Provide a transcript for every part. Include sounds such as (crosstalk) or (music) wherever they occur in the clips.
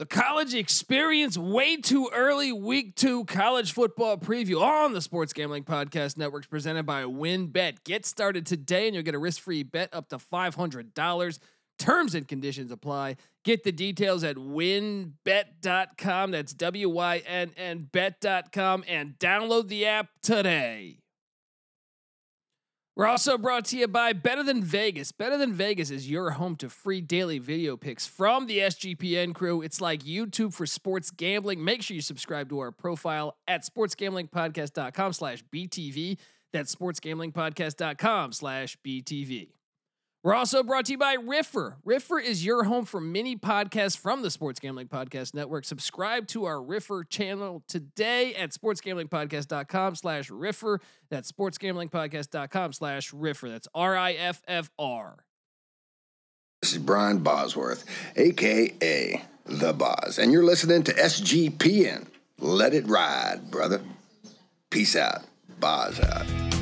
The college experience way too early. Week two college football preview on the Sports Gambling Podcast Networks presented by WynnBET. Get started today and you'll get a risk free bet up to $500. Terms and conditions apply. Get the details at wynnbet.com. That's W Y N N bet.com and download the app today. We're also brought to you by Better Than Vegas. Better Than Vegas is your home to free daily video picks from the SGPN crew. It's like YouTube for sports gambling. Make sure you subscribe to our profile at sportsgamblingpodcast.com slash BTV. That's sportsgamblingpodcast.com slash BTV. We're also brought to you by Riffr. Riffr is your home for mini podcasts from the Sports Gambling Podcast Network. Subscribe to our Riffr channel today at sportsgamblingpodcast.com slash Riffr. That's sportsgamblingpodcast.com slash Riffr. That's R-I-F-F-R. This is Brian Bosworth, aka The Boz, and you're listening to SGPN. Let it ride, brother. Peace out. Boz out.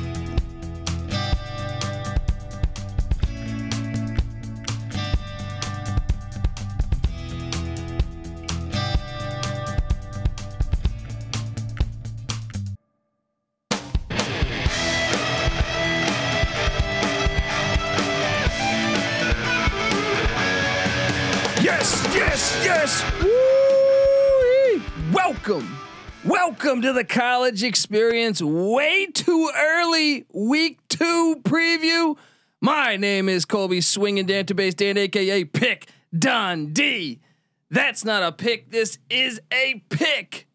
Welcome to the college experience. Way too early week two preview. My name is Colby Swinging Database Dan, aka Pick Don D. That's not a pick. This is a pick.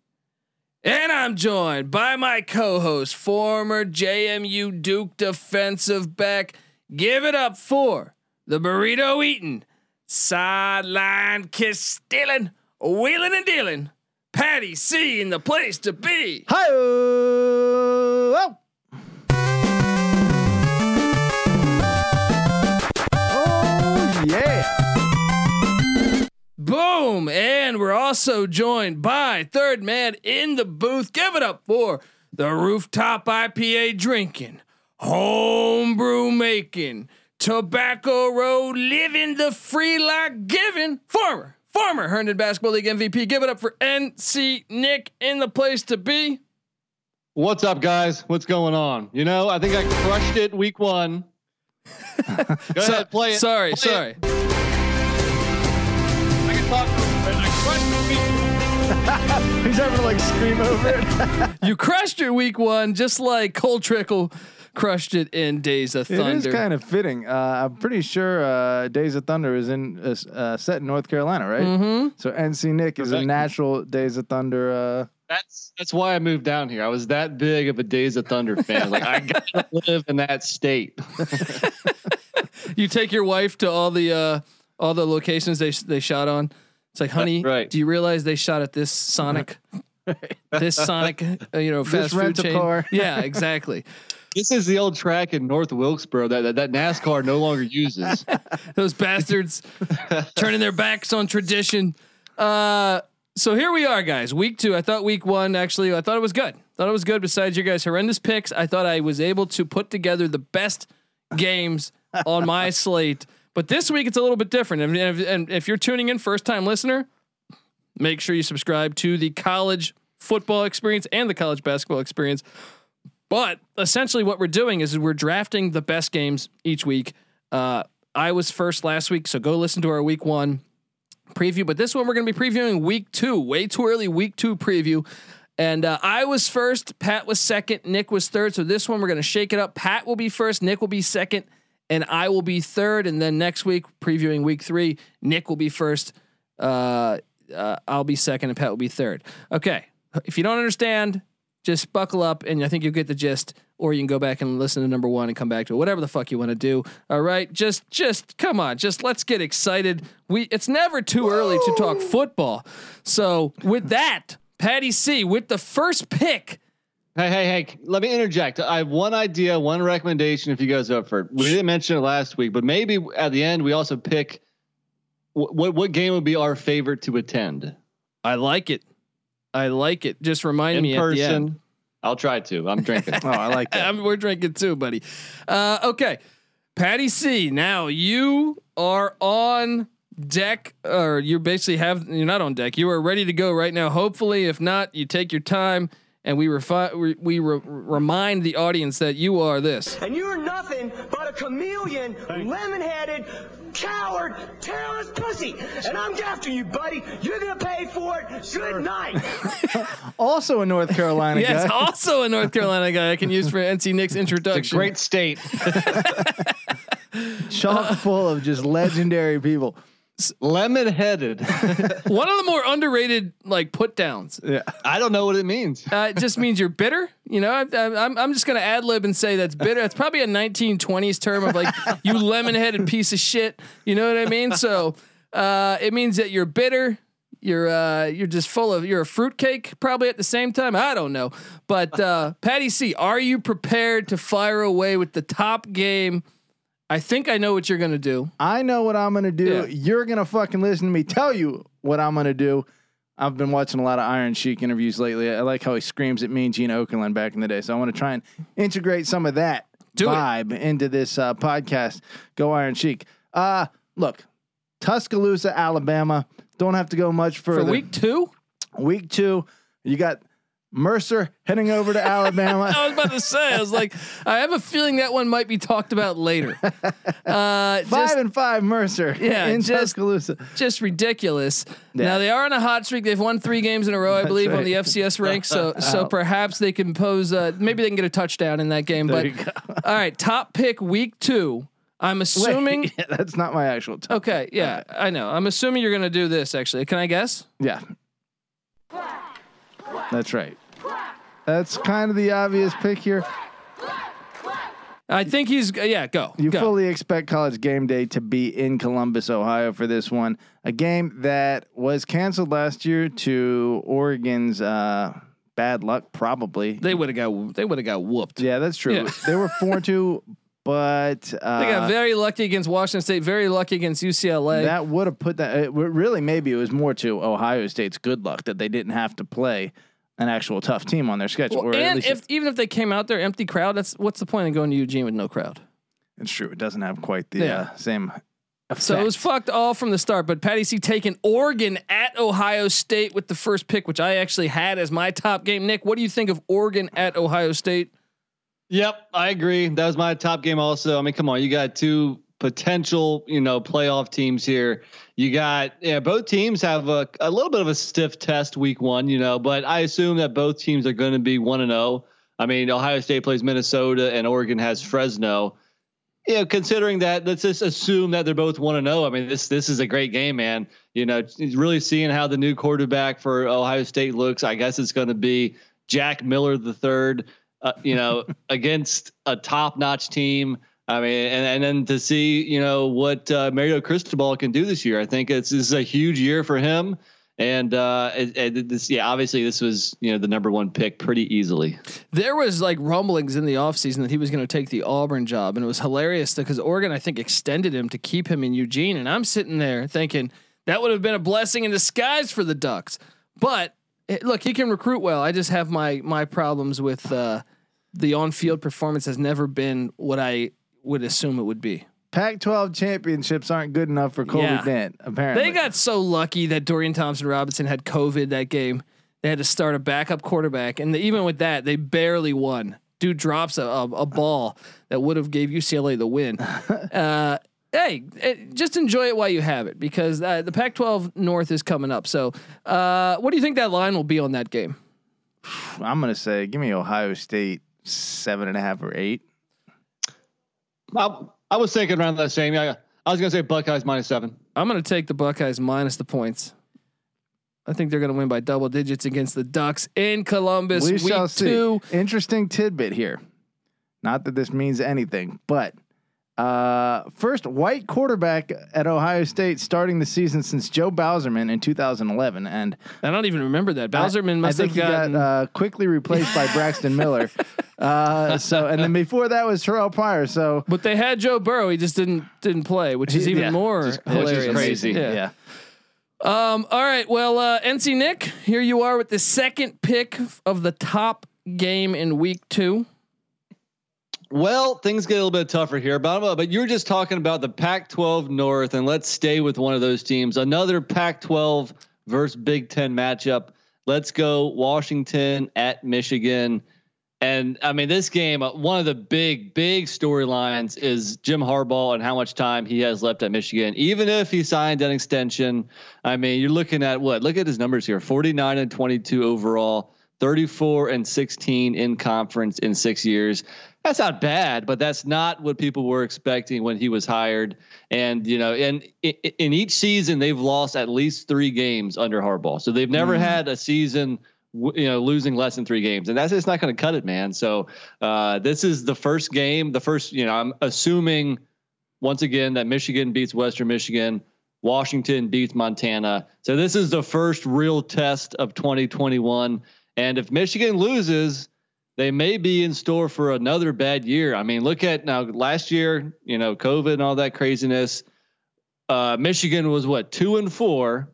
And I'm joined by my co-host, former JMU Duke defensive back. Give it up for the burrito eating, sideline kiss stealing, wheeling and dealing. Patty C in the place to be. Hi. Oh. Oh yeah. Boom. And we're also joined by third man in the booth. Give it up for the rooftop IPA drinking, homebrew making, tobacco road living the free life giving former, former Herndon Basketball League MVP. Give it up for NC Nick in the place to be. What's up, guys? What's going on? You know, I think I crushed it week one. (laughs) Go So- ahead, play it. Sorry, Play sorry. it. I can talk. I crushed it week one. (laughs) He's having to like scream over it. (laughs) You crushed your week one just like Cole Trickle crushed it in Days of Thunder. It is kind of fitting. Uh, I'm pretty sure uh, Days of Thunder is in uh, uh, set in North Carolina, right? mm-hmm. So NC Nick is a natural Days of Thunder. Uh, That's that's why I moved down here. I was that big of a Days of Thunder fan. Like I gotta live in that state. (laughs) You take your wife to all the uh, all the locations they they shot on. It's like, honey, right. do you realize they shot at this Sonic, (laughs) this Sonic, uh, you know, This fast food chain? car. Yeah, exactly. This is the old track in North Wilkesboro that that, that NASCAR no longer uses. (laughs) Those bastards (laughs) turning their backs on tradition. Uh, so here we are, guys. Week two. I thought week one actually. I thought it was good. Thought it was good. Besides your guys' horrendous picks, I thought I was able to put together the best games on my (laughs) slate. But this week it's a little bit different. And if, and if you're tuning in, first time listener, make sure you subscribe to the college football experience and the college basketball experience. But essentially, what we're doing is we're drafting the best games each week. Uh, I was first last week, so go listen to our week one preview. But this one, we're going to be previewing week two, way too early week two preview. And uh, I was first, Pat was second, Nick was third. So this one, we're going to shake it up. Pat will be first, Nick will be second, and I will be third. And then next week, previewing week three, Nick will be first, uh, uh, I'll be second, and Pat will be third. Okay. If you don't understand, just buckle up and I think you'll get the gist. Or you can go back and listen to number one and come back to it. Whatever the fuck you want to do. All right. Just just come on. Just let's get excited. We it's never too early to talk football. So with that, Patty C with the first pick. Hey, hey, hey! Let me interject. I have one idea, one recommendation. If you guys are up for it, we didn't mention it last week, but maybe at the end we also pick what what, what game would be our favorite to attend I like it. I like it. Just remind in me at the end. person. I'll try to. I'm drinking. (laughs) oh, I like that. (laughs) I mean, we're drinking too, buddy. Uh, okay, Patty C. Now you are on deck, or you basically have you're not on deck. You are ready to go right now. Hopefully, if not, you take your time. And we refi- we, we re- remind the audience that you are this. And you're nothing but a chameleon, lemon-headed, coward, terrorist pussy. And I'm after you, buddy. You're gonna pay for it. Good night. (laughs) Also a North Carolina Yes, guy. also a North Carolina guy I can use for NC Nick's It's a introduction. great state. (laughs) Chock full of just legendary people. Lemon headed. (laughs) One of the more underrated like put downs. Yeah. I don't know what it means. Uh, it just means you're bitter. You know, I, I'm I'm just gonna ad lib and say that's bitter. That's probably a 1920s term of like you lemon headed piece of shit. You know what I mean? So uh, it means that you're bitter. You're uh, you're just full of you're a fruitcake probably at the same time. I don't know, but uh, Patty C, are you prepared to fire away with the top game? I think I know what you're gonna do. I know what I'm gonna do. Yeah. You're gonna fucking listen to me tell you what I'm gonna do. I've been watching a lot of Iron Sheik interviews lately. I like how he screams at me and Gene Okerlund back in the day. So I want to try and integrate some of that Do it. vibe into this uh, podcast. Go Iron Sheik. Uh, look, Tuscaloosa, Alabama. Don't have to go much further. For week two, Week two, you got Mercer heading over to Alabama. (laughs) I was about to say, I was like, I have a feeling that one might be talked about later. (laughs) Uh, Five just, and five Mercer Yeah, in just- Tuscaloosa. just ridiculous. Yeah. Now they are on a hot streak. They've won three games in a row, I believe, on the FCS ranks. So, (laughs) so perhaps they can pose. Uh, maybe they can get a touchdown in that game. There but all right, top pick week two. I'm assuming. Wait, yeah, that's not my actual. Okay, yeah, I know. I'm assuming you're gonna do this. Actually, can I guess? Yeah. That's right. That's kind of the obvious pick here. I think he's. Yeah, go. You go. fully expect college game day to be in Columbus, Ohio for this one. A game that was canceled last year to Oregon's uh, bad luck, probably. they would have got. They would have got whooped. yeah, that's true. Yeah. They were 4 2, (laughs) but uh, They got very lucky against Washington State. Very lucky against UCLA. that would have put that. It, really, maybe it was more to Ohio State's good luck that they didn't have to play an actual tough team on their schedule. Well, or and if even if they came out there empty crowd, that's what's the point of going to Eugene with no crowd? it's true, it doesn't have quite the Yeah. uh, same. Effect. So it was fucked all from the start. But Patty C taking Oregon at Ohio State with the first pick, which I actually had as my top game. Nick, what do you think of Oregon at Ohio State? Yep, I agree. That was my top game also. I mean, come on, you got two potential, you know, playoff teams here. You got yeah, both teams have a, a little bit of a stiff test week one, you know, but I assume that both teams are going to be one and zero. I mean, Ohio State plays Minnesota and Oregon has Fresno. You know, considering that, let's just assume that they're both one and zero. I mean, this this is a great game, man. You know, really seeing how the new quarterback for Ohio State looks. I guess it's going to be Jack Miller the third. Uh, you know, (laughs) against a top-notch team. I mean, and, and then to see, you know, what uh, Mario Cristobal can do this year. I think it's is a huge year for him. And uh, this, yeah, obviously this was, you know, the number one pick pretty easily. There was like rumblings in the offseason that he was going to take the Auburn job. And it was hilarious because Oregon, I think, extended him to keep him in Eugene. And I'm sitting there thinking that would have been a blessing in disguise for the Ducks. But eh, look, he can recruit well. I just have my my problems with uh, the on field performance has never been what I would assume it would be. Pac-12 championships aren't good enough for Colby Yeah. Dent. Apparently, They got so lucky that Dorian Thompson Robinson had COVID that game. They had to start a backup quarterback, and even with that, they barely won. Dude drops a, a, a ball that would have gave UCLA the win. (laughs) uh, hey, eh, just enjoy it while you have it because uh, the Pac-12 North is coming up. So, uh, what do you think that line will be on that game? I'm gonna say, give me Ohio State seven and a half or eight. I, I was thinking around that same. Yeah, I was going to say Buckeyes minus seven. I'm going to take the Buckeyes minus the points. I think they're going to win by double digits against the Ducks in Columbus. we week shall see. Interesting tidbit here. Not that this means anything, but uh, first white quarterback at Ohio State starting the season since Joe Bauserman in 2011, and I don't even remember that. Bauserman I, must I have think he gotten. got uh, quickly replaced by (laughs) Braxton Miller. Uh, so, and then before that was Terrell Pryor. So, but they had Joe Burrow. He just didn't didn't play, which is even Yeah, more just- which is hilarious. crazy. Yeah. yeah. Um. All right. Well, uh, NC Nick, here you are with the second pick of the top game in week two. Well, things get a little bit tougher here, but but you're just talking about the Pac-12 North, and let's stay with one of those teams. Another Pac-12 versus Big Ten matchup. Let's go Washington at Michigan. And I mean, this game, uh, one of the big, big storylines is Jim Harbaugh and how much time he has left at Michigan. Even if he signed an extension, I mean, you're looking at what? Look at his numbers here 49 and 22 overall, 34 and 16 in conference in six years. That's not bad, but that's not what people were expecting when he was hired. And, you know, and in each season, they've lost at least three games under Harbaugh. So they've never mm. had a season you know losing less than three games and that's just not going to cut it man so uh, this is the first game the first you know i'm assuming once again that michigan beats western michigan washington beats montana so this is the first real test of 2021 and if michigan loses they may be in store for another bad year i mean look at now last year you know covid and all that craziness uh, michigan was what two and four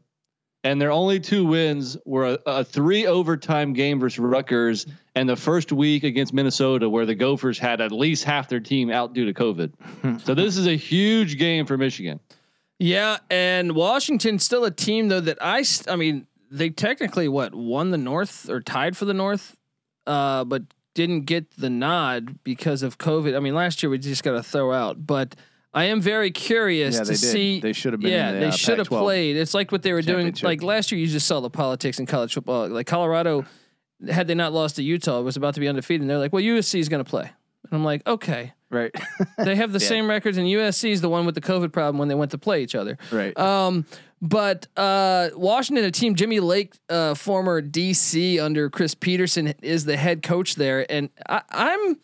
and their only two wins were a, a, three overtime game versus Rutgers and the first week against Minnesota, where the Gophers had at least half their team out due to COVID. (laughs) so this is a huge game for Michigan. Yeah, and Washington's still a team though that I, I mean, they technically what won the North or tied for the North, uh, but didn't get the nod because of COVID. I mean, last year we just got to throw out, but I am very curious yeah, to see. They should have been. Yeah, the, they uh, should have played. It's like what they were doing. Like last year, you just saw the politics in college football. Like Colorado, had they not lost to Utah, was about to be undefeated, and they're like, "Well, USC is going to play." And I'm like, "Okay." Right. they have the (laughs) yeah. same records, and USC is the one with the COVID problem when they went to play each other. Right. Um, but uh, Washington, a team, Jimmy Lake, uh, former DC under Chris Petersen, is the head coach there, and I, I'm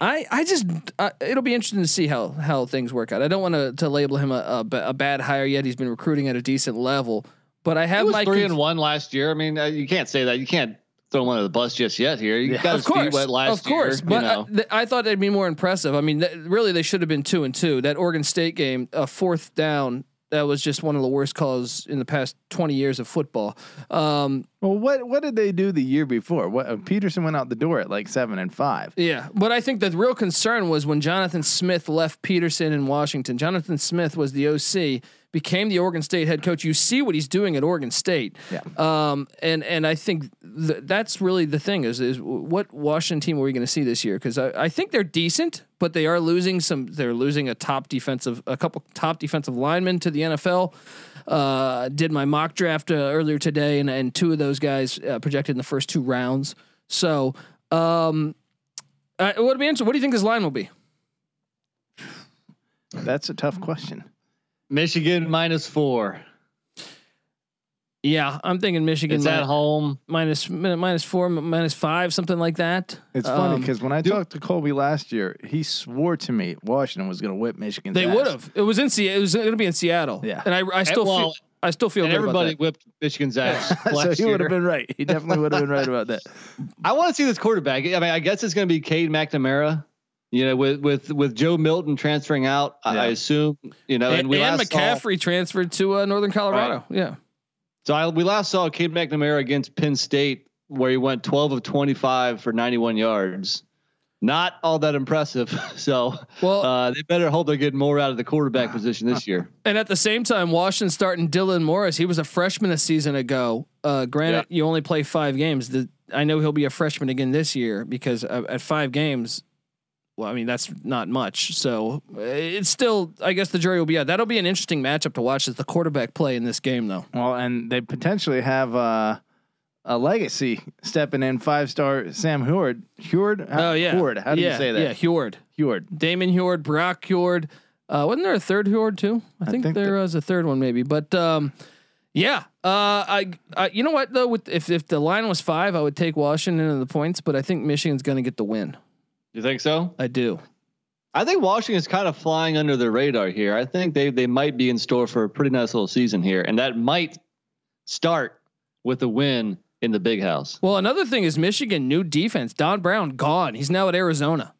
I I just uh, it'll be interesting to see how how things work out. I don't want to to label him a, a, a bad hire yet. He's been recruiting at a decent level, but I have like three and one last year. I mean, uh, you can't say that. You can't throw one of the bus just yet here. You yeah. got his feet wet last Of course, year, but you know. I, th- I, thought they'd be more impressive. I mean, th- really, they should have been two and two. That Oregon State game, a fourth down that was just one of the worst calls in the past 20 years of football. Um, well, what what did they do the year before? What uh, Petersen went out the door at like seven and five. Yeah, but I think the real concern was when Jonathan Smith left Petersen in Washington. Jonathan Smith was the OC became the Oregon State head coach. You see what he's doing at Oregon State. Yeah. Um, and and I think th- that's really the thing is is what Washington team are we going to see this year? Because I, I think they're decent, but they are losing some. They're losing a top defensive, a couple top defensive linemen to the NFL. Uh, did my mock draft uh, earlier today, and and two of those guys uh, projected in the first two rounds. So. Um, uh, what be interesting? What do you think this line will be? That's a tough question. Michigan minus four. Yeah, I'm thinking Michigan. It's at home. Minus minus four, minus five, something like that. It's um, funny because when I talked to Colby last year, he swore to me Washington was going to whip Michigan. They would have. It was in Seattle. It was going to be in Seattle. Yeah, and I, I still well, feel. I still feel and everybody whipped Michigan's (laughs) ass. so he would have been right. He definitely would have been right about that. (laughs) I want to see this quarterback. I mean, I guess it's going to be Cade McNamara. You know, with with with Joe Milton transferring out, yeah. I assume you know, and, and, we and McCaffrey saw, transferred to uh, Northern Colorado. Right. Yeah. So I, we last saw Cade McNamara against Penn State, where he went 12 of 25 for 91 yards. Not all that impressive. (laughs) So, well, uh, they better hope they get more out of the quarterback (laughs) position this year. And at the same time, Washington starting Dylan Morris. He was a freshman a season ago. Uh, granted, yeah. you only play five games. The, I know he'll be a freshman again this year because uh, at five games, well, I mean that's not much. So it's still, I guess the jury will be out. That'll be an interesting matchup to watch as the quarterback play in this game, though. Well, and they potentially have uh, a legacy stepping in. Five star Sam Huard. Huard. Oh yeah. Huard. How do yeah, you say that? Yeah, Huard. Huard. Damon Huard. Brock Huard. Uh, wasn't there a third Huard too? I, I think, think, there was a third one maybe, but. Um, yeah, uh, I, I, you know what though, with if if the line was five, I would take Washington in the points, but I think Michigan's going to get the win. You think so? I do. I think Washington's kind of flying under the radar here. I think they they might be in store for a pretty nice little season here, and that might start with a win in the big house. Well, another thing is Michigan new defense. Don Brown gone. He's now at Arizona,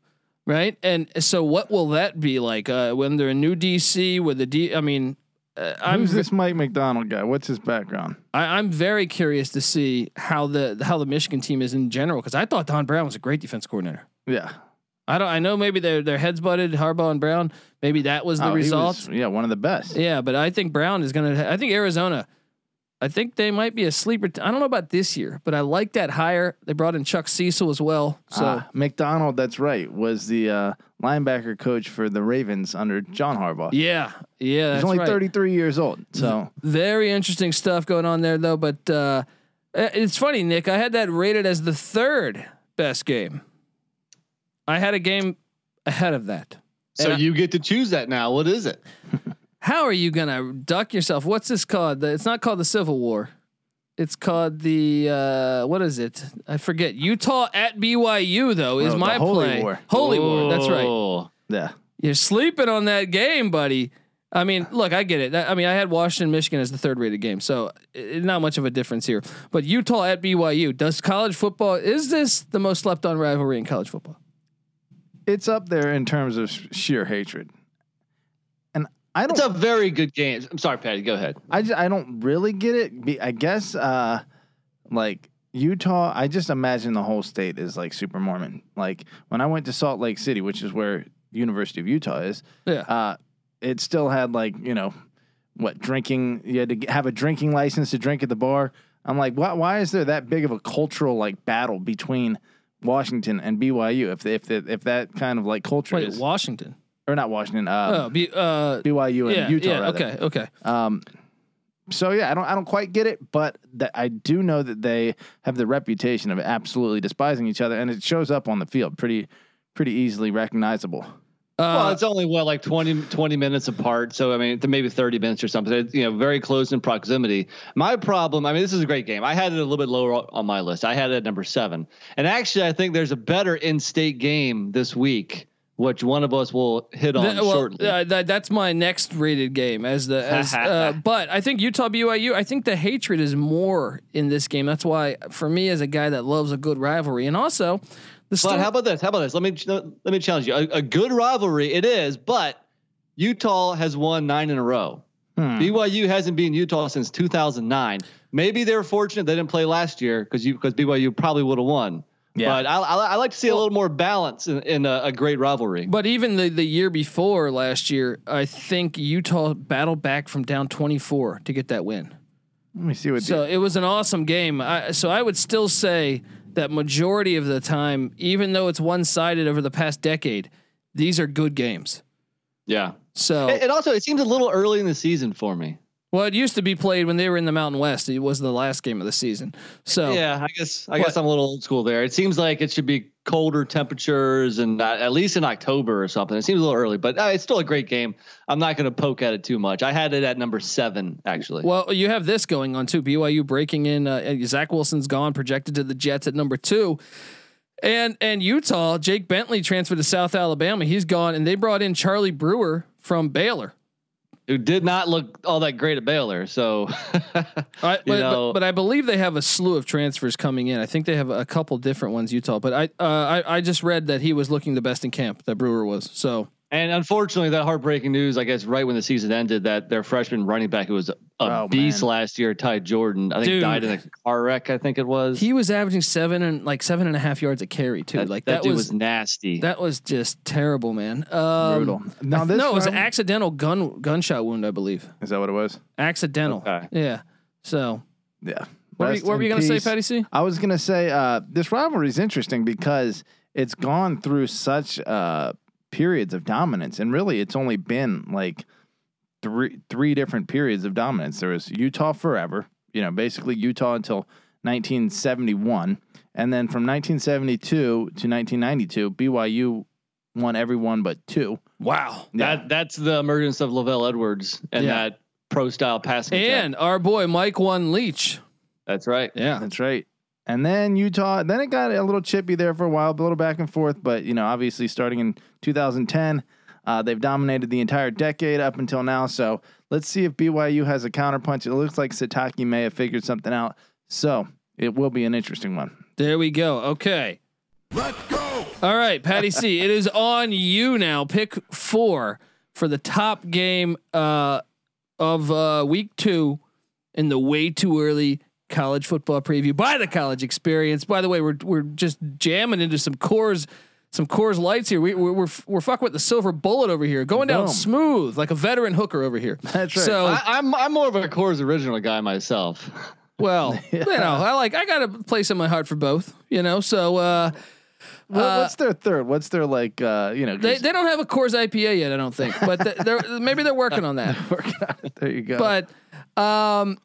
right? And so what will that be like uh, when they're a new DC with the D? I mean, uh, I'm who's this Mike Macdonald guy? What's his background? I, am very curious to see how the how the Michigan team is in general because I thought Don Brown was a great defense coordinator. Yeah. I don't. I know maybe their their heads butted Harbaugh and Brown. Maybe that was the Oh, he result. was, yeah, one of the best. Yeah, but I think Brown is gonna. I think Arizona. I think they might be a sleeper. T- I don't know about this year, but I like that hire. They brought in Chuck Cecil as well. So Ah, Macdonald, that's right, was the uh, linebacker coach for the Ravens under John Harbaugh. yeah, yeah, that's He's only right. 33 years old. So Very interesting stuff going on there, though. But uh, it's funny, Nick. I had that rated as the third best game. I had a game ahead of that. So And I- you get to choose that now. What is it? (laughs) How are you gonna duck yourself? What's this called? The- It's not called the Civil War. It's called the uh, what is it? I forget. Utah at BYU though is Oh, my Holy play. War. Holy War. That's right. Oh. yeah, You're sleeping on that game, buddy. I mean, look, I get it. I mean, I had Washington, Michigan as the third rated game, so it, not much of a difference here. But Utah at BYU. Does college football is this the most slept on rivalry in college football? It's up there in terms of sheer hatred. And I don't It's a very good game. I'm sorry, Patty. Go ahead. I just, I don't really get it. I guess uh like Utah, I just imagine the whole state is like super Mormon. Like when I went to Salt Lake City, which is where University of Utah is, Yeah. uh it still had like, you know, what drinking you had to have a drinking license to drink at the bar. I'm like, why why is there that big of a cultural like battle between Washington and BYU if if if that kind of like culture Wait, is Washington. or not Washington uh oh, B, uh, BYU and yeah, Utah yeah. rather. Okay, okay. Um, so yeah, I don't I don't quite get it, but that I do know that they have the reputation of absolutely despising each other, and it shows up on the field pretty pretty easily recognizable. Well, Uh, it's only what like 20, 20 minutes apart. So I mean, maybe thirty minutes or something. It's, you know, very close in proximity. My problem. I mean, this is a great game. I had it a little bit lower on my list. I had it at number seven. And actually, I think there's a better in-state game this week, which one of us will hit on well, shortly. uh, that, that's my next rated game as the as (laughs) uh, but I think Utah BYU I think the hatred is more in this game. That's why for me as a guy that loves a good rivalry and also the But story, how about this? How about this? Let me let me challenge you. A, a good rivalry it is, but Utah has won nine in a row. Hmm. BYU hasn't been Utah since 2009. Maybe they're fortunate they didn't play last year because you because BYU probably would have won. Yeah. But I, I, I like to see a little more balance in, in a, a great rivalry. but even the the year before last year I think Utah battled back from down 24 to get that win. Let me see what. So the, it was an awesome game. I, so I would still say that majority of the time, even though it's one sided over the past decade, these are good games. yeah. So And, and also, it seems a little early in the season for me. Well, it used to be played when they were in the Mountain West. It was the last game of the season. So Yeah, I guess I guess I'm a little old school there. It seems like it should be colder temperatures and uh, at least in October or something. It seems a little early, but uh, it's still a great game. I'm not going to poke at it too much. I had it at number seven actually. well, you have this going on too. BYU breaking in. Uh, Zach Wilson's gone, projected to the Jets at number two. And and Utah, Jake Bentley transferred to South Alabama. He's gone, and they brought in Charlie Brewer from Baylor. Who did not look all that great at Baylor. So, (laughs) I, but, but, but I believe they have a slew of transfers coming in. I think they have a couple different ones. Utah, but I uh, I, I just read that he was looking the best in camp. That Brewer was. So and unfortunately, that heartbreaking news, I guess, right when the season ended, that their freshman running back who was a Oh, beast man. last year, Ty Jordan, I think Dude. died in a car wreck. I think it was. he was averaging seven and like seven and a half yards a carry too. that, like that, that, dude was, was, nasty. that was just terrible, man. Um, brutal. Now this no, it was an accidental gun gunshot wound, I believe. is that what it was? Accidental. Okay. Yeah. So Yeah. what were you, what were you gonna say, peace. Patty C? I was gonna say uh, this rivalry is interesting because it's gone through such uh, periods of dominance, and really, it's only been like three three different periods of dominance. There was Utah forever, you know, basically Utah until 1971, and then from 1972 to 1992, BYU won every one but two. Wow. That that's the emergence of LaVell Edwards and Yeah. that pro style passing. attack. And our boy Mike One Leach. that's right. Yeah. That's right. And then Utah, then it got a little chippy there for a while, a little back and forth. But you know, obviously, starting in 2010, uh, they've dominated the entire decade up until now. So let's see if BYU has a counterpunch. It looks like Sitake may have figured something out. So it will be an interesting one. There we go. Okay. Let's go. All right, Patty C. (laughs) It is on you now. Pick four for the top game uh, of uh, week two in the way too early college football preview by the college experience. By the way, we're we're just jamming into some cores some Coors Lights here. We, we're we're we're fucking with the silver bullet over here, going down Boom. smooth like a veteran hooker over here. (laughs) That's right. So I, I'm I'm more of a Coors original guy myself. (laughs) well, (laughs) you know, I like I got a place in my heart for both. You know, so uh, uh, what's their third? What's their like? Uh, you know, they 'cause- they don't have a Coors IPA yet, I don't think, but they're maybe they're working on that. there you go. But um,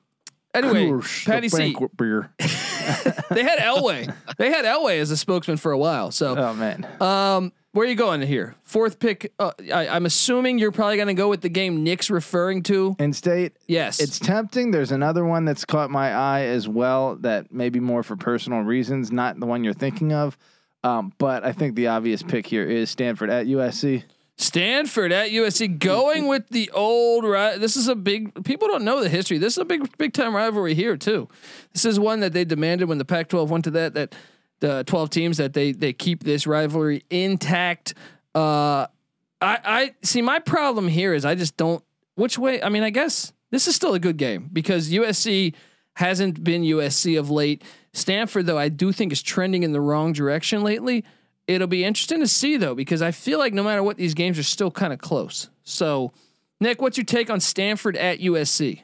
anyway, Coors, the Patty C. beer. (laughs) They had Elway. they had Elway as a spokesman for a while. So Oh man, Um, where are you going here? Fourth pick. Uh, I, I'm assuming you're probably going to go with the game Nick's referring to. in state. Yes, It's tempting. There's another one that's caught my eye as well. That maybe more for personal reasons, not the one you're thinking of. Um, but I think the obvious pick here is Stanford at USC. Stanford at USC going with the old. Ri- this is a big. People don't know the history. This is a big, big time rivalry here too. This is one that they demanded when the Pac-12 went to that. That the 12 teams that they they keep this rivalry intact. Uh, I I see. My problem here is I just don't. Which way? I mean, I guess this is still a good game because USC hasn't been USC of late. Stanford, though, I do think is trending in the wrong direction lately. It'll be interesting to see though, because I feel like no matter what, these games are still kind of close. So, Nick, what's your take on Stanford at USC?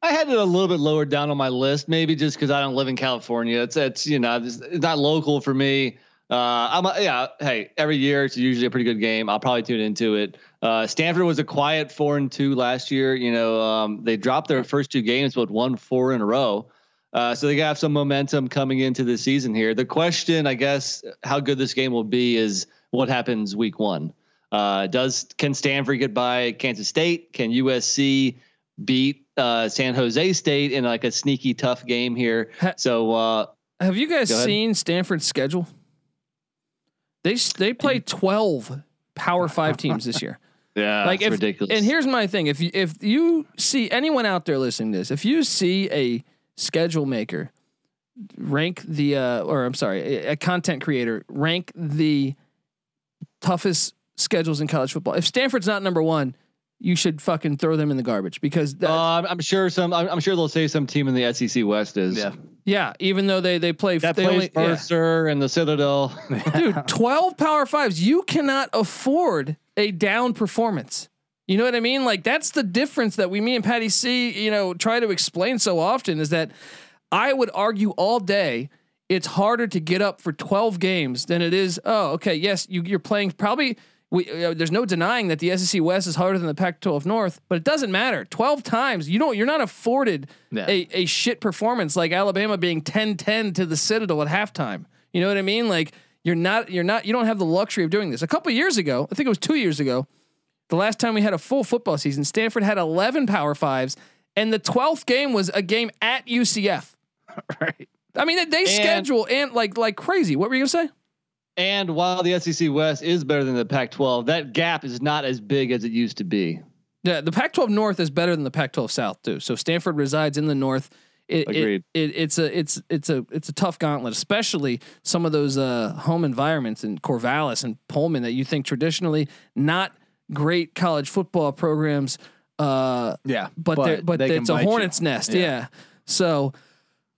I had it a little bit lower down on my list, maybe just because I don't live in California. It's it's you know it's, it's not local for me. Uh, I'm a, yeah. Hey, every year it's usually a pretty good game. I'll probably tune into it. Uh, Stanford was a quiet four and two last year. You know, um, they dropped their first two games, but won four in a row. Uh, so they have some momentum coming into the season here. The question, I guess, how good this game will be is what happens week one. Uh, does can Stanford get by Kansas State? Can USC beat uh, San Jose State in like a sneaky tough game here? So uh, Have you guys seen Stanford's schedule? They they play twelve Power Five teams this year. (laughs) yeah, like if, ridiculous. And here's my thing: if you if you see anyone out there listening to this, if you see a schedule maker rank the uh, or I'm sorry, a, a content creator rank the toughest schedules in college football, if Stanford's not number one, you should fucking throw them in the garbage because that, uh, I'm- I'm sure some. I'm I'm sure they'll say some team in the SEC West is. Yeah. yeah, even though they they play That they plays only, yeah. Mercer and the Citadel. dude 12 power fives you cannot afford a down performance you know what i mean like that's the difference that we me and patty c you know try to explain so often is that i would argue all day it's harder to get up for 12 games than it is oh okay yes you, you're playing probably we, uh, there's no denying that the SEC West is harder than the Pac-12 North, but it doesn't matter. 12 times, you don't, you're not afforded Yeah. a, a shit performance like Alabama being 10-10 to the Citadel at halftime. You know what I mean? Like you're not, you're not, you don't have the luxury of doing this. A couple years ago, I think it was two years ago, the last time we had a full football season, Stanford had 11 Power Fives, and the 12th game was a game at UCF. (laughs) right. I mean, they schedule and like like crazy. What were you gonna say? And while the SEC West is better than the Pac-12, that gap is not as big as it used to be. Yeah, the Pac-12 North is better than the Pac-12 South too. So Stanford resides in the North. It, it, Agreed. it, it's a it's it's a it's a tough gauntlet, especially some of those uh, home environments in Corvallis and Pullman that you think traditionally not great college football programs. Uh, Yeah, but but, but it's a bite you. hornet's nest. Yeah. Yeah. So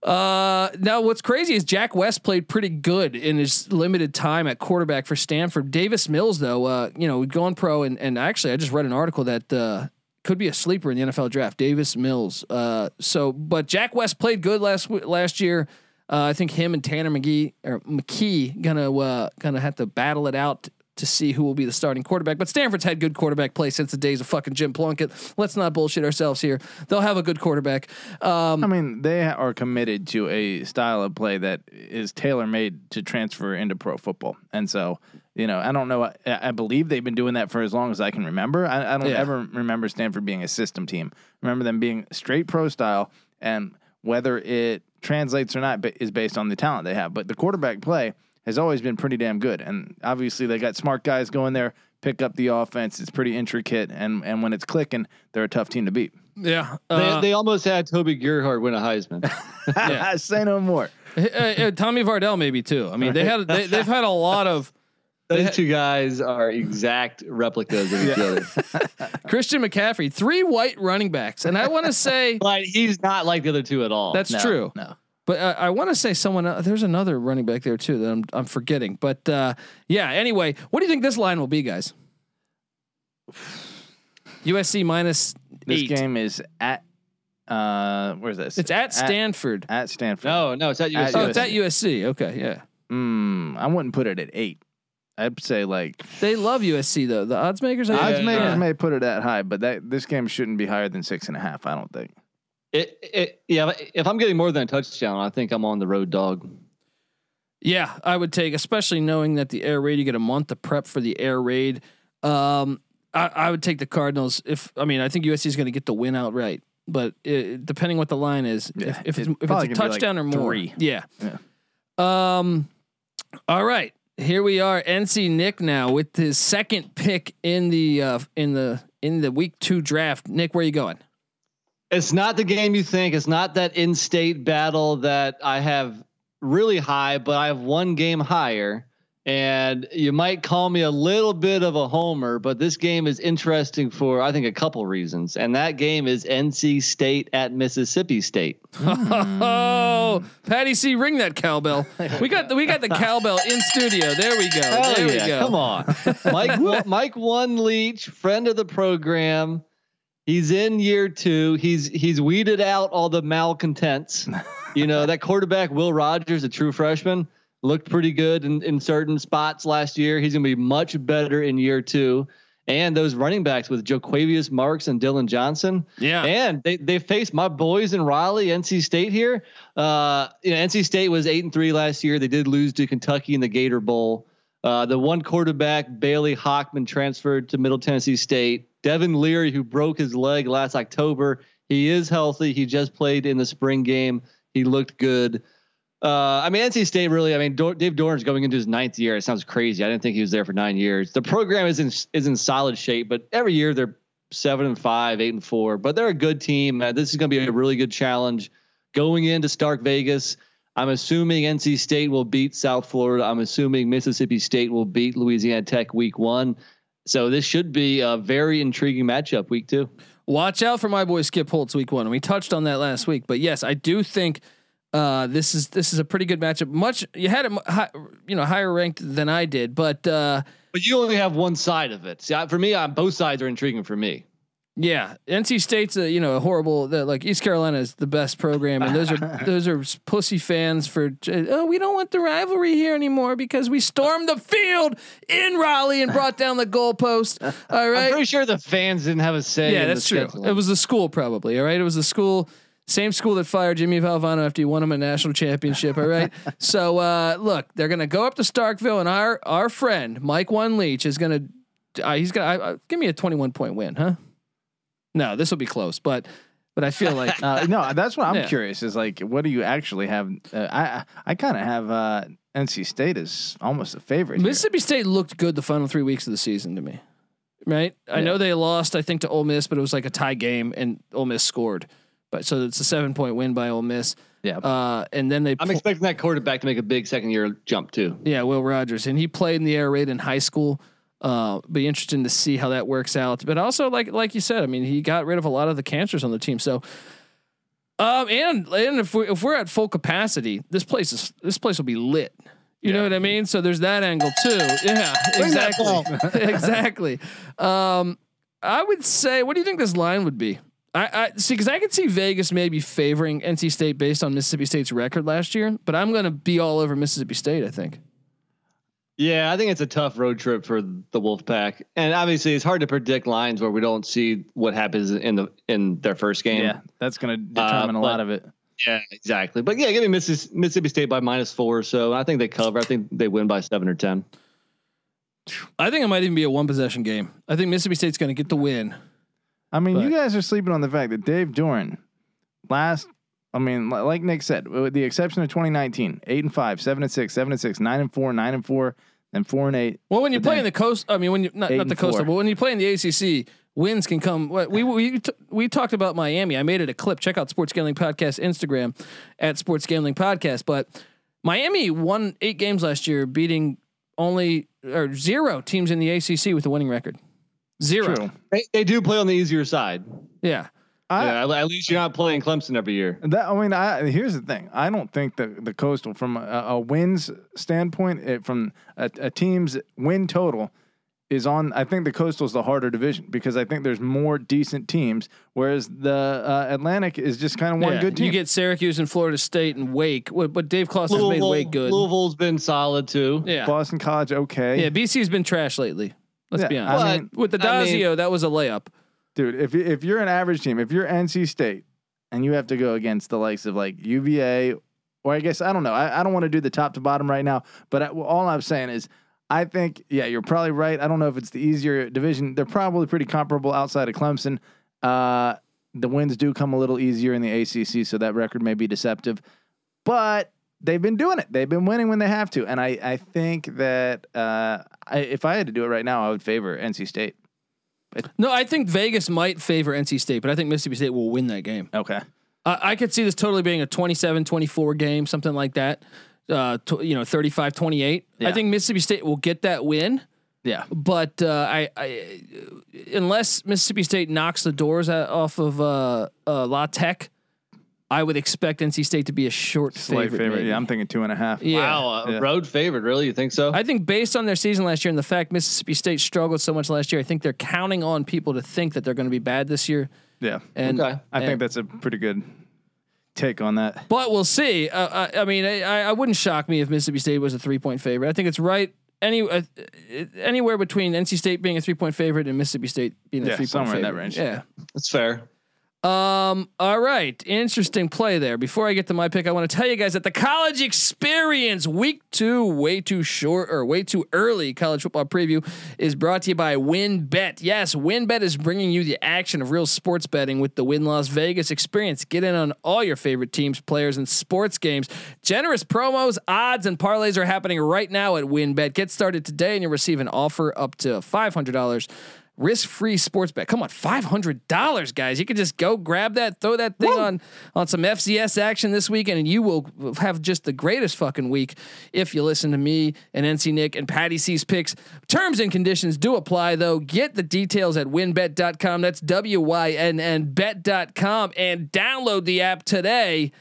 uh now what's crazy is Jack West played pretty good in his limited time at quarterback for Stanford. Davis Mills though, uh you know, going pro and and actually I just read an article that uh could be a sleeper in the NFL draft. Davis Mills. Uh so but Jack West played good last last year. Uh, I think him and Tanner McGee or McKee gonna uh, gonna have to battle it out to see who will be the starting quarterback. But Stanford's had good quarterback play since the days of fucking Jim Plunkett. Let's not bullshit ourselves here. They'll have a good quarterback. Um, I mean, they are committed to a style of play that is tailor made to transfer into pro football, and so you know, I don't know. I, I believe they've been doing that for as long as I can remember. I, I don't Yeah. ever remember Stanford being a system team. Remember them being straight pro style, and whether it translates or not is based on the talent they have. But the quarterback play has always been pretty damn good, and obviously they got smart guys going there, pick up the offense. It's pretty intricate, and and when it's clicking, they're a tough team to beat. yeah. They, Uh, they almost had Toby Gerhart win a Heisman. (laughs) Yeah. (laughs) Say no more. uh, uh, Tommy Vardell maybe too. I mean, they had they, they've had a lot of (laughs) Those two guys are exact replicas of each other. Christian McCaffrey, three white running backs, and I want to say But he's not like the other two at all. that's No, true. No. But uh, I want to say someone. Uh, there's another running back there too that I'm I'm forgetting. But uh, yeah. Anyway, what do you think this line will be, guys? USC minus This eight. game is at uh where's this? It's at Stanford. At, Stanford. No, no, it's at At USC. oh, it's at USC. Okay, yeah. Mm, I wouldn't put it at eight. I'd say like They love USC though. The odds makers. I odds makers yeah. may put it at high, but that this game shouldn't be higher than six and a half. I don't think. It, it, yeah, if I'm getting more than a touchdown, I think I'm on the road dog. Yeah, I would take, especially knowing that the air raid, you get a month to prep for the air raid. Um, I, I would take the Cardinals. If I mean, I think USC is going to get the win outright, but it, depending what the line is, Yeah, if, if it's, it's if it's a gonna like touchdown or more, three. yeah. Yeah. Um. All right, here we are. NC Nick now with his second pick in the uh, in the in the week two draft. Nick, where are you going? It's not the game you think. It's not that in-state battle that I have really high, but I have one game higher. And you might call me a little bit of a homer, but this game is interesting for I think a couple reasons. And that game is NC State at Mississippi State. Oh, Patty C, ring that cowbell. We got the, we got the cowbell in studio. There we go. Hell there yeah, we go. Come on. Mike (laughs) Mike One Leach, friend of the program. He's in year two. He's he's weeded out all the malcontents. (laughs) You know, that quarterback, Will Rogers, a true freshman, looked pretty good in, in certain spots last year. He's gonna be much better in year two. And those running backs with Joquavius Marks and Dillon Johnson. Yeah. And they they faced my boys in Raleigh, NC State here. Uh, you know, NC State was eight and three last year. They did lose to Kentucky in the Gator Bowl. Uh, the one quarterback, Bailey Hockman, transferred to Middle Tennessee State. Devin Leary, who broke his leg last October, he is healthy. He just played in the spring game. He looked good. Uh, I mean, NC State really. I mean, Dave Doeren's going into his ninth year. It sounds crazy. I didn't think he was there for nine years. The program is in is in solid shape, but every year they're seven and five, eight and four. But they're a good team. Uh, this is going to be a really good challenge going into Stark Vegas. I'm assuming NC State will beat South Florida. I'm assuming Mississippi State will beat Louisiana Tech week one. So this should be a very intriguing matchup week two. Watch out for my boy Skip Holtz week one. We touched on that last week, but yes, I do think uh, this is this is a pretty good matchup. Much you had it, you know, higher ranked than I did, but uh, But you only have one side of it. See, I, for me, I'm, both sides are intriguing for me. Yeah, NC State's a you know a horrible. The, like East Carolina is the best program, and those are (laughs) those are pussy fans for. Oh, we don't want the rivalry here anymore because we stormed the field in Raleigh and brought down the goalpost. (laughs) All I'm pretty sure the fans didn't have a say. Yeah, in that's the true. scheduling. It was the school probably. All right, it was the school, same school that fired Jimmy Valvano after he won him a national championship. All right, (laughs) so uh, look, they're gonna go up to Starkville, and our our friend Mike One Leach is gonna uh, he's gonna uh, give me a twenty one point win, huh? No, this will be close, but but I feel like (laughs) Uh, no, that's what I'm Yeah. curious. Is like, what do you actually have? Uh, I I kind of have uh, NC State is almost a favorite. here. Mississippi State looked good the final three weeks of the season to me. Right, I know they lost, I think, to Ole Miss, but it was like a tie game, and Ole Miss scored. But so it's a seven point win by Ole Miss. Yeah. Uh, and then they I'm pu- expecting that quarterback to make a big second year jump too. Yeah, Will Rogers, and he played in the air raid in high school. Uh, be interesting to see how that works out. But also, like like you said, I mean, he got rid of a lot of the cancers on the team. So, um, and and if we if we're at full capacity, this place is this place will be lit. You know what I mean? So there's that angle too. Yeah, exactly, (laughs) (laughs) exactly. Um, I would say, what do you think this line would be? I, I see because I could see Vegas maybe favoring NC State based on Mississippi State's record last year, but I'm going to be all over Mississippi State. I think. Yeah, I think it's a tough road trip for the Wolfpack, and obviously it's hard to predict lines where we don't see what happens in the in their first game. yeah, that's going to determine a uh, but- lot of it. Yeah, exactly. But yeah, give me Missis- Mississippi State by minus four. So I think they cover. I think they win by seven or ten. I think it might even be a one possession game. I think Mississippi State's going to get the win. I mean, you guys are sleeping on the fact that Dave Doeren, last, I mean, like Nick said, with the exception of 2019, eight and five, seven and six, seven and six, nine and four, nine and four, and four and eight. Well, when you But play in the coast, I mean, when you not, not the and coastal, four. but when you play in the ACC, wins can come. We we we talked about Miami. I made it a clip. Check out Sports Gambling Podcast Instagram at Sports Gambling Podcast. But Miami won eight games last year, beating only or zero teams in the ACC with a winning record. Zero. True. They, they do play on the easier side. Yeah. I, yeah, at- at least you're not playing Clemson every year. That I mean, I here's the thing. I don't think the the coastal from a, a wins standpoint, it, from a, a team's win total, is on. I think the coastal is the harder division because I think there's more decent teams, whereas the uh, Atlantic is just kind of one Yeah, good team. You get Syracuse and Florida State and Wake, but but Dave Claus has made Wake good. Louisville's been solid too. yeah, Boston College, okay, yeah. BC's been trash lately. Let's Yeah, be I honest. mean- With the I mean- Dazio, that was a layup. Dude. If if you're an average team, if you're NC State, and you have to go against the likes of like UVA, or I guess I don't know. I, I don't want to do the top to bottom right now, but I, all I'm saying is. I think, yeah, you're probably right. I don't know if it's the easier division. They're probably pretty comparable outside of Clemson. Uh, the wins do come a little easier in the ACC, so that record may be deceptive. But they've been doing it. They've been winning when they have to, and I, I think that uh, I, if I had to do it right now, I would favor NC State. No, I think Vegas might favor NC State, but I think Mississippi State will win that game. Okay. I, I could see this totally being a 27-24 game, something like that. Uh, you know, 35-28. I think Mississippi State will get that win. Yeah. but uh, I, I, unless Mississippi State knocks the doors out, off of uh, uh, La Tech, I would expect NC State to be a short Slight favorite. favorite. Yeah, I'm thinking two and a half. Yeah. Wow, a Yeah. road favorite, really? You think so? I think based on their season last year and the fact Mississippi State struggled so much last year, I think they're counting on people to think that they're going to be bad this year. Yeah. And Okay. I and- think that's a pretty good take on that. But we'll see. Uh, I, I mean, I, I wouldn't shock me if Mississippi State was a three point favorite. I think it's right any uh, anywhere between NC State being a three point favorite and Mississippi State being a three point favorite. somewhere in that range. Yeah. That's fair. Um. All right. Interesting play there. Before I get to my pick, I want to tell you guys that the college experience week two, way too short or way too early college football preview is brought to you by WynnBET. Yes, WynnBET is bringing you the action of real sports betting with the Wynn Las Vegas experience. Get in on all your favorite teams, players, and sports games. Generous promos, odds, and parlays are happening right now at WynnBET. Get started today, and you'll receive an offer up to five hundred dollars risk-free sports bet. Come on, five hundred dollars, guys. You can just go grab that, throw that thing on on some FCS action this weekend, and you will have just the greatest fucking week if you listen to me and NC Nick and Patty C's picks. Terms and conditions do apply, though. Get the details at wynnbet.com. That's W Y N N bet.com and download the app today.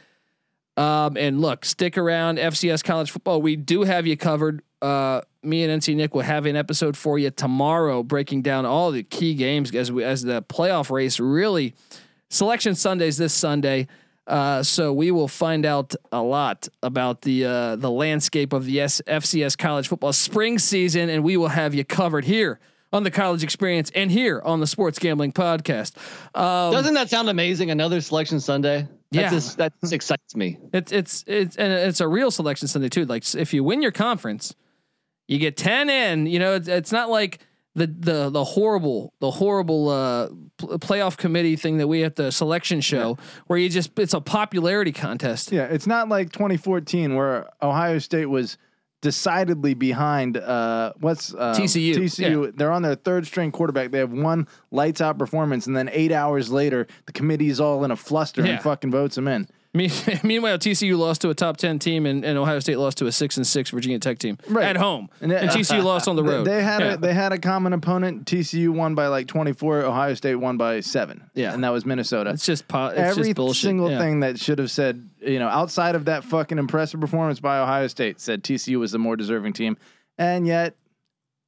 Um, and look, stick around. FCS college football, we do have you covered. Uh, me and NC Nick will have an episode for you tomorrow, breaking down all the key games as we as the playoff race really. Selection Sundays this Sunday, uh, so we will find out a lot about the uh, the landscape of the S- FCS college football spring season, and we will have you covered here on the College Experience and here on the Sports Gambling Podcast. Um, Doesn't that sound amazing? Another selection Sunday. That Yeah. just that just excites me. It's it's it's and it's a real selection Sunday too. Like if you win your conference, you get ten in. You know, it's, it's not like the the the horrible the horrible uh, pl- playoff committee thing that we at the selection show where you just it's a popularity contest. Yeah, it's not like 2014 where Ohio State was decidedly behind. Uh, what's uh, TCU, TCU. They're on their third string quarterback. They have one lights out performance, and then eight hours later, the committee's all in a fluster Yeah. and fucking votes them in. Me- (laughs) Meanwhile, TCU lost to a top ten team, and, and Ohio State lost to a six and six Virginia Tech team Right. at home, And and, TCU lost on the (laughs) road. They had Yeah. a they had a common opponent. TCU won by like 24. Ohio State won by seven. Yeah. and that was Minnesota. It's just po- it's Every just bullshit. single Yeah. thing that should have said, you know, outside of that fucking impressive performance by Ohio State, said TCU was the more deserving team, and yet,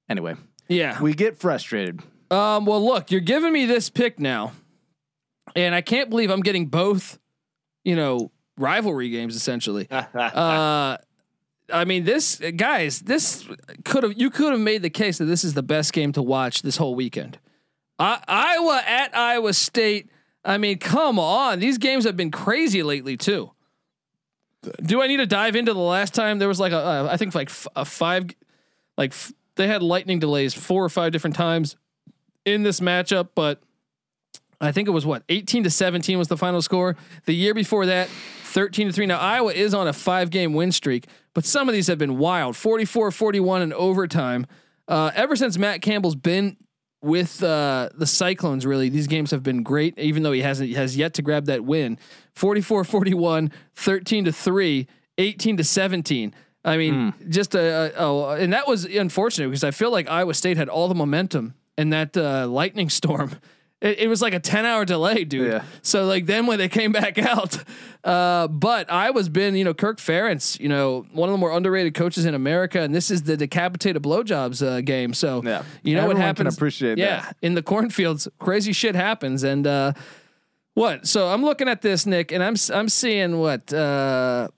anyway, Yeah. we get frustrated. Um, well, look, you're giving me this pick now, and I can't believe I'm getting both, you know, rivalry games essentially. (laughs) Uh, I mean, this guys, this could have you could have made the case that this is the best game to watch this whole weekend. I, Iowa at Iowa State. I mean, come on, these games have been crazy lately too. Do I need to dive into the last time there was like a uh, I think like f- a five, like f- they had lightning delays four or five different times in this matchup, but I think it was what 18 to 17 was the final score. The year before that, 13 to 3. Now Iowa is on a five game win streak, but some of these have been wild 44 41 in overtime. Uh, ever since Matt Campbell's been with uh, the Cyclones, really, these games have been great, even though he hasn't has yet to grab that win 44 41, 13 to 3, 18 to 17. I mean, just a, a, oh, and that was unfortunate because I feel like Iowa State had all the momentum and that uh, lightning storm (laughs) It, it was like a ten hour delay, dude. Yeah. So like then when they came (laughs) back out, uh, but I was been you know Kirk Ferentz, you know one of the more underrated coaches in America, and this is the decapitated blowjobs uh, game. So Yeah. you know Everyone what can happens? appreciate yeah, that. in the cornfields, crazy shit happens, and uh, what? So I'm looking at this, Nick, and I'm I'm seeing what. Uh,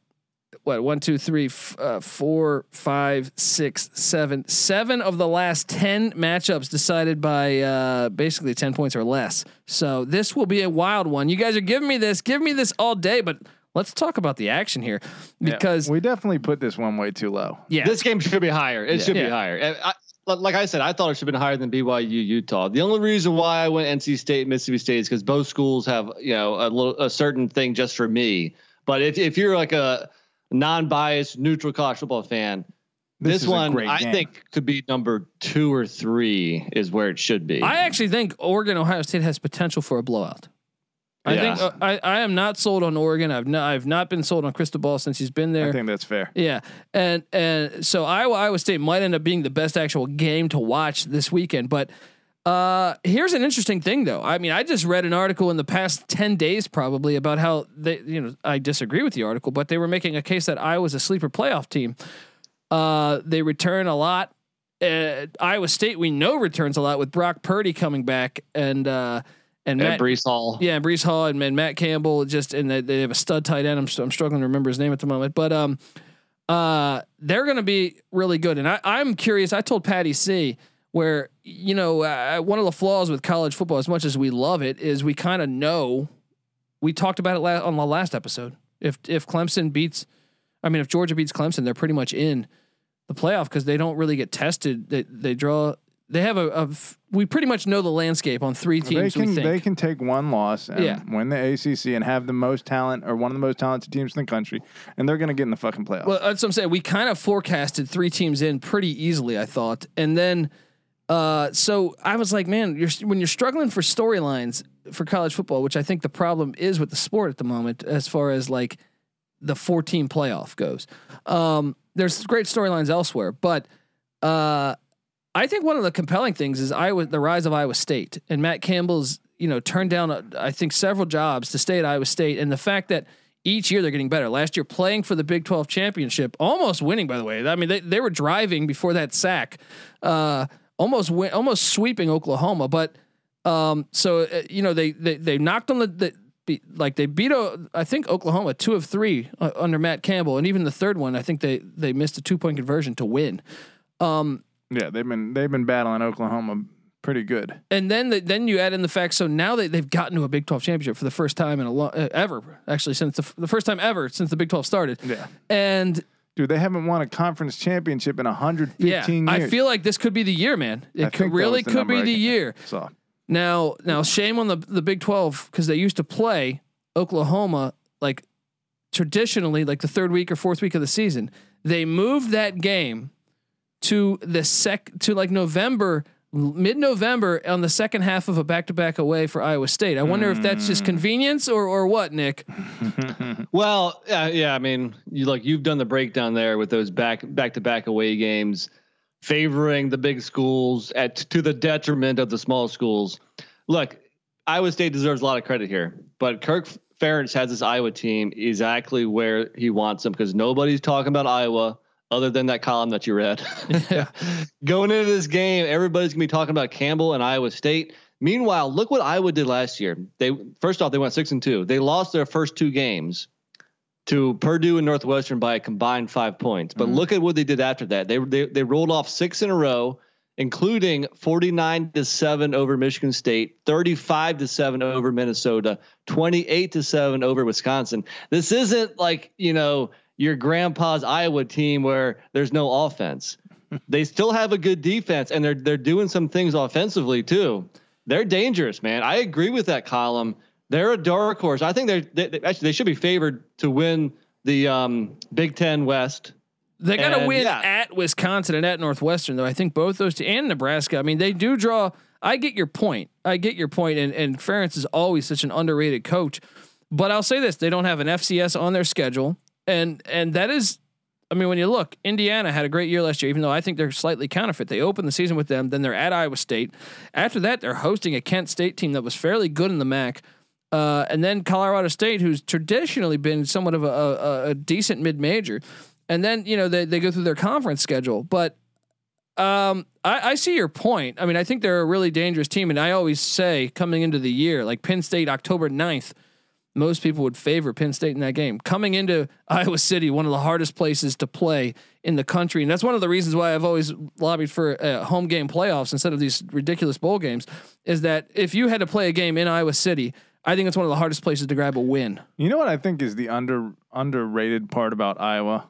what one two three f- uh, four five six seven seven of the last 10 matchups decided by uh basically 10 points or less so this will be a wild one you guys are giving me this give me this all day but let's talk about the action here Yeah. because we definitely put this one way too low. yeah, This game should be higher. It should Yeah. be higher. And I, like I said, I thought it should have been higher than BYU Utah. The only reason why I went NC State Mississippi State is because both schools have you know a little a certain thing just for me. But if if you're like a non-biased neutral college football fan, This this, one I game. think could be number two or three is where it should be. I actually think Oregon Ohio State has potential for a blowout I Yeah. think uh, I, I am not sold on Oregon. I've not I've not been sold on Cristobal since he's been there. I think that's fair. Yeah, and and so Iowa Iowa State might end up being the best actual game to watch this weekend. But uh, here's an interesting thing, though. I mean, I just read an article in the past ten days, probably about how they, you know, I disagree with the article, but they were making a case that Iowa's a sleeper playoff team. Uh, they return a lot. Uh, Iowa State, we know, returns a lot with Brock Purdy coming back and uh, and and Matt Breece Hall. yeah, and Breece Hall and, and Matt Campbell just and they, they have a stud tight end. I'm, I'm struggling to remember his name at the moment, but um, uh, they're going to be really good. And I, I'm curious. I told Patty C where you know uh, one of the flaws with college football, as much as we love it, is we kind of know. We talked about it la- on the last episode. If if Clemson beats, I mean, if Georgia beats Clemson, they're pretty much in the playoff because they don't really get tested. They they draw. They have a, a f- we pretty much know the landscape on three teams. They can they can take one loss and Yeah. win the ACC and have the most talent or one of the most talented teams in the country, and they're going to get in the fucking playoffs. Well, that's what I'm saying. We kind of forecasted three teams in pretty easily, I thought, and then, uh, so I was like, man, you're when you're struggling for storylines for college football, which I think the problem is with the sport at the moment, as far as like the 14 playoff goes. Um, there's great storylines elsewhere, but uh, I think one of the compelling things is Iowa, the rise of Iowa State, and Matt Campbell's you know turned down I think several jobs to stay at Iowa State, and the fact that each year they're getting better. Last year playing for the Big 12 championship, almost winning by the way. I mean they they were driving before that sack, uh, almost win, almost sweeping Oklahoma, but um, so uh, you know they they they knocked on the. the be, like they beat uh, I think Oklahoma two of three uh, under Matt Campbell and even the third one I think they they missed a two point conversion to win. Um, yeah, they've been they've been battling Oklahoma pretty good. and then the, then you add in the fact so now they they've gotten to a Big 12 championship for the first time in a long uh, ever actually since the, f- the first time ever since the Big 12 started. Yeah. And Dude, they haven't won a conference championship in 115 yeah, years. I feel like this could be the year, man. It I could, really the could be the year. So Now, now shame on the the Big 12 cuz they used to play Oklahoma like traditionally like the third week or fourth week of the season. They moved that game to the sec to like November mid November on the second half of a back to back away for Iowa State. I wonder if that's Mm. just convenience or or what, Nick. (laughs) Well, yeah, yeah. I mean, you like you've done the breakdown there with those back back to back away games, favoring the big schools at to the detriment of the small schools. Look, Iowa State deserves a lot of credit here, but Kirk Ferentz has this Iowa team exactly where he wants them because nobody's talking about Iowa other than that column that you read. (laughs) (laughs) Going into this game, everybody's gonna be talking about Campbell and Iowa State. Meanwhile, look what Iowa did last year. They first off they went six and two. They lost their first two games to Purdue and Northwestern by a combined five points. But mm-hmm. look at what they did after that. They they they rolled off six in a row, including forty nine to seven over Michigan State, thirty five to seven over Minnesota, twenty eight to seven over Wisconsin. This isn't like you know your grandpa's Iowa team where there's no offense. (laughs) they still have a good defense, and they're they're doing some things offensively too. They're dangerous, man. I agree with that column. They're a dark horse. I think they're they, they- actually they should be favored to win the um, Big Ten West. They got to And, win yeah. at Wisconsin and at Northwestern, though. I think both those two and Nebraska. I mean, they do draw. I get your point. I get your point. point, and and Ferentz is always such an underrated coach. But I'll say this: they don't have an FCS on their schedule, and and that is I mean, when you look, Indiana had a great year last year, even though I think they're slightly counterfeit. They opened the season with them, then they're at Iowa State. After that, they're hosting a Kent State team that was fairly good in the MAC. Uh, and then Colorado State, who's traditionally been somewhat of a, a, a decent mid major. And then, you know, they, they go through their conference schedule. But um, I, I see your point. I mean, I think they're a really dangerous team. And I always say coming into the year, like Penn State, October 9th, most people would favor Penn State in that game. Coming into Iowa City, one of the hardest places to play in the country, and that's one of the reasons why I've always lobbied for uh, home game playoffs instead of these ridiculous bowl games. Is that if you had to play a game in Iowa City, I think it's one of the hardest places to grab a win. You know what I think is the under underrated part about Iowa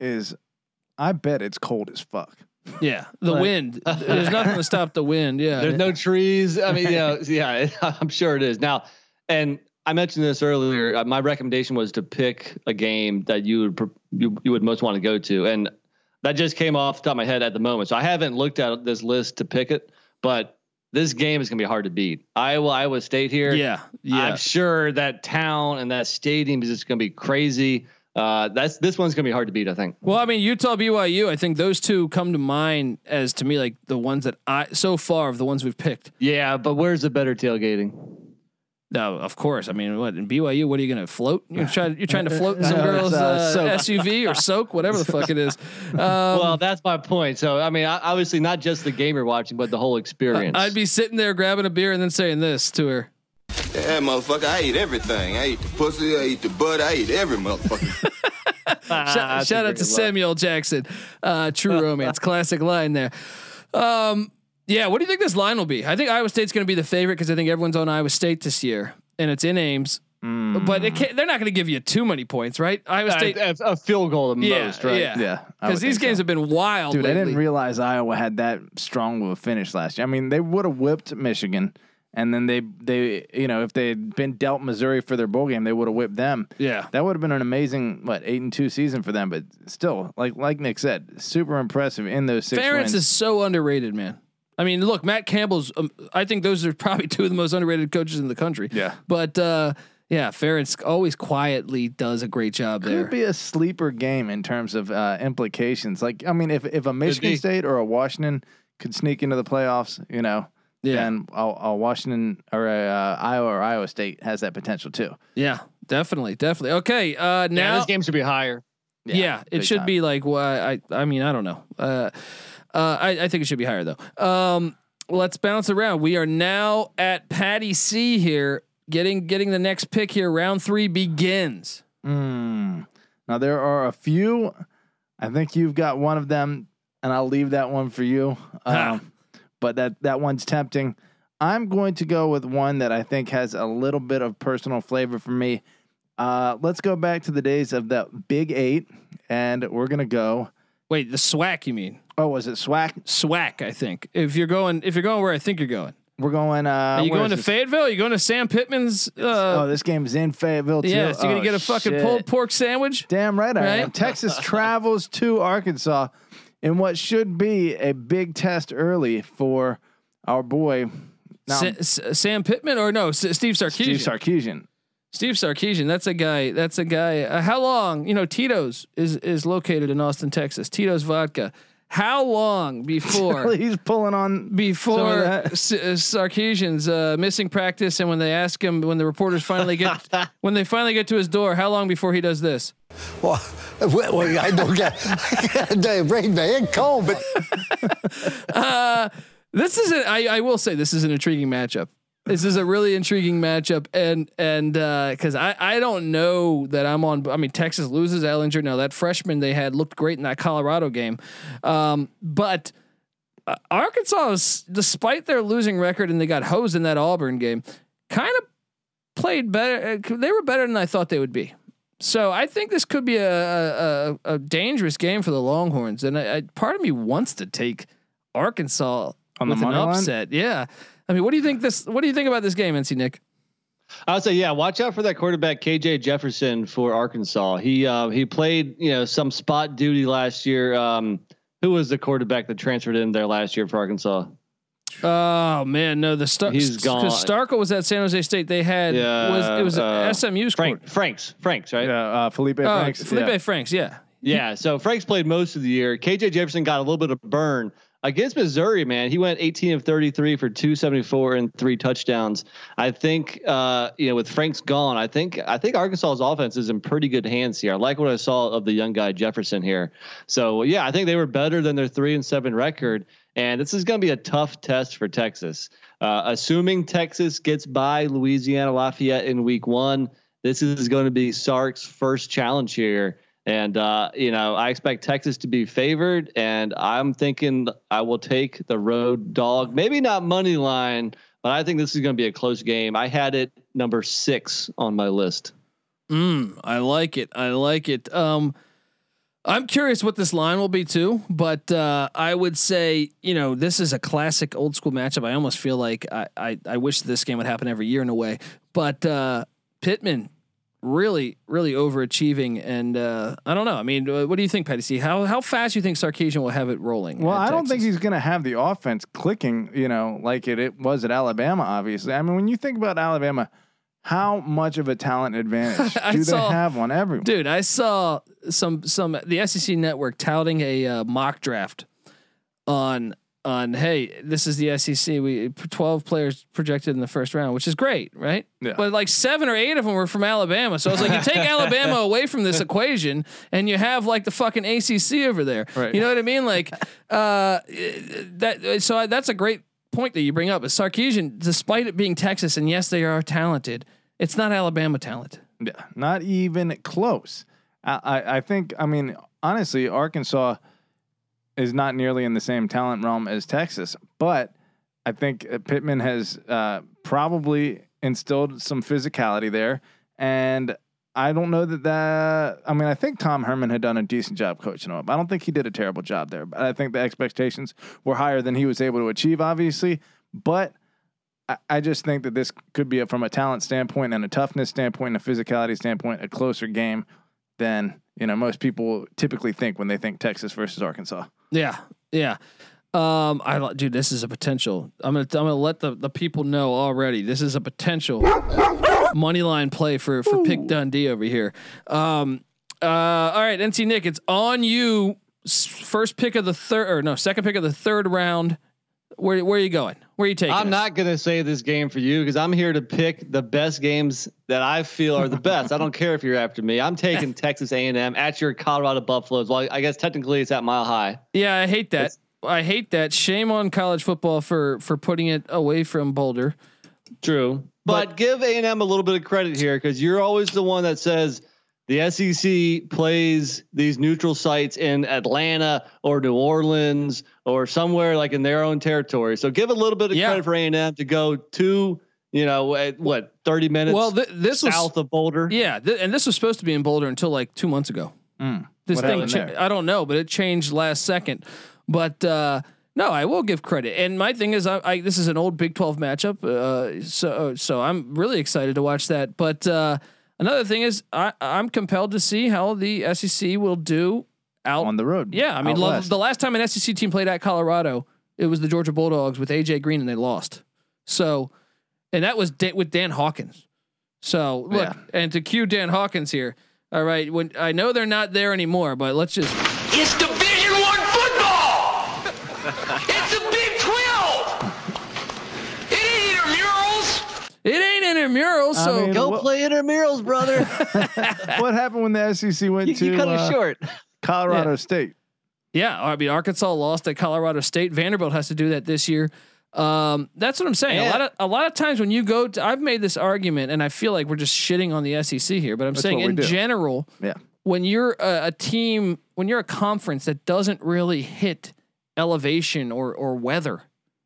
is I bet it's cold as fuck. Yeah, the Like- wind. (laughs) There's nothing to stop the wind. Yeah, There's no trees. I mean, you know, yeah, (laughs) I'm sure it is. Now, and I mentioned this earlier. uh, My recommendation was to pick a game that you would you, you would most want to go to, and that just came off the top of my head at the moment. So I haven't looked at this list to pick it, but this game is going to be hard to beat. Iowa, Iowa State here. Yeah, yeah. I'm sure that town and that stadium is just going to be crazy. Uh, that's this one's going to be hard to beat. I think. Well, I mean, Utah, BYU. I think those two come to mind as to me like the ones that I so far of the ones we've picked. Yeah, but where's the better tailgating? No, of course. I mean, what in BYU? What are you going to float? You're trying. You're trying to float some (laughs) Uh, girls' uh, uh. SUV or soak, whatever the (laughs) fuck it is. Um, well, that's my point. So, I mean, obviously not just the game you're watching, but the whole experience. I'd be sitting there grabbing a beer and then saying this to her. Yeah, motherfucker, I eat everything. I eat the pussy, I eat the butt, I eat every motherfucker. (laughs) Ah, Shout, shout out to line. Samuel Jackson. Uh, true romance, classic line there. Um, yeah, what do you think this line will be? I think Iowa State's going to be the favorite because I think everyone's on Iowa State this year, and it's in Ames. Mm. But it can't, they're not going to give you too many points, right? Iowa State, a, a field goal at yeah, most, right? yeah, Yeah, Because these think so. games have been wild. Dude, I didn't realize Iowa had that strong of a finish last year. I mean, they would have whipped Michigan, and then they they you know if they had been dealt Missouri for their bowl game, they would have whipped them. Yeah, That would have been an amazing what eight and two season for them. But still, like like Nick said, super impressive in those six Ferentz wins. is so underrated, man. I mean, look, Matt Campbell's. Um, I think those are (laughs) probably two of the most underrated coaches in the country. Yeah. but uh, yeah, Ferentz always quietly does a great job there. could be a sleeper game in terms of uh, implications. Like, I mean, if if a Michigan. State or a Washington could sneak into the playoffs, you know, Yeah. then a, a Washington or a, uh, Iowa or Iowa State has that potential too. Yeah, definitely, definitely. Okay, uh, Yeah, now this game should be higher. Yeah, it should time. be like well, I I mean I don't know. Uh, uh, I I think it should be higher though. Um, let's bounce around. We are now at Patty C here, getting getting the next pick here. Round three begins. Mm. Now there are a few. I think you've got one of them, and I'll leave that one for you. Ha. Um, but that that one's tempting. I'm going to go with one that I think has a little bit of personal flavor for me. Uh, let's go back to the days of the Big Eight, and we're gonna go. Wait, the SWAC you mean? Oh, was it SWAC? SWAC, I think. If you're going, if you're going where I think you're going, We're going. Uh, are you going to? Fayetteville? Are you going to Sam Pittman's? oh, Uh, this game is in Fayetteville too. yeah, so you're gonna Oh, get a fucking shit. pulled pork sandwich. Damn right I am. Texas (laughs) travels to Arkansas in what should be a big test early for our boy now, Sa- S- Sam Pittman or no? S- Steve Sarkisian. Steve Sarkisian. Steve Sarkisian, that's a guy. That's a guy. Uh, how long? You know, Tito's is is located in Austin, Texas. Tito's Vodka. How long before (laughs) He's pulling on before some. S- uh, Sarkisian's uh, missing practice, and when they ask him, when the reporters finally get (laughs) when they finally get to his door, how long before he does this? Well, (laughs) well, well, I don't get. They bring me in cold, but uh, This is a, I, I will say this is an intriguing matchup. This is a really intriguing matchup, and and because I I don't know that I'm on. I mean, Texas loses Ehlinger now. That freshman they had looked great in that Colorado game, um, but uh, Arkansas, is, despite their losing record and they got hosed in that Auburn game, kind of played better. uh, They were better than I thought they would be. So I think this could be a a, a dangerous game for the Longhorns, and I, I, part of me wants to take Arkansas On the with an money line? upset. Yeah, I mean, what do you think this? What do you think about this game, NC Nick? I would say, yeah, watch out for that quarterback KJ Jefferson for Arkansas. He uh, he played you know some spot duty last year. Um, who was the quarterback that transferred in there last year for Arkansas? Oh man, no, the Star- He's gone. Because Starkel was at San Jose State. They had Yeah, was it was uh, SMU's Frank court- Franks Franks right? yeah, uh, Feleipe Oh, Franks. Feleipe yeah. Franks, yeah. Yeah. So Frank's played most of the year. KJ Jefferson got a little bit of burn against Missouri, man. He went 18 of 33 for 274 and three touchdowns. I think, uh, you know, with Frank's gone, I think, I think Arkansas's offense is in pretty good hands here. I like what I saw of the young guy Jefferson here. So yeah, I think they were better than their three and seven record. And this is going to be a tough test for Texas. Uh, assuming Texas gets by Louisiana Lafayette in week one, this is going to be Sark's first challenge here. And uh, you know, I expect Texas to be favored, and I'm thinking I will take the road dog. Maybe not money line, but I think this is going to be a close game. I had it number six on my list. Mm, I like it. I like it. Um, I'm curious what this line will be too, but uh, I would say you know this is a classic old school matchup. I almost feel like I I, I wish this game would happen every year in a way, but uh, Pittman really really overachieving and uh, I don't know. I mean, uh, what do you think, Petty C? How how fast you think Sarkisian will have it rolling? Well, I don't think he's going to have the offense clicking, you know, like it, it was at Alabama, obviously. I mean, when you think about Alabama, how much of a talent advantage (laughs) do they have on everyone? Dude, I saw some some the SEC network touting a uh, mock draft on on hey, this is the SEC. We twelve players projected in the first round, which is great, right? Yeah. But like seven or eight of them were from Alabama. So I was like, you take (laughs) Alabama away from this equation, and you have like the fucking ACC over there. Right. You know what I mean? Like (laughs) uh, that. So I, that's a great point that you bring up. Is Sarkisian, despite it being Texas, and yes, they are talented, it's not Alabama talent. Yeah, not even close. I, I, I think. I mean, honestly, Arkansas is not nearly in the same talent realm as Texas, but I think Pittman has uh, probably instilled some physicality there, and I don't know that that. I mean, I think Tom Herman had done a decent job coaching him up. I don't think he did a terrible job there, but I think the expectations were higher than he was able to achieve, obviously. But I, I just think that this could be a, from a talent standpoint and a toughness standpoint and a physicality standpoint a closer game than you know most people typically think when they think Texas versus Arkansas. Yeah, yeah. Um, I dude, this is a potential. I'm gonna I'm gonna let the, the people know already. This is a potential money line play for for Pick Dundee over here. Um, uh, all right, NC Nick, it's on you. First pick of the third, or no, second pick of the third round. Where where are you going? Where are you taking? I'm us? not going to say this game for you because I'm here to pick the best games that I feel are the best. I don't care if you're after me. I'm taking (laughs) Texas A&M at your Colorado Buffaloes. Well, I guess technically it's at Mile High. Yeah, I hate that. It's- I hate that. Shame on college football for for putting it away from Boulder. True, but, But- give A&M a little bit of credit here because you're always the one that says the SEC plays these neutral sites in Atlanta or New Orleans or somewhere like in their own territory. So give a little bit of Yeah. credit for A&M to go to you know at what 30 minutes Well, th- this was south of Boulder. Yeah, th- and this was supposed to be in Boulder until like two months ago. Mm. This What thing, cha- I don't know, but it changed last second. But uh, no, I will give credit. And my thing is, I, I this is an old Big Twelve matchup, uh, so so I'm really excited to watch that. But uh, another thing is, I, I'm compelled to see how the SEC will do out on the road. Yeah, I mean, out lo- west. the last time an SEC team played at Colorado, it was the Georgia Bulldogs with AJ Green, and they lost. So, and that was da- with Dan Hawkins. So look, Yeah. and to cue Dan Hawkins here. All right, when I know they're not there anymore, but let's just It's Division One football. it's the Big Twelve. It ain't intramurals. it ain't intramural. I So mean, Go What- play intramurals, brother. (laughs) what happened when the SEC went you, to you cut uh, it short. Colorado Yeah. State? yeah, I mean Arkansas lost at Colorado State. Vanderbilt has to do that this year. Um, that's what I'm saying. A lot of a lot of times when you go, to, I've made this argument, and I feel like we're just shitting on the SEC here. But I'm That's saying in do. general, Yeah. when you're a, a team, when you're a conference that doesn't really hit elevation or or weather.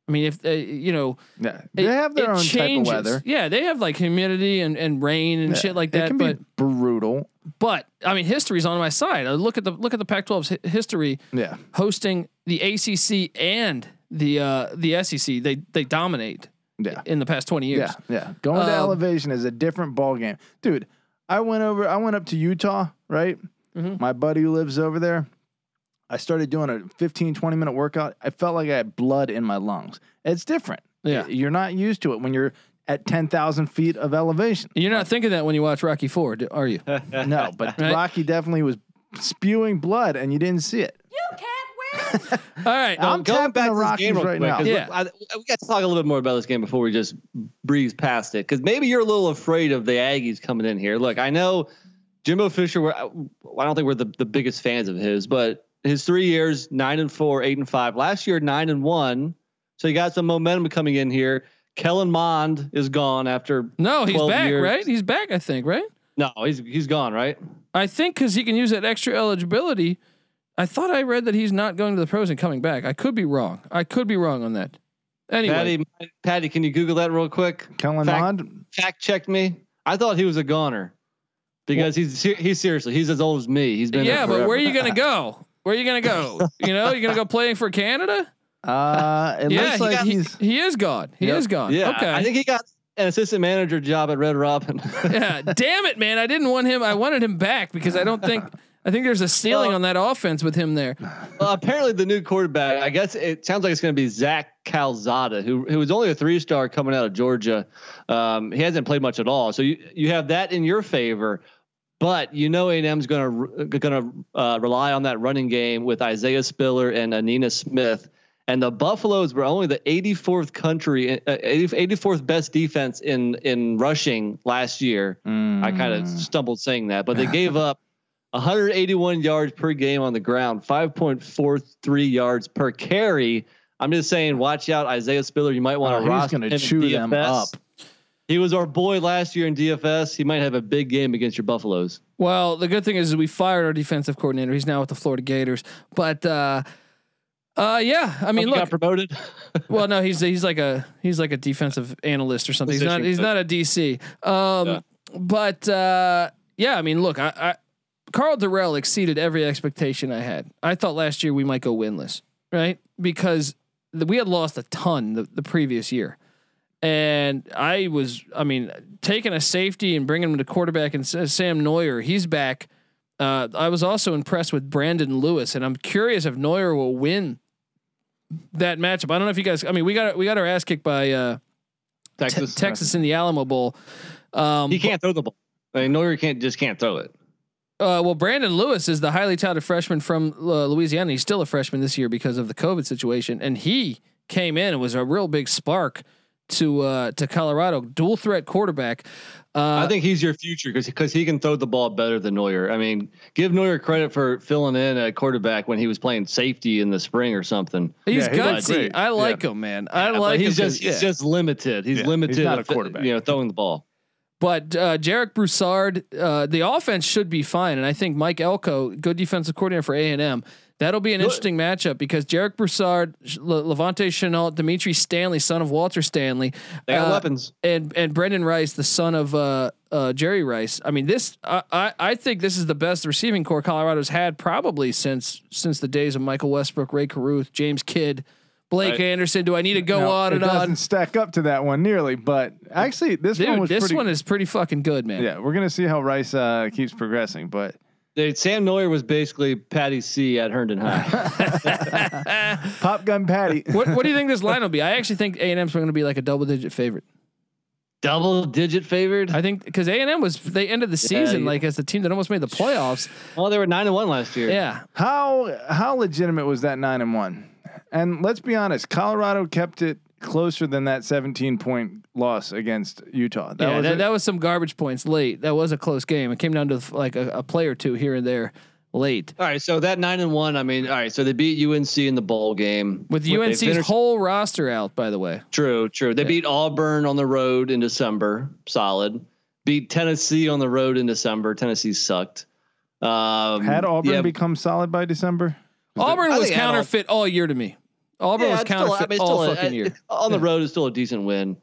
I mean, if uh, you know, Yeah, they it- have their own changes. type of weather. Yeah, they have like humidity and, and rain and Yeah, shit like that. It can But be brutal. but I mean, history's on my side. Uh, Look at the look at the Pac-12's history Yeah, hosting the ACC and the uh, the SEC. They they dominate yeah. in the past twenty years. Yeah, yeah. Going to Um, elevation is a different ball game, dude. I went over. I went up to Utah, right? Mhm. My buddy who lives over there. I started doing a 15, 20 minute workout. I felt like I had blood in my lungs. It's different. Yeah. you're not used to it when you're at ten thousand feet of elevation. You're not thinking that when you watch Rocky Four, are you? (laughs) no, but Right. Rocky definitely was spewing blood, and you didn't see it. You can't. (laughs) All right. I'm going back to this game real right quick, now. 'cause Yeah. I, we got to talk a little bit more about this game before we just breeze past it. Because maybe you're a little afraid of the Aggies coming in here. Look, I know Jimbo Fisher. We're, I don't think we're the, the biggest fans of his, but his three years, nine and four, eight and five. Last year, nine and one. So you got some momentum coming in here. Kellen Mond is gone after. No, he's back, years. right? He's back, I think, right? No, he's he's gone, right? I think because he can use that extra eligibility. I thought I read that he's not going to the pros and coming back. I could be wrong. I could be wrong on that. Anyway, Patty, Patty, can you Google that real quick? Kellen Fact- Mond. Fact checked me. I thought he was a goner because he's ser- he's seriously he's as old as me. He's been yeah, but where are you gonna go? Where are you gonna go? You know, you're gonna go playing for Canada? (laughs) Uh, it yeah, looks he, like got- he's. he is gone. He Yep. is gone. Yeah, okay. I think he got an assistant manager job at Red Robin. (laughs) yeah. Damn it, man! I didn't want him. I wanted him back because I don't think. I think there's a ceiling Well- on that offense with him there. well, apparently the new quarterback. I guess it sounds like it's going to be Zach Calzada, who who was only a three star coming out of Georgia. Um, he hasn't played much at all, so you you have that in your favor. But you know A&M's going to going to uh, rely on that running game with Isaiah Spiller and Ainias Smith. And the Buffaloes were only the 84th country, uh, 84th best defense in in rushing last year. I kind of Mm. stumbled saying that, but they (laughs) gave up 181 yards per game on the ground, 5.43 yards per carry. I'm just saying, watch out, Isaiah Spiller. You might want Oh, to he's roster gonna chew them up. He was our boy last year in DFS. He might have a big game against your Buffaloes. Well, the good thing is we fired our defensive coordinator. He's now with the Florida Gators. But uh, uh, yeah, I mean, He got look. promoted. (laughs) Well, no, he's he's like a he's like a defensive analyst or something. He's not he's not a DC. Um, Yeah. but uh, yeah, I mean, look, I, I Karl Dorrell exceeded every expectation I had. I thought last year we might go winless, right? Because the, we had lost a ton the, the previous year. And I was, I mean, taking a safety and bringing him to quarterback and Sam Noyer, he's back. Uh, I was also impressed with Brendon Lewis, and I'm curious if Noyer will win that matchup. I don't know if you guys. I mean, we got we got our ass kicked by uh, Te- Texas. Texas in the Alamo Bowl. Um, He can't throw the ball. I mean, Noyer can't just can't throw it. Uh, well, Brendon Lewis is the highly touted freshman from uh, Louisiana. He's still a freshman this year because of the COVID situation, and he came in and was a real big spark to uh, to Colorado. Dual threat quarterback. Uh, I think he's your future because because he can throw the ball better than Noyer. I mean, give Noyer credit for filling in at quarterback when he was playing safety in the spring or something. he's Yeah, he gutsy. was great. I like him, man. I But like he's him. just 'cause- he's just limited. He's Yeah, limited. he's not a at fi- quarterback. You know, throwing the ball. But uh, Jarek Broussard, uh, the offense should be fine, and I think Mike Elko, good defensive coordinator for A and M, that'll be an Good. interesting matchup because Jarek Broussard, Le- La'Vontae Shenault, Dimitri Stanley, son of Walter Stanley, They got uh, weapons. and and Brenden Rice, the son of uh, uh, Jerry Rice. I mean, this I, I I think this is the best receiving corps Colorado's had probably since since the days of Michael Westbrook, Rae Carruth, James Kidd, Blake Right. Anderson. Do I need to go No, on it doesn't on? stack up to that one nearly, but actually, this one Dude, was this pretty. one is pretty fucking good, man. yeah, we're gonna see how Rice uh, keeps progressing, but Dude, Sam Noyer was basically Patty C at Herndon High. (laughs) (laughs) Pop Gun Patty. what what do you think this line will be? I actually think A and M's going to be like a double digit favorite. Double digit favored. I think because A and M was they ended the season you- like as the team that almost made the playoffs. well, they were nine and one last year. Yeah, How how legitimate was that nine and one? And let's be honest, Colorado kept it closer than that 17 point loss against Utah. That yeah, was that, it. that was some garbage points late. That was a close game. It came down to like a, a play or two here and there late. All right, so that nine and one. I mean, all right, so they beat UNC in the bowl game With They UNC's finished- whole roster out, by the way. True, true. They Yeah. beat Auburn on the road in December. Solid. Beat Tennessee on the road in December. Tennessee sucked. Um, Had Auburn yeah, become solid by December? Auburn I was think Adol- counterfeit all year to me. Auburn yeah, was it's still- I mean, all still a- fucking year. on the road is still a decent win.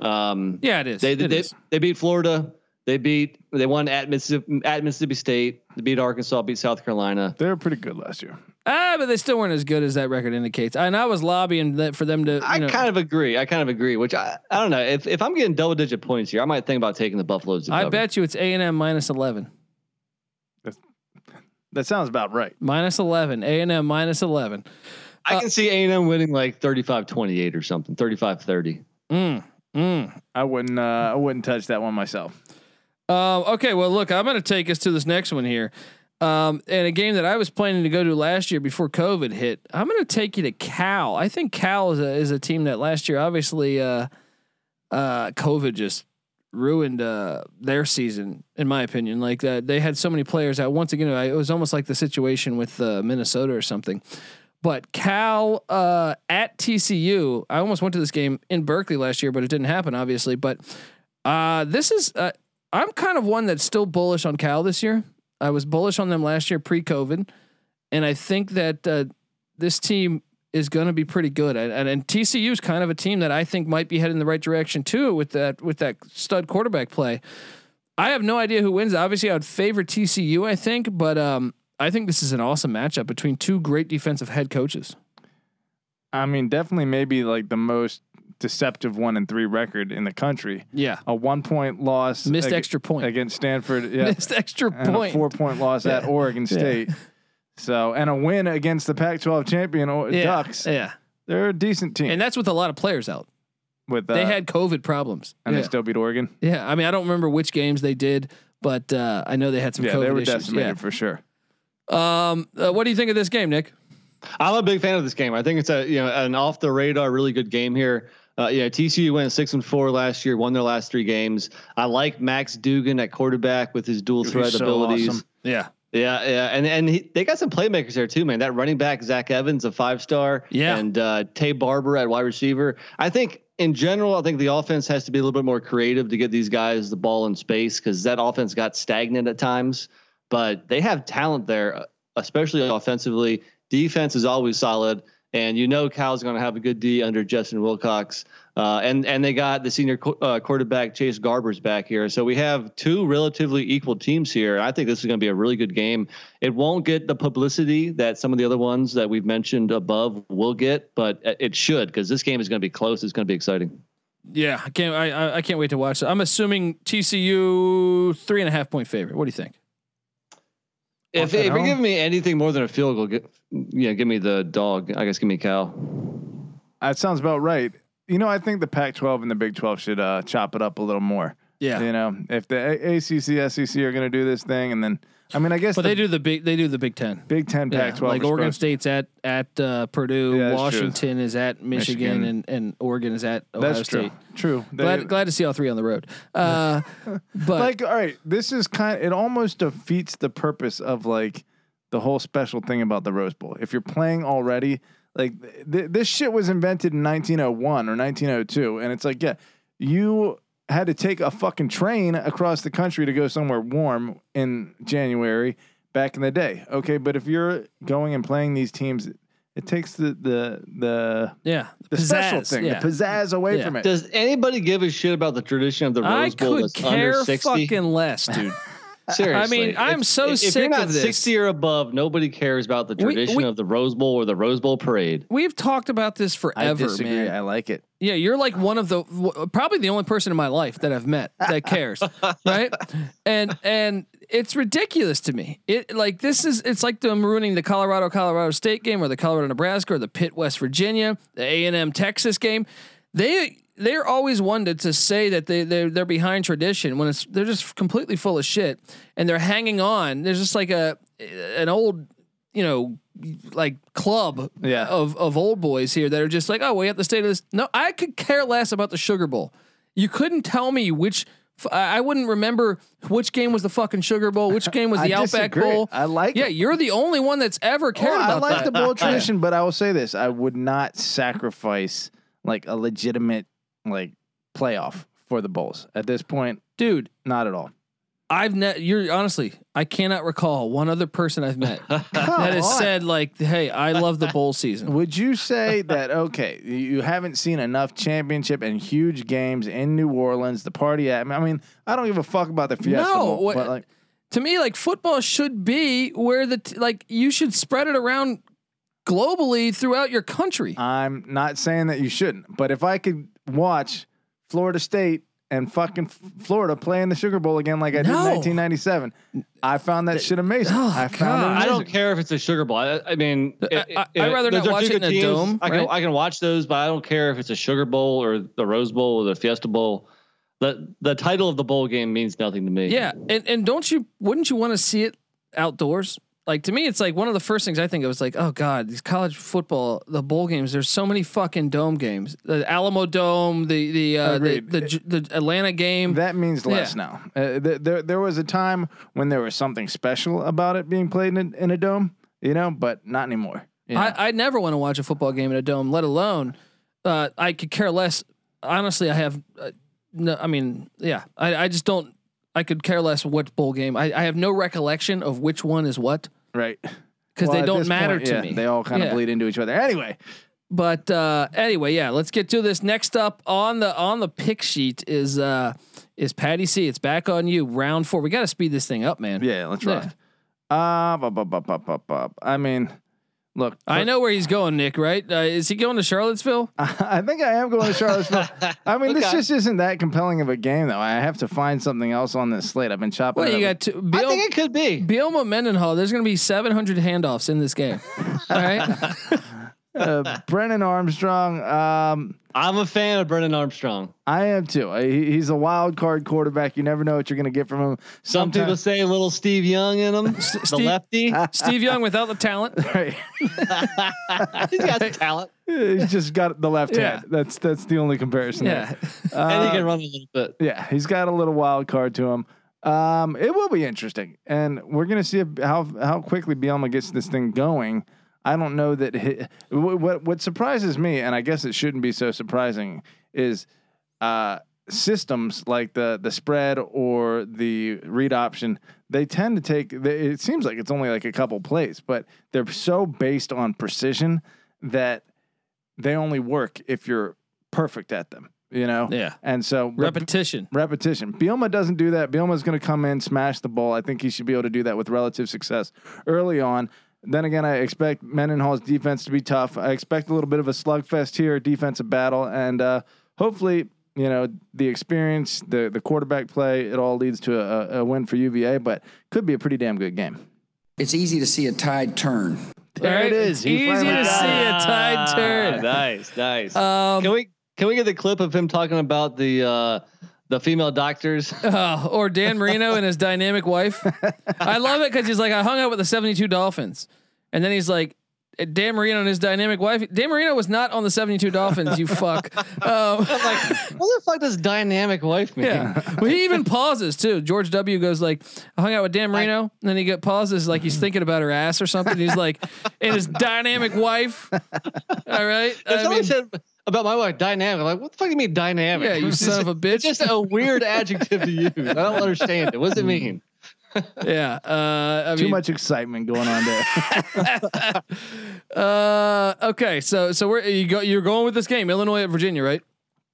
Um, Yeah, it is. they It they, is. they beat Florida. They beat they won at Mississippi at Mississippi State. They beat Arkansas. Beat South Carolina. They were pretty good last year. Ah, but they still weren't as good as that record indicates. And I was lobbying that for them to. You I know, kind of agree. I kind of agree. Which I I don't know if if I'm getting double digit points here, I might think about taking the Buffaloes. To I cover. bet you it's A and M minus eleven. That sounds about right. Minus eleven. A and M minus eleven. I uh, can see A and M winning like 35-28 or something, 35-30. Mm, mm. I wouldn't uh, I wouldn't touch that one myself. Uh, okay, well, look, I'm going to take us to this next one here. Um, and a game that I was planning to go to last year before COVID hit. I'm going to take you to Cal. I think Cal is a is a team that last year obviously uh, uh, COVID just ruined uh, their season, in my opinion. Like uh, they had so many players that once again, I, it was almost like the situation with uh, Minnesota or something. But Cal uh, at TCU, I almost went to this game in Berkeley last year, but it didn't happen, obviously. But uh, this is, uh, I'm kind of one that's still bullish on Cal this year. I was bullish on them last year pre-COVID, and I think that uh, this team is going to be pretty good. And, and, and TCU is kind of a team that I think might be heading in the right direction too with that with that stud quarterback play. I have no idea who wins. Obviously, I would favor TCU. I think, but um, I think this is an awesome matchup between two great defensive head coaches. I mean, definitely maybe like the most deceptive one and three record in the country. Yeah, A one point loss, missed ag- extra point. against Stanford. Yeah, (laughs) Missed extra point. a four point loss at Oregon State. So and a win against the Pac-12 champion yeah, Ducks. yeah, They're a decent team. and that's with a lot of players out. with uh, They had COVID problems. and yeah. they still beat Oregon. yeah, I mean, I don't remember which games they did, but uh, I know they had some Yeah, COVID they were issues. decimated for sure. Yeah. Um, uh, what do you think of this game, Nick? I'm a big fan of this game. I think it's a you know an off the radar, really good game here. Uh, yeah, TCU went six and four last year, won their last three games. I like Max Duggan at quarterback with his dual He's threat so abilities. awesome. Yeah, Yeah, yeah, and and he, they got some playmakers there too, man. That running back Zach Evans, a five star, Yeah. and uh, Taye Barber at wide receiver. I think in general, I think the offense has to be a little bit more creative to get these guys the ball in space because that offense got stagnant at times. But they have talent there, especially offensively. Defense is always solid, and you know Cal's going to have a good D under Justin Wilcox. Uh, and and they got the senior uh, quarterback Chase Garbers back here, so we have two relatively equal teams here. I think this is going to be a really good game. It won't get the publicity that some of the other ones that we've mentioned above will get, but it should because this game is going to be close. It's going to be exciting. yeah. I can't. I I- I can't wait to watch it. I'm assuming TCU three and a half point favorite. What do you think? If, Fucking if you're giving me anything more than a field goal, get, yeah, give me the dog. I guess give me Cal. That sounds about right. You know, I think the Pac-12 and the Big 12 should uh, chop it up a little more. Yeah, You know, if the ACC, SEC are going to do this thing, and then I mean, I guess but the they do the big. They do the Big Ten. Big Ten, Yeah, Pac-12, like Oregon State's at at uh, Purdue, Yeah, that's true. Washington is at Michigan, Michigan. and and Oregon is at Ohio That's State. true. True. They- Glad (laughs) glad to see all three on the road. Uh, (laughs) but like, all right, this is kind. it almost defeats the purpose of like the whole special thing about the Rose Bowl. If you're playing already, like th- this shit was invented in 1901 or 1902, and it's like, yeah, you had to take a fucking train across the country to go somewhere warm in January back in the day. Okay, but if you're going and playing these teams, it takes the the the yeah, the special thing, Yeah. the pizzazz away Yeah. from it. Does anybody give a shit about the tradition of the I Rose Bowl could that's care under 60? fucking less, dude. (laughs) Seriously. I mean, I'm so if, sick you're not of this. 60 or above, nobody cares about the tradition we- of the Rose Bowl or the Rose Bowl parade. We've talked about this I forever, disagree. man. I like it. Yeah, you're like one of the probably the only person in my life that I've met that cares, (laughs) right? And and it's ridiculous to me. It like this is it's like them ruining the Colorado Colorado State game or the Colorado Nebraska or the Pitt West Virginia, the A and M Texas game. They they're always one to, to say that they they're, they're behind tradition when it's they're just completely full of shit and they're hanging on. There's just like a an old you know like club Yeah. of of old boys here that are just like, oh, we have the state of this. No, I could care less about the Sugar Bowl. You couldn't tell me which. I wouldn't remember which game was the fucking Sugar Bowl, which game was (laughs) the Outback disagree. Bowl. I like Yeah, it. you're the only one that's ever oh, cared Well, I about like that. the bowl (laughs) tradition, but I will say this: I would not sacrifice like a legitimate like playoff for the Bulls at this point. dude. Not at all. I've ne- you're honestly, I cannot recall one other person I've met (laughs) that has on. said like, "Hey, I love the bowl season." (laughs) Would you say that okay? You you haven't seen enough championship and huge games in New Orleans, the party at. I mean, I don't give a fuck about the Fiesta No, Bowl, what- but like, to me, like football should be where the t- like you should spread it around globally throughout your country. I'm not saying that you shouldn't, but if I could watch Florida State and fucking Florida playing the Sugar Bowl again like I did in No. 1997, I found that shit amazing. Oh, I found God. it I don't care if it's a Sugar Bowl. I, I mean, I- it- I- it- I'd rather those not are watch two it in good a teams. dome, I can right? I can watch those, but I don't care if it's a Sugar Bowl or the Rose Bowl or the Fiesta Bowl. The the title of the bowl game means nothing to me. Yeah, and and don't you wouldn't you want to see it outdoors. Like to me, it's like one of the first things I think of was like, oh god, these college football, the bowl games. There's so many fucking dome games. The Alamo Dome, the the uh, the, the the Atlanta game. That means less Yeah. now. Uh, th- there, there was a time when there was something special about it being played in, in a dome, you know, but not anymore. I I never want to watch a football game in a dome, let alone uh, I could care less. Honestly, I have uh, no. I mean, yeah, I I just don't. I could care less what bowl game. I, I have no recollection of which one is what right. (laughs) because Well, they don't matter point, to yeah, me. They all kind of Yeah. bleed into each other. Anyway, But uh, anyway, yeah, let's get to this. Next up on the on the pick sheet is uh is Patty C. It's back on you. Round four. We got to speed this thing up, man. yeah, let's Yeah. rock. Uh, bup, bup, bup, bup, bup, bup. I mean, look, I know where he's going, Nick. Right? Uh, is he going to Charlottesville? (laughs) I think I am going to Charlottesville. I mean, this just isn't that compelling of a game, though. I have to find something else on this slate. I've been chopping. Well, it you up. got to, I think it could be. Bielema Mendenhall. There's going to be 700 handoffs in this game. (laughs) All right. (laughs) uh, Brennan Armstrong. Um, I'm a fan of Brennan Armstrong. I am too. I, he's a wild card quarterback. You never know what you're going to get from him. Some people say a little Steve Young in him, the Steve- lefty. (laughs) Steve Young without the talent. (laughs) Right. (laughs) He's got some talent, he's just got the left Yeah. hand. That's that's the only comparison. Yeah. there. and he can run a little bit. Yeah, he's got a little wild card to him. Um, it will be interesting, and we're gonna see if, how how quickly Bielema gets this thing going. I don't know that what what surprises me, and I guess it shouldn't be so surprising, is uh, systems like the the spread or the read option. They tend to take. It seems like it's only like a couple plays, but they're so based on precision that they only work if you're perfect at them. You know. Yeah. And so Repetition. repetition. Bielema doesn't do that. Bielema's going to come in, smash the ball. I think he should be able to do that with relative success early on. Then again, I expect Mendenhall's defense to be tough. I expect a little bit of a slugfest here, a defensive battle, and uh, hopefully, you know, the experience, the the quarterback play, it all leads to a, a win for UVA. But could be a pretty damn good game. It's easy to see a tide turn. There All it is. It's easy to got see it. a tide turn. Ah, Nice, nice. Um, can we can we get the clip of him talking about the uh, the female doctors? (laughs) Uh, or Dan Marino and his dynamic wife. I love it because he's like, I hung out with the 72 Dolphins. And then he's like, Dan Marino and his dynamic wife. Dan Marino was not on the 72 Dolphins, you fuck. (laughs) Um, I'm like, what the fuck does dynamic wife mean? yeah. Well, he even pauses too. George W goes like, I hung out with Dan Marino. And then he get pauses like he's thinking about her ass or something. He's like, and his dynamic wife. (laughs) All right. If I mean, said about my wife dynamic, like, what the fuck do you mean dynamic? yeah, you son of a bitch. It's just a weird adjective to use. I don't understand it. What does it mean? (laughs) yeah. Uh, I Too mean, much excitement going on there. (laughs) Uh, okay, so so we're you go you're going with this game, Illinois at Virginia, right?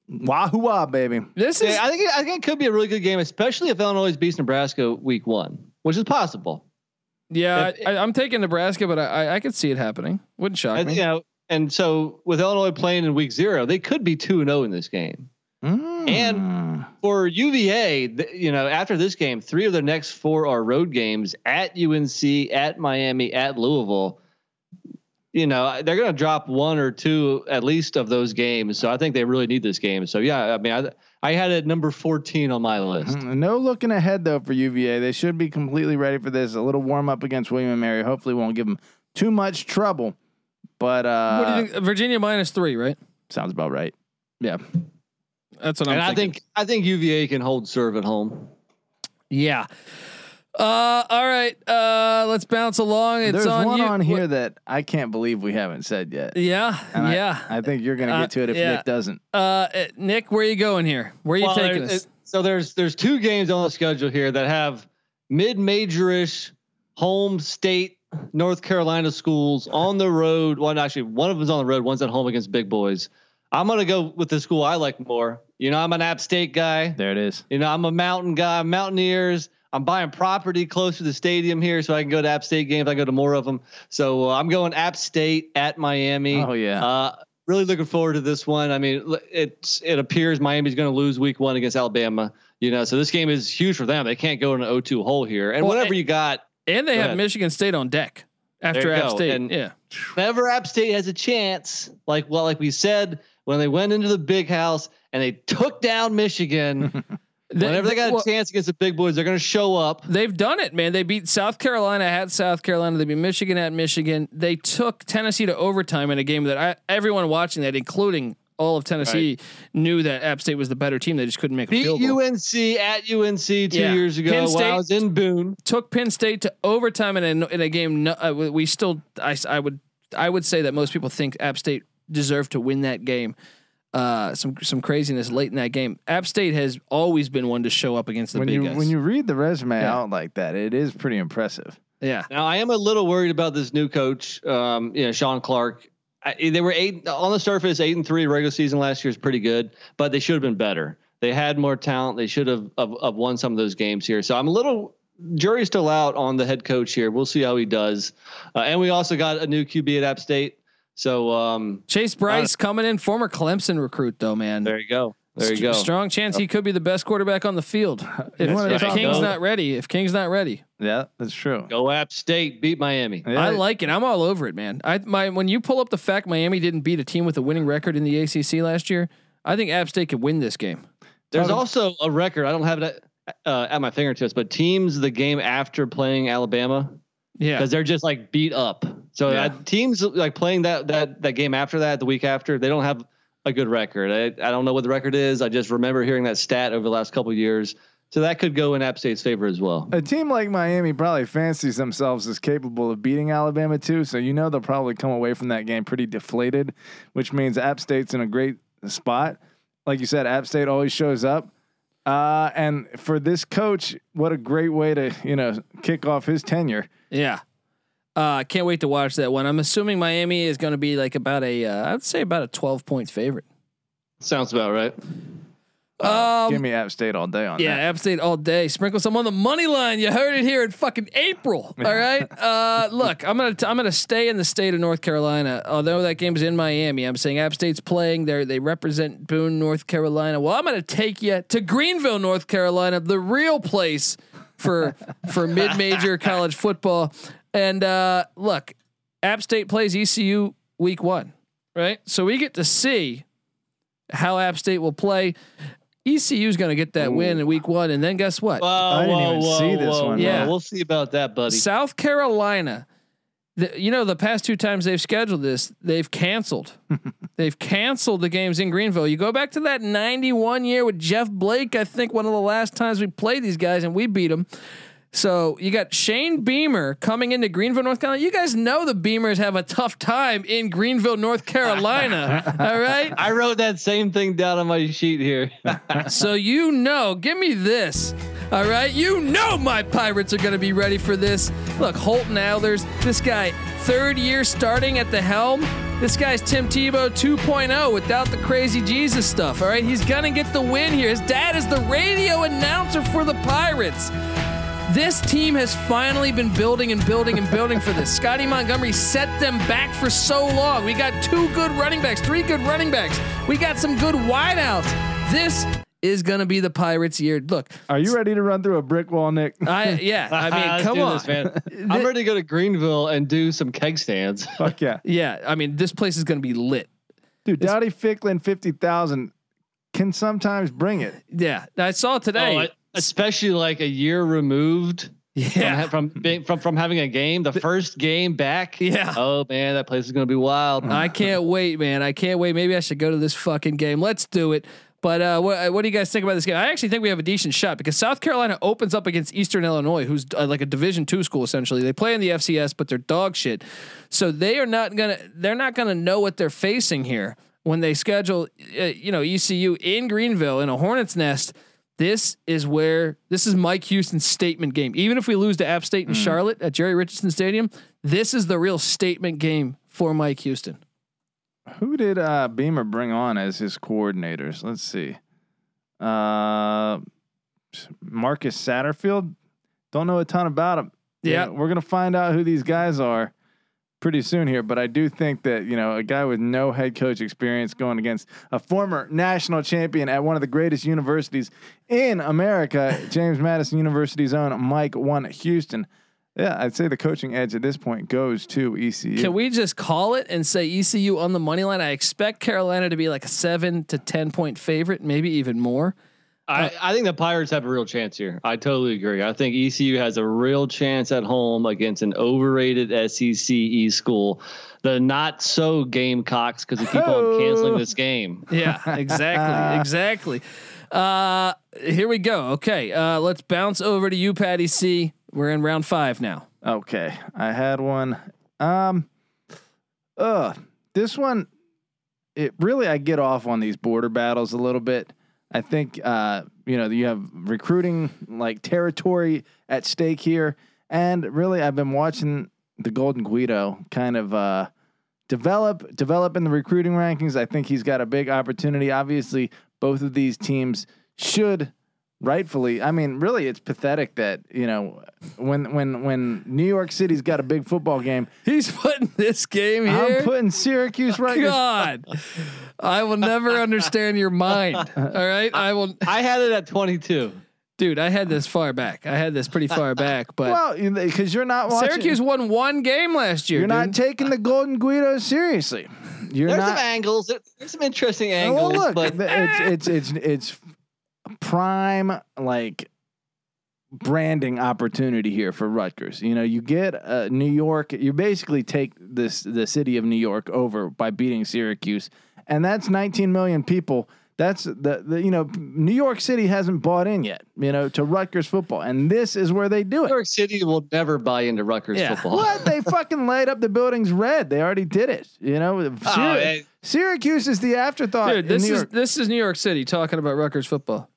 Wahoo wah, baby. This is Yeah, I think it, I think it could be a really good game, especially if Illinois beats Nebraska week one, which is possible. yeah. if- I, I'm taking Nebraska, but I, I I could see it happening. Wouldn't shock And, me. you know, and so with Illinois playing in week zero, they could be two and zero in this game. Mm. For UVA, th- you know, after this game, three of their next four are road games at UNC, at Miami, at Louisville. You know, they're going to drop one or two at least of those games. So I think they really need this game. So yeah, I mean, I, I had it number 14 on my list. Mm, No looking ahead though for UVA. They should be completely ready for this. A little warm up against William and Mary. Hopefully, won't give them too much trouble. But uh, what do you think? Virginia minus three, right? sounds about right. Yeah. That's what I'm And I think I think UVA can hold serve at home. yeah. Uh, all right. Uh, let's bounce along. It's There's on one you. on What- here that I can't believe we haven't said yet. Yeah. And yeah. I, think you're gonna Uh, get to it if yeah. Nick doesn't. uh, uh, Nick, where are you going here? Where are you Well, taking us? it- so there's there's two games on the schedule here that have mid-majorish home state North Carolina schools on the road. One actually, one of them's on the road. One's at home against big boys. I'm gonna go with the school I like more. You know, I'm an App State guy. There it is. You know, I'm a mountain guy. Mountaineers. I'm buying property close to the stadium here, so I can go to App State games. I go to more of them. So uh, I'm going App State at Miami. Oh yeah. Uh, really looking forward to this one. I mean, it's it appears Miami's going to lose Week One against Alabama. You know, so this game is huge for them. They can't go in an 0-2 hole here. And Well, whatever and- you got, and they go have ahead. Michigan State on deck after App go. State. And- yeah. whenever App State has a chance, like well, like we said when they went into the big house and they took down Michigan. They- (laughs) Whenever they got well, a chance against the big boys, they're going to show up. They've done it, man. They beat South Carolina at South Carolina. They beat Michigan at Michigan. They took Tennessee to overtime in a game that I, everyone watching that, including all of Tennessee, knew that App State was the better team. They just couldn't make a Beat field goal. UNC at UNC two Yeah. years ago Penn while State- I was in Boone. took Penn State to overtime in a in a game. No, uh, we we still, I, s- I would I would say that most people think App State deserved to win that game. Uh, some some craziness late in that game. App State has always been one to show up against the when big you guys. when you read the resume Yeah. out like that, it is pretty impressive. yeah, Now I am a little worried about this new coach, um, you know, Shawn Clark. I, they were eight on the surface, eight and three regular season last year is pretty good, but they should have been better. They had more talent. They should have, have, have won some of those games here. So I'm a little jury's still out on the head coach here. We'll see how he does. Uh, and we also got a new QB at App State. So um, Chase Brice coming in, former Clemson recruit though, man. there you go. There you St- go. Strong chance he could be the best quarterback on the field if, That's if right. King's Go. not ready. If King's not ready, Yeah, that's true. Go App State, beat Miami. Yeah, I like it. I'm all over it, man. I my when you pull up the fact Miami didn't beat a team with a winning record in the ACC last year, I think App State could win this game. There's Talk- also a record. I don't have it at, uh, at my fingertips, but teams the game after playing Alabama Yeah, because they're just like beat up. So Yeah. uh, teams like playing that that that game after that, the week after, they don't have a good record. I, I don't know what the record is. I just remember hearing that stat over the last couple of years. So that could go in App State's favor as well. A team like Miami probably fancies themselves as capable of beating Alabama too, so you know they'll probably come away from that game pretty deflated, which means App State's in a great spot. Like you said, App State always shows up. Uh, and for this coach, what a great way to, you know, kick off his tenure. yeah. Uh, can't wait to watch that one. I'm assuming Miami is going to be like about a, uh, I'd say about a 12 point favorite. Sounds about right. Um, Give me App State all day on Yeah, that. App State all day. Sprinkle some on the money line. You heard it here in fucking April. (laughs) All right. Uh, look, I'm gonna t- I'm gonna stay in the state of North Carolina. Although that game's in Miami, I'm saying App State's playing there. They represent Boone, North Carolina. Well, I'm gonna take you to Greenville, North Carolina, the real place for for mid major (laughs) college football. And uh, look, App State plays ECU week one, right? So we get to see how App State will play. ECU is going to get that win in week one, and then guess what? Whoa, I didn't whoa, even whoa, see this whoa, one, whoa. man. We'll see about that, buddy. South Carolina, the, you know, the past two times they've scheduled this, they've canceled. (laughs) they've canceled the games in Greenville. You go back to that 91 year with Jeff Blake, I think one of the last times we played these guys and we beat them. So you got Shane Beamer coming into Greenville, North Carolina. You guys know the Beamers have a tough time in Greenville, North Carolina. (laughs) all right. I wrote that same thing down on my sheet here. (laughs) So you know, give me this. All right, you know my Pirates are going to be ready for this. Look, Holton Ahlers, this guy, third year starting at the helm. This guy's Tim Tebow 2.0 without the crazy Jesus stuff. All right, he's going to get the win here. His dad is the radio announcer for the Pirates. This team has finally been building and building and building for this. Scottie Montgomery set them back for so long. We got two good running backs, three good running backs. We got some good wideouts. This is going to be the Pirates' year. Look, Are you ready to run through a brick wall, Nick? (laughs) I (laughs) yeah, I mean, (laughs) come on, this, man. I'm ready to go to Greenville and do some keg stands. Fuck yeah. Yeah, I mean, this place is going to be lit. Dude, Dowdy Ficklen, 50,000 can sometimes bring it. Yeah, I saw it today. Oh, I- especially like a year removed yeah, from from, being, from from having a game, the first game back. Yeah. Oh man, that place is gonna be wild. I can't wait, man. I can't wait. Maybe I should go to this fucking game. Let's do it. But uh, what, what do you guys think about this game? I actually think we have a decent shot because South Carolina opens up against Eastern Illinois, who's uh, like a Division two school essentially. They play in the FCS, but they're dog shit. So they are not gonna they're not gonna know what they're facing here when they schedule uh, you know ECU in Greenville in a Hornets nest. This is where this is Mike Houston's statement game. Even if we lose to App State in Charlotte at Jerry Richardson Stadium, this is the real statement game for Mike Houston. Who did uh, Beamer bring on as his coordinators? Let's see. Uh, Marcus Satterfield. Don't know a ton about him. Yeah. we're gonna find out who these guys are pretty soon here. But I do think that you know a guy with no head coach experience going against a former national champion at one of the greatest universities in America, (laughs) James Madison University's own Mike One Houston. Yeah, I'd say the coaching edge at this point goes to ECU. Can we just call it and say ECU on the money line? I expect Carolina to be like a seven to ten point favorite, maybe even more. I, I think the Pirates have a real chance here. I totally agree. I think ECU has a real chance at home against an overrated SEC E school. The not so Gamecocks because they keep on canceling this game. (laughs) Yeah, exactly, (laughs) exactly. Uh, here we go. Okay, uh, let's bounce over to you, Patty C. We're in round five now. Okay, I had one. Um, uh, this one, it really I get off on these border battles a little bit. I think uh, you know you have recruiting like territory at stake here, and really I've been watching the Golden Guido kind of uh, develop develop in the recruiting rankings. I think he's got a big opportunity. Obviously, both of these teams should rightfully. I mean, really, it's pathetic that you know when when when New York City's got a big football game, He's putting this game here. I'm putting Syracuse right. God, I will never understand your mind. All right, I will, I had it at 22. dude. I had this far back. I had this pretty far back, but Well, because you're not watching. Syracuse won one game last year. You're not taking the Golden Guido seriously. You're There's not. some angles. There's some interesting well, angles, look, but it's it's it's it's prime like branding opportunity here for Rutgers. You know, you get uh, New York. You basically take this the city of New York over by beating Syracuse, and that's 19 million people. That's the, the you know New York City hasn't bought in yet. You know to Rutgers football, and this is where they do it. New. York City will never buy into Rutgers Yeah. football. What they (laughs) fucking light up the buildings red. They already did it. You know, Syr- Oh. Syracuse is the afterthought. Dude, this is York. this is New York City talking about Rutgers football.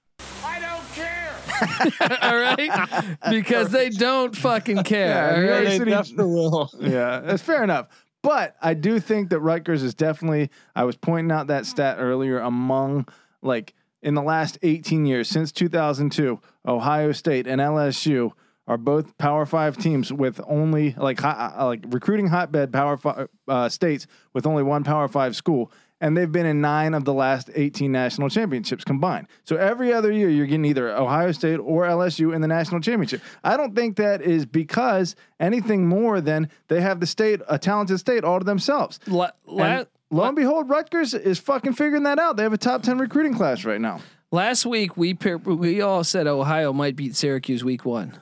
I don't care. all right, because they don't fucking care. Yeah, all right? They City- definitely will. (laughs) yeah, that's fair enough. But I do think that Rutgers is definitely. I was pointing out that stat earlier. Among like in the last 18 years since 2002, Ohio State and LSU are both Power Five teams with only like hot, uh, like recruiting hotbed Power Five uh, states with only one Power Five school. And they've been in nine of the last 18 national championships combined. So every other year, you're getting either Ohio State or LSU in the national championship. I don't think that is because anything more than they have the state, a talented state, all to themselves. La- la- And lo and behold, Rutgers is fucking figuring that out. They have a top 10 recruiting class right now. last week we we all said Ohio might beat Syracuse week one.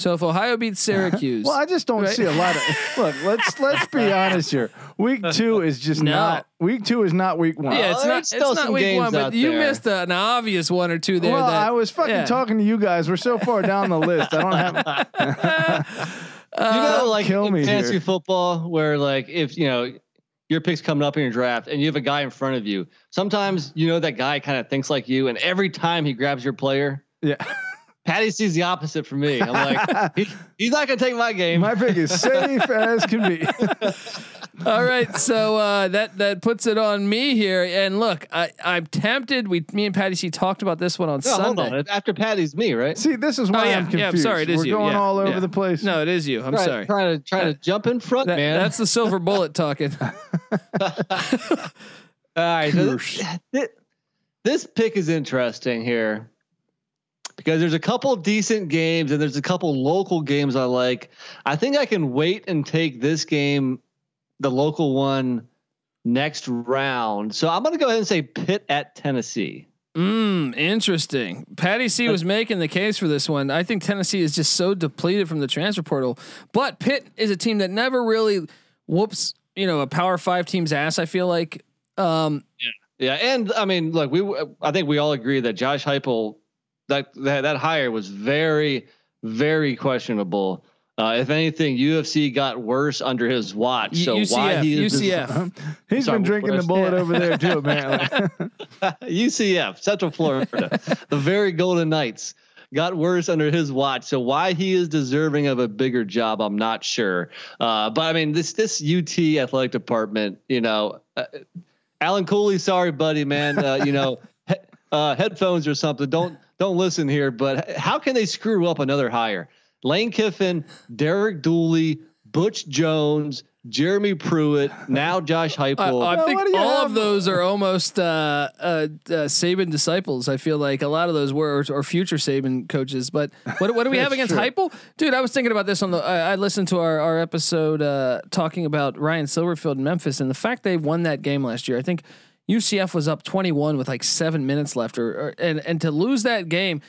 So if Ohio beats (laughs) Syracuse, Well, I just don't Right. see a lot of (laughs) look. Let's let's be (laughs) honest here. Week two is just No. not. Week two is not week one. yeah, it's Well, not there's it's still not some week games one, but you there. missed an obvious one or two there. well, that, I was fucking yeah. talking to you guys. We're so far down the list. I don't have. you uh, know, like kill in me fantasy here. football, where like if you know your pick's coming up in your draft and you have a guy in front of you, sometimes you know that guy kind of thinks like you, and every time he grabs your player, Yeah, Patty sees the opposite from me. I'm like, (laughs) he, he's not gonna take my game. my pick is safe (laughs) as can be. (laughs) All right, so uh, that that puts it on me here. And look, I, I'm tempted. We, me and Patty she talked about this one on No, hold Sunday. on. After Patty's me, right? See, this is why Oh, yeah, I'm confused. yeah, I'm sorry, it is We're you, going yeah, all over yeah. the place. No, it is you. I'm Try- sorry. Trying to trying to jump in front, That- man. That's the silver bullet talking. All right. So this, thi- this pick is interesting here because there's a couple decent games and there's a couple local games I like. I think I can wait and take this game, the local one, next round. So I'm going to go ahead and say Pitt at Tennessee. Mm, interesting. Patty C was making the case for this one. I think Tennessee is just so depleted from the transfer portal, but Pitt is a team that never really whoops, you know, a power five team's ass. I feel like, um, Yeah, Yeah, and I mean, look, we I think we all agree that Josh Heupel that that, that hire was very very questionable. Uh, if anything, UFC got worse under his watch. So UCF, why he is UCF. (laughs) He's Sorry, been drinking the did I bullet over there too, (laughs) apparently. (laughs) UCF, Central Florida, the very Golden Knights got worse under his watch. So why he is deserving of a bigger job, I'm not sure. Uh, but I mean, this this UT athletic department, you know, uh, Alan Cooley, sorry, buddy, man, uh, you know, he, uh, headphones or something. Don't don't listen here. But how can they screw up another hire? Lane Kiffin, Derek Dooley, Butch Jones. Jeremy Pruitt, now Josh (laughs) I, Heupel. I Well, think what do you all have? of those are almost uh, uh, uh, Saban disciples. I feel like a lot of those were or future Saban coaches. But what, what do we (laughs) have against Heupel, dude? I was thinking about this on the. I, I listened to our our episode uh, talking about Ryan Silverfield in Memphis and the fact they won that game last year. I think UCF was up 21 with like seven minutes left, or, or and and to lose that game,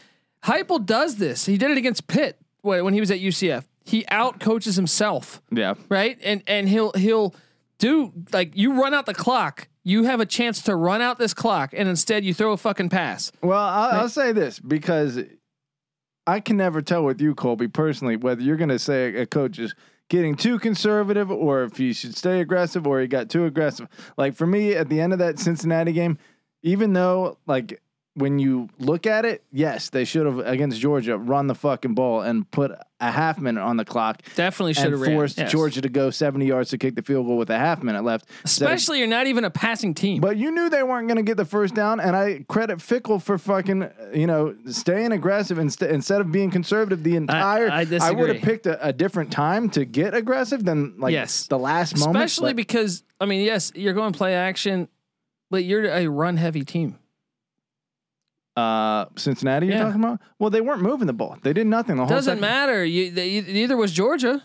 Heupel does this. He did it against Pitt when when he was at UCF. He out coaches himself, Yeah. right? And and he'll he'll do like you run out the clock. You have a chance to run out this clock, and instead you throw a fucking pass. Well, I'll, I'll say this because I can never tell with you, Colby, personally, whether you're going to say a coach is getting too conservative or if he should stay aggressive or he got too aggressive. Like for me, at the end of that Cincinnati game, even though like when you look at it, yes, they should have against Georgia run the fucking ball and put a half minute on the clock. Definitely should have forced. Yes. Georgia to go 70 yards to kick the field goal with a half minute left. of- Especially you're not even a passing team. but you knew they weren't going to get the first down, and I credit Fickell for fucking, you know, staying aggressive instead instead of being conservative the entire. I would have picked a, a different time to get aggressive than like Yes. the last moment. Especially but- because I mean, yes, you're going play action, but you're a run heavy team. Uh, Cincinnati, you're Yeah. talking about. Well, they weren't moving the ball. They did nothing the whole. Doesn't second- matter. You they, neither was Georgia.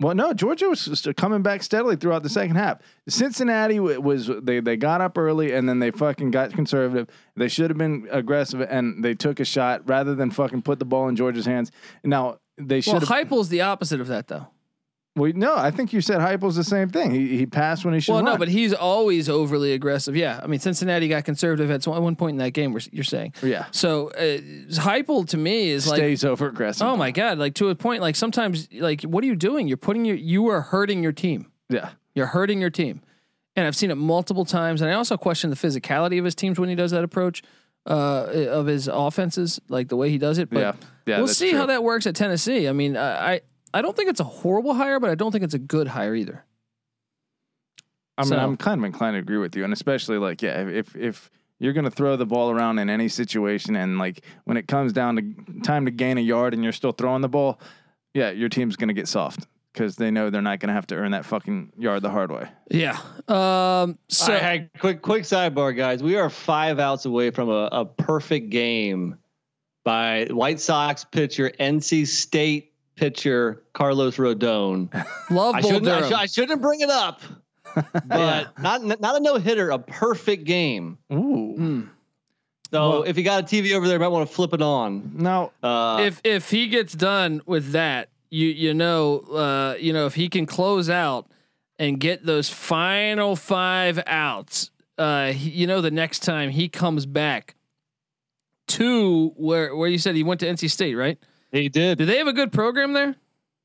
Well, no, Georgia was coming back steadily throughout the second half. Cincinnati was they they got up early and then they fucking got conservative. They should have been aggressive and they took a shot rather than fucking put the ball in Georgia's hands. Now they should have. Heupel's the opposite of that, though. Well, no, I think you said Heupel's the same thing. He he passed when he should. Well, no, but he's always overly aggressive. Yeah, I mean, Cincinnati got conservative at one point in that game. Where you're saying, yeah, so uh, Heupel to me is like, stays over aggressive. oh my god, like to a point. Like sometimes, like what are you doing? You're putting your you are hurting your team. yeah, You're hurting your team. And I've seen it multiple times. And I also question the physicality of his teams when he does that approach uh, of his offenses, like the way he does it. But Yeah. Yeah, we'll see true. how that works at Tennessee. I mean, I, I I don't think it's a horrible hire, but I don't think it's a good hire either. I mean, So- I'm kind of inclined to agree with you, and especially like, yeah, if if you're gonna throw the ball around in any situation, and like when it comes down to time to gain a yard, and you're still throwing the ball, yeah, your team's gonna get soft because they know they're not gonna have to earn that fucking yard the hard way. Yeah. Um. So All right, hey, quick quick sidebar, guys. We are five outs away from a, a perfect game by White Sox pitcher, NC State pitcher Carlos Rodon. (laughs) love I shouldn't, I, should, I shouldn't bring it up, (laughs) but not not a no hitter, a perfect game. Ooh, Mm. So Well- if you got a TV over there, you might want to flip it on. now Uh, if if he gets done with that, you you know uh you know if he can close out and get those final five outs, uh he, you know the next time he comes back to where where you said he went to NC State, right? He did. Do they have a good program there?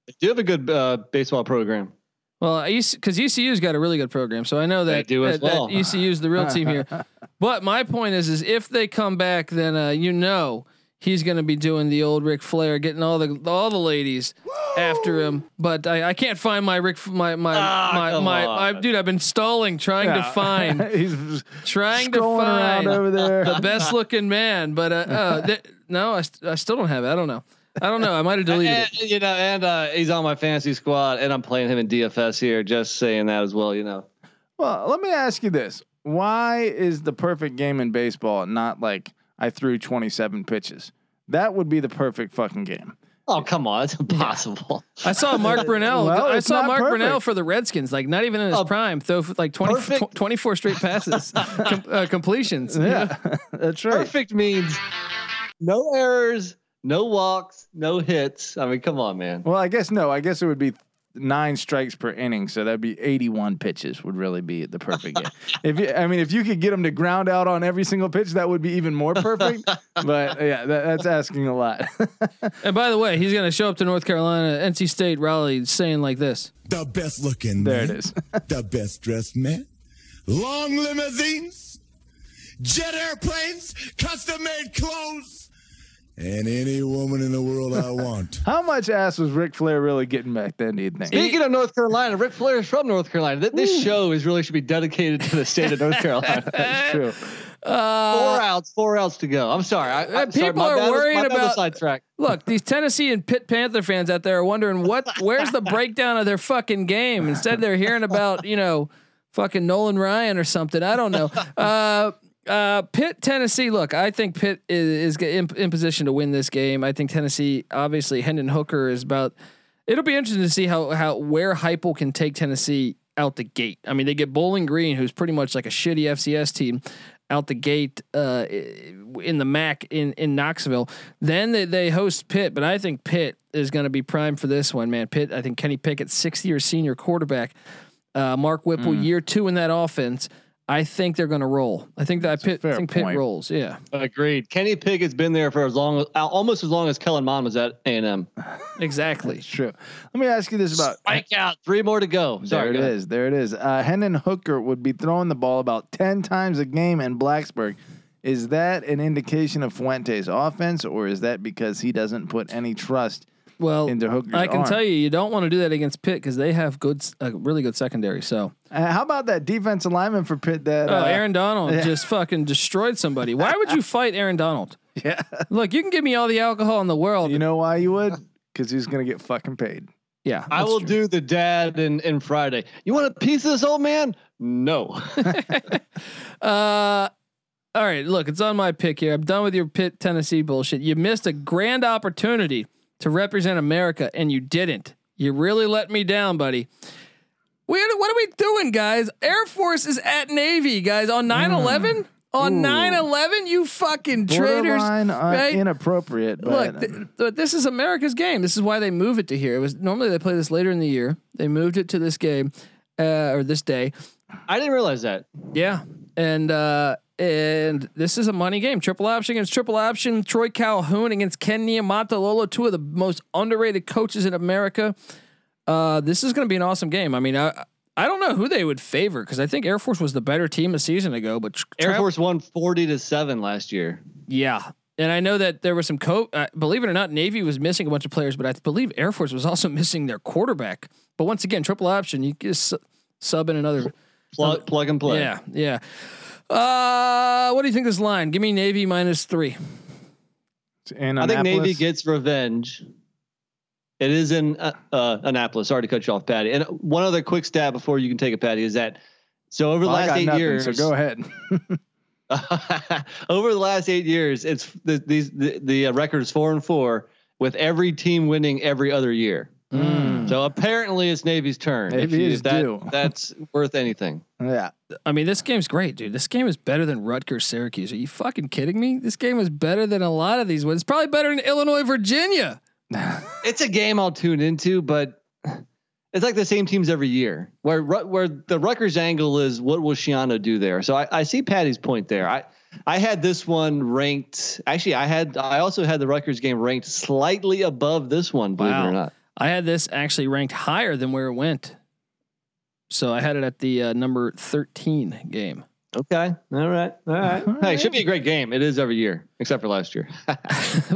They do have a good uh, baseball program. Well, I used because ECU's got a really good program, so I know that, do as that, that well. ECU's the real team here. (laughs) But my point is, is if they come back, then uh, you know he's going to be doing the old Ric Flair, getting all the all the ladies after him. But I, I can't find my Rick my my Ah, my come my, on. my dude. I've been stalling trying to find (laughs) he's trying to find over there. the best looking man. But uh, (laughs) uh th- no, I, st- I still don't have it. I don't know. I don't know. I might have deleted it. You know, and uh, he's on my fantasy squad, and I'm playing him in DFS here. Just saying that as well. You know, Well, let me ask you this: Why is the perfect game in baseball not like I threw 27 pitches? That would be the perfect fucking game. oh come on, it's impossible. (laughs) I saw Mark Brunell. Well, I saw Mark perfect. Brunell for the Redskins, like not even in his Oh, prime, throw like 20, perfect. tw- 24 straight passes, (laughs) com- uh, completions. Yeah, (laughs) that's right. Perfect means no errors, no walks, no hits. I mean, come on, man. Well, I guess no. I guess it would be nine strikes per inning, so that'd be 81 pitches. Would really be the perfect game. (laughs) if you, I mean, if you could get them to ground out on every single pitch, that would be even more perfect. (laughs) but yeah, that, that's asking a lot. (laughs) And by the way, he's going to show up to North Carolina, NC State Raleigh, saying like this. The best looking there man. it is. the best dressed man. Long limousines, jet airplanes, custom made clothes, and any woman in the world I want. (laughs) How much ass was Ric Flair really getting back then? Do you think? Speaking of North Carolina, Ric Flair is from North Carolina. Th- This show is really should be dedicated to the state of North (laughs) Carolina. That's true. (laughs) Uh, four outs, four outs to go. I'm sorry. I, I'm sorry. people My are bad was- worried my bad was about- sidetrack. Look, these Tennessee and Pitt Panther fans out there are wondering what, where's the breakdown of their fucking game? Instead, they're hearing about you know, fucking Nolan Ryan or something. I don't know. Uh, uh, Pitt, Tennessee. Look, I think Pitt is, is in, in position to win this game. I think Tennessee, obviously, Hendon Hooker is about. It'll be interesting to see how how where Heupel can take Tennessee out the gate. I mean, they get Bowling Green, who's pretty much like a shitty FCS team, out the gate uh, in the MAC in in Knoxville. Then they, they host Pitt, but I think Pitt is going to be prime for this one, man. Pitt, I think Kenny Pickett, sixth year senior quarterback, uh, Mark Whipple, Mm. year two in that offense. I think they're going to roll. I think that That's Pitt, I think Pitt point. rolls. Yeah, Agreed. Kenny Pickett's been there for as long, almost as long as Kellen Mond was at A and M. (laughs) exactly. It's true. Let me ask you this about Strike out. Three more to go. Sorry, there it go is. There it is. Uh, Hendon Hooker would be throwing the ball about 10 times a game in Blacksburg. Is that an indication of Fuente's offense, or is that because he doesn't put any trust Well, into Hooker's I can arm? tell you, you don't want to do that against Pitt because they have good, s- a really good secondary. So, Uh, how about that defensive lineman for Pitt that oh, uh, Aaron Donald yeah. just fucking destroyed somebody. Why would you (laughs) fight Aaron Donald? Yeah. Look, you can give me all the alcohol in the world. You know why you would? Because he's going to get fucking paid. yeah, I that's will true. do the dad in, in Friday. You want a piece of this old man? No. (laughs) (laughs) Uh, all right, look, it's on my pick here. I'm done with your Pitt, Tennessee bullshit. You missed a grand opportunity to represent America, and you didn't. You really let me down, buddy. We, what are we doing, guys? Air Force is at Navy, guys, on 9 11? On Ooh. 9 11, you fucking traitors. Uh, right? inappropriate. But, Look, th- th- this is America's game. This is why they move it to here. It was normally they play this later in the year. They moved it to this game uh, or this day. I didn't realize that. Yeah, and uh, and this is a money game. Triple option against triple option. Troy Calhoun against Ken Niumatalolo, two of the most underrated coaches in America. Uh, this is going to be an awesome game. I mean, I I don't know who they would favor because I think Air Force was the better team a season ago, but Air Force won 40 to 7 last year. yeah. And I know that there was some co. Uh, believe it or not, Navy was missing a bunch of players, but I believe Air Force was also (laughs) missing their quarterback. But once again, triple option, you just sub in another. Plug, plug and play. Yeah, yeah. Uh, what do you think this line? Give me Navy minus three. in I think Navy gets revenge. It is in uh, uh, Annapolis. Sorry to cut you off, Patty. And one other quick stat before you can take it, Patty, is that so over the Well, last eight nothing, years. So go ahead. (laughs) (laughs) over the last eight years, it's the, these the, the uh, record is four and four with every team winning every other year. So (laughs) apparently, it's Navy's turn. if Navy you, is that, due. That's (laughs) worth anything. yeah. I mean, this game's great, dude. This game is better than Rutgers Syracuse. Are you fucking kidding me? This game is better than a lot of these ones. It's probably better than Illinois Virginia. (laughs) It's a game I'll tune into, but it's like the same teams every year. Where where the Rutgers angle is, what will Schiano do there? So I, I see Patty's point there. I I had this one ranked. Actually, I had I also had the Rutgers game ranked slightly above this one. Believe it or not. I had this actually ranked higher than where it went. So I had it at the uh, number 13 game. Okay. All right. All right. Hey, it should be a great game. It is every year, except for last year. (laughs) (laughs) well,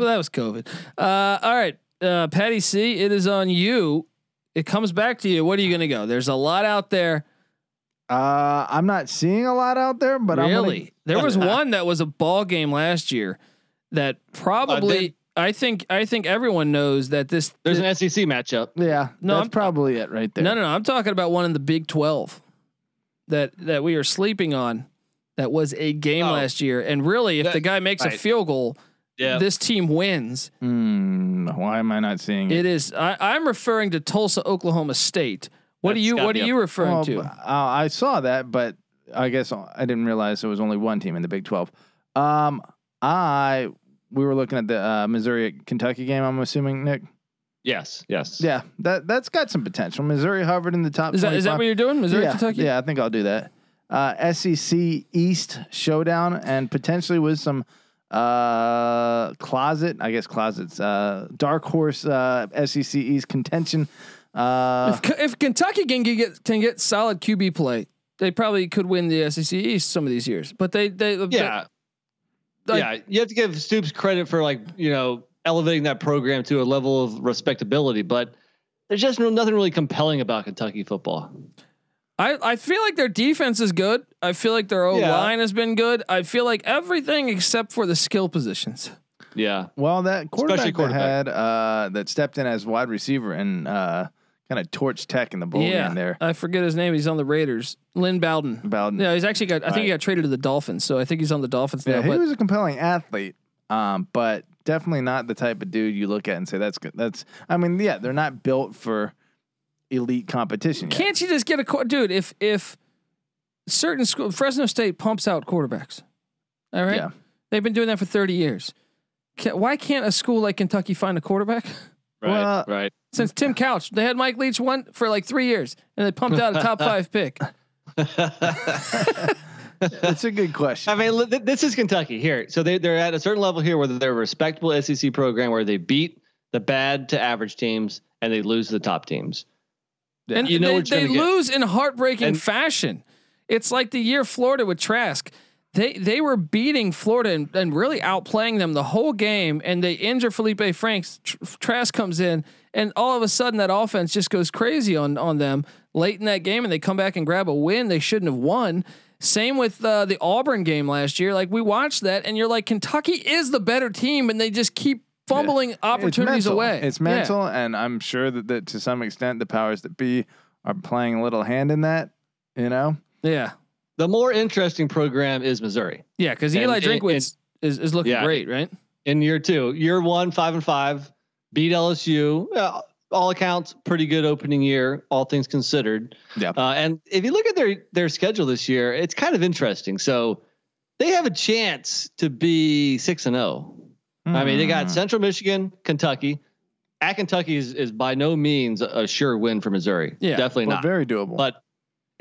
that was COVID. Uh, all right, uh, Patty C, it is on you. It comes back to you. What are you going to go? There's a lot out there. Uh, I'm not seeing a lot out there, but really, there was (laughs) one that was a ball game last year that probably. Did- I think I think everyone knows that this. There's an SEC matchup. Yeah, No, that's I'm- probably it right there. no, no, no. I'm talking about one in the Big Twelve that that we are sleeping on. That was a game Oh. last year, and really, if That- the guy makes a field goal, Yeah. this team wins. Hmm, why am I not seeing it? It is. I, I'm referring to Tulsa, Oklahoma State. What are That's you? What are you referring Well, to? uh, I saw that, but I guess I didn't realize there was only one team in the Big Twelve. Um, I we were looking at the uh, Missouri Kentucky game. I'm assuming Nick. yes. Yes. Yeah, that that's got some potential. Missouri hovered in the top. Is that is that 25. what you're doing? Missouri, yeah, Kentucky? Yeah, I think I'll do that. Uh, SEC East showdown and potentially with some uh, closet, I guess closets, uh, dark horse uh, SEC East contention. Uh, If, if Kentucky can get can get solid QB play, they probably could win the SEC East some of these years. But they they Yeah. Like- yeah. You have to give Stoops credit for like, you know, elevating that program to a level of respectability, but there's just nothing really compelling about Kentucky football. I, I feel like their defense is good. I feel like their O Yeah. line has been good. I feel like everything except for the skill positions. Yeah. well, that quarterback, quarterback. that had uh, that stepped in as wide receiver and uh, kind of torch Tech in the bowl yeah, game there. I forget his name. He's on the Raiders. Lynn Bowden. Bowden. Yeah, he's actually got. I think he got traded to the Dolphins, so I think he's on the Dolphins Yeah, now. he But was a compelling athlete, um, but definitely not the type of dude you look at and say that's good. That's I mean, yeah, they're not built for elite competition. Yet. Can't you just get a dude? If if certain school, Fresno State pumps out quarterbacks, all right. Yeah. They've been doing that for thirty years. Can, why can't a school like Kentucky find a quarterback? (laughs) Right. Well- right. Since Tim Couch, they had Mike Leach one for like three years, and they pumped out a top (laughs) five pick. (laughs) It's a good question. I mean, th- this is Kentucky here. So they they're at a certain level here where they're a respectable SEC program where they beat the bad to average teams and they lose the top teams. And you know they, what they gonna get. lose in heartbreaking And- fashion. It's like the year Florida with Trask. They they were beating Florida and, and really outplaying them the whole game, and they injure Feleipe Franks. Tr- Trask comes in, and all of a sudden that offense just goes crazy on on them late in that game, and they come back and grab a win they shouldn't have won. Same with uh, the Auburn game last year. Like we watched that, and you're like, Kentucky is the better team, and they just keep fumbling opportunities it's away. It's Yeah. mental, and I'm sure that, that to some extent the powers that be are playing a little hand in that. You know, Yeah, The more interesting program is Missouri yeah, because Eli and- Drinkwitz is, is looking Yeah. great, right? in year two. Year one, five and five, beat LSU. Uh, all accounts, pretty good opening year, all things considered. Yeah. Uh, and if you look at their their schedule this year, it's kind of interesting. So they have a chance to be six and zero. I mean, they got Mm. Central Michigan, Kentucky. At Kentucky is, is by no means a sure win for Missouri. Yeah. definitely Well, not. very doable. But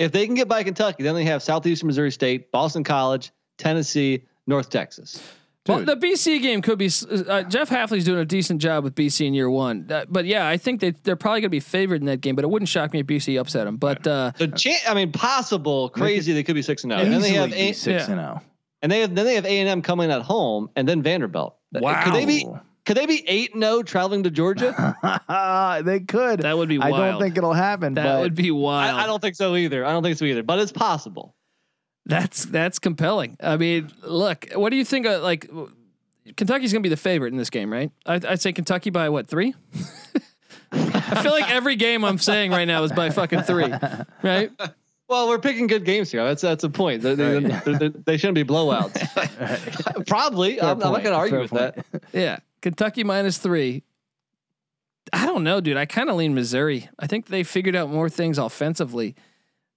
if they can get by Kentucky, then they have Southeastern Missouri State, Boston College, Tennessee, North Texas. Well, the BC game could be. Uh, Jeff Hafley's doing a decent job with BC in year one, Uh, but yeah, I think they they're probably going to be favored in that game. But it wouldn't shock me if BC upset them. But uh, So, chan- I mean, possible, crazy. They could be six and zero. And then they Easily have a, six yeah. and oh. zero. and they have then they have A and M coming at home, and then Vanderbilt. Wow. Could they be? Could they be eight and zero traveling to Georgia? (laughs) they could. that would be I don't think it'll happen. that but would be wild. I, I don't think so either. I don't think so either. But it's possible. That's that's compelling. I mean, look, what do you think? Of, like, Kentucky's going to be the favorite in this game, right? I'd, I'd say Kentucky by what three? (laughs) I feel like every game I'm saying right now is by fucking three, right? Well, we're picking good games here. That's that's a point. They, they, they- they- they shouldn't be blowouts. (laughs) Probably. Fair I'm, I'm not going to argue Fair with point. that. Yeah, Kentucky minus three. I don't know, dude. I kind of lean Missouri. I think they figured out more things offensively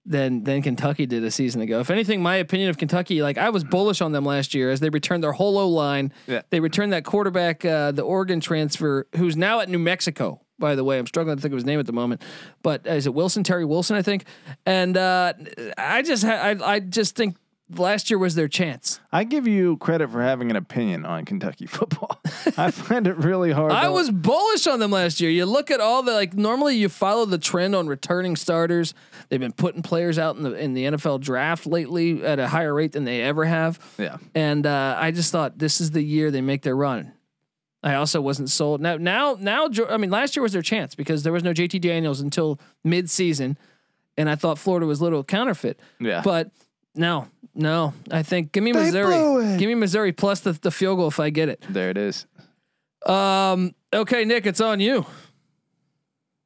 than than Kentucky did a season ago. If anything, my opinion of Kentucky, like I was bullish on them last year as they returned their whole O line. Yeah. They returned that quarterback, uh, the Oregon transfer, who's now at New Mexico. By the way, I'm struggling to think of his name at the moment, but uh, is it Wilson Terry Wilson? I think. And uh, I just ha- I I just think last year was their chance. I give you credit for having an opinion on Kentucky (laughs) football. I find it really hard. I was bullish on them last year. You look at all the like normally you follow the trend on returning starters. They've been putting players out in the in the NFL draft lately at a higher rate than they ever have. Yeah. And uh, I just thought this is the year they make their run. I also wasn't sold. Now now now I mean last year was their chance because there was no JT Daniels until mid-season and I thought Florida was a little counterfeit. Yeah. But no, no. I think give me They Missouri. it. Give me Missouri plus the, the field goal if I get it. there it is. Um. Okay, Nick, it's on you.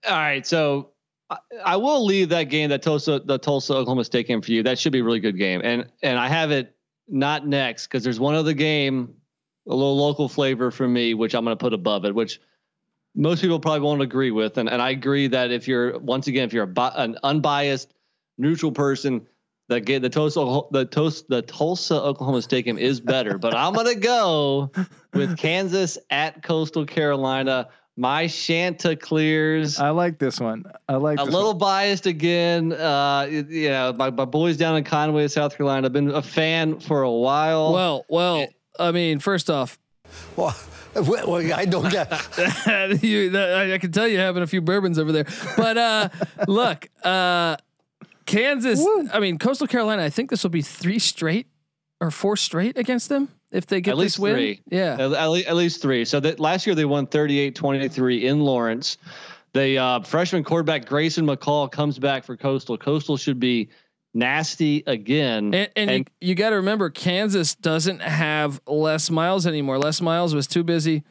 All right, so I, I will leave that game, that Tulsa, the Tulsa Oklahoma State game for you. That should be a really good game, and and I have it not next because there's one other game, a little local flavor for me, which I'm going to put above it, which most people probably won't agree with, and and I agree that if you're once again if you're a, bi- an unbiased, neutral person. The game, the Tulsa, the Tulsa, the Tulsa, Oklahoma State game is better, but I'm gonna go with Kansas at Coastal Carolina. My Chanticleers I like this one. I like a this little one. biased again. Uh, you know, my, my boys down in Conway, South Carolina. I've been a fan for a while. Well, well, I mean, first off, Well, well, I don't get. (laughs) you, I, I can tell you having a few bourbons over there. But uh, (laughs) look, uh, Kansas. I mean, Coastal Carolina. I think this will be three straight or four straight against them if they get At this least win. three. Yeah. at, at le- at least three. So that last year they won 38-23 in Lawrence. The uh, freshman quarterback Grayson McCall comes back for Coastal. Coastal should be nasty again. And, and, you, you got to remember, Kansas doesn't have Les Miles anymore. Les Miles was too busy.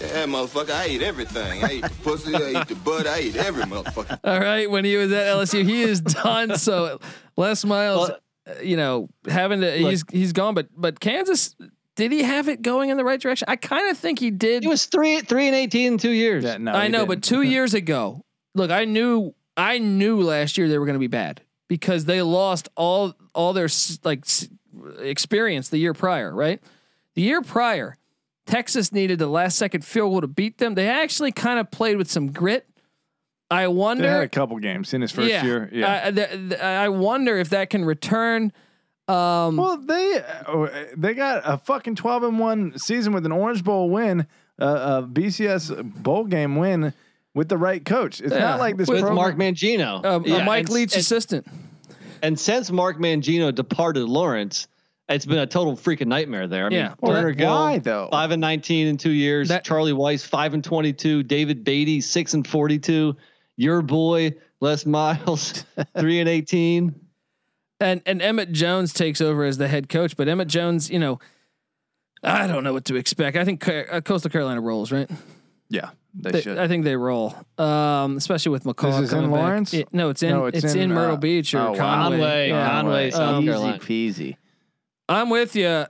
Yeah, motherfucker, I eat everything. I eat the pussy, I eat the butt, I eat every motherfucker. All right, when he was at LSU, he is done. (laughs) So Les Miles, Well- uh, you know, having to Look- he's he's gone. But but Kansas, did he have it going in the right direction? I kind of think he did. he was three three and eighteen in two years. Yeah, no, I know, didn't. but two (laughs) years ago, look, I knew I knew last year they were going to be bad because they lost all all their like experience the year prior, right? The year prior, Texas needed the last second field goal to beat them. They actually kind of played with some grit. I They had wonder. a couple games in his first year. Yeah. I, th- th- I wonder if that can return. Um, well, they uh, they got a fucking twelve and one season with an Orange Bowl win, uh, a BCS bowl game win with the right coach. It's Yeah. not like this with program. Mark Mangino, a, a Yeah, Mike and- Leach and- assistant. And since Mark Mangino departed Lawrence, it's been a total freaking nightmare there. I Yeah. mean, Well, Turner that- Gill, why, though? Five and nineteen in two years. That- Charlie Weis, five and twenty-two. David Beaty, six and forty-two. Your boy Les Miles, (laughs) three and eighteen. and and Emmett Jones takes over as the head coach. But Emmett Jones, you know, I don't know what to expect. I think uh, Coastal Carolina rolls, right? yeah, they, They- should. I think they roll, um, especially with McCall. This is in. Lawrence? It- no, it's in No, it's, in, Myrtle uh, Beach or oh, wow. Conway. Conway, Yeah. Conway, South Um, Carolina. Easy peasy. I'm with you. Uh,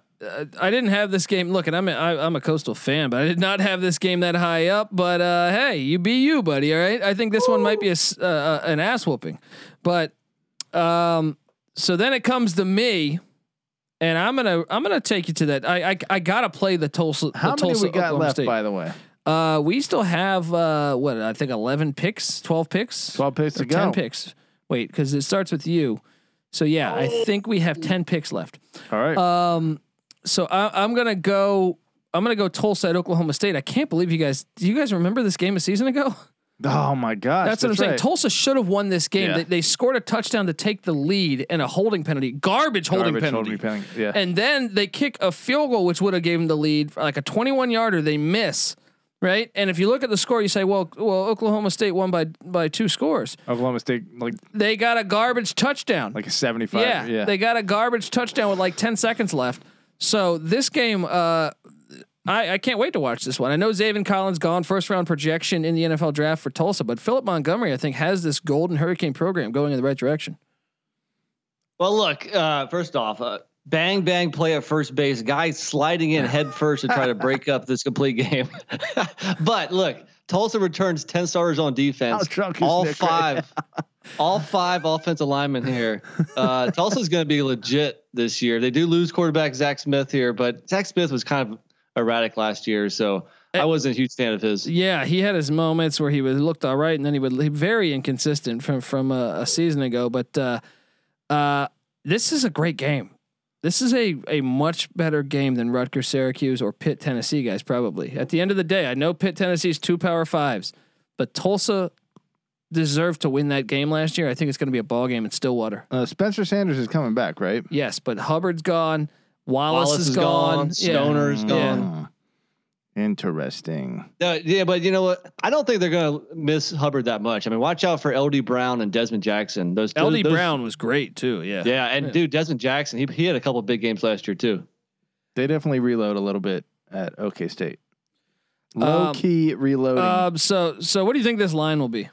I didn't have this game. Look, and I'm a, I, I'm a Coastal fan, but I did not have this game that high up. But uh, hey, you be you, buddy. All right. I think this one might be a uh, uh, an ass whooping, but um, so then it comes to me, and I'm gonna I'm gonna take you to that. I I, I gotta play the Tulsa. How the many Tulsa, we got Oklahoma left, State. by the way? Uh, we still have uh, what I think eleven picks, twelve picks, Twelve picks to ten go. picks. Wait, because it starts with you. So yeah, I think we have ten picks left. All right. Um, so I, I'm gonna go. I'm gonna go Tulsa at Oklahoma State. I can't believe you guys. Do you guys remember this game a season ago? (laughs) oh my gosh, That's what I'm saying. right. Tulsa should have won this game. Yeah. They, they scored a touchdown to take the lead and a holding penalty, garbage holding Garbage penalty. holding penalty, yeah. And then they kick a field goal, which would have given them the lead, like a 21 yarder. They miss, right? And if you look at the score, you say, well, well, Oklahoma State won by by two scores. Oklahoma State like They got a garbage touchdown. like a seventy five. Yeah, Yeah, they got a garbage touchdown with like 10 seconds left. So this game, uh, I, I can't wait to watch this one. I know Zaven Collins gone first round projection in the NFL draft for Tulsa, but Philip Montgomery, I think, has this Golden Hurricane program going in the right direction. Well, look. Uh, first off, uh, bang bang play at first base. Guy sliding in head first to try to (laughs) break up this complete game. (laughs) but look, Tulsa returns ten starters on defense. How drunk is all Nick right five, (laughs) all five offensive linemen here. Uh, Tulsa's going to be legit this year. They do lose quarterback Zach Smith here, but Zach Smith was kind of erratic last year, so I wasn't a huge fan of his. Yeah, he had his moments where he would looked all right, and then he would very inconsistent from from a, a season ago. But uh, uh, this is a great game. This is a a much better game than Rutgers, Syracuse, or Pitt, Tennessee, guys. Probably at the end of the day, I know Pitt, Tennessee's two Power Fives, but Tulsa deserved to win that game last year. I think it's going to be a ball game in Stillwater. Uh, Spencer Sanders is coming back, right? Yes, but Hubbard's gone. Wallace, Wallace is, is gone. gone. Yeah. Stoner's Yeah. gone. Mm. Interesting. Uh, yeah, but you know what? I don't think they're going to miss Hubbard that much. I mean, watch out for LD Brown and Dezmon Jackson. Those LD those- Brown was great too. Yeah. Yeah, and dude, Dezmon Jackson, he he had a couple big games last year too. They definitely reload a little bit at OK State. Low Um, key reloading. Um, so so what do you think this line will be?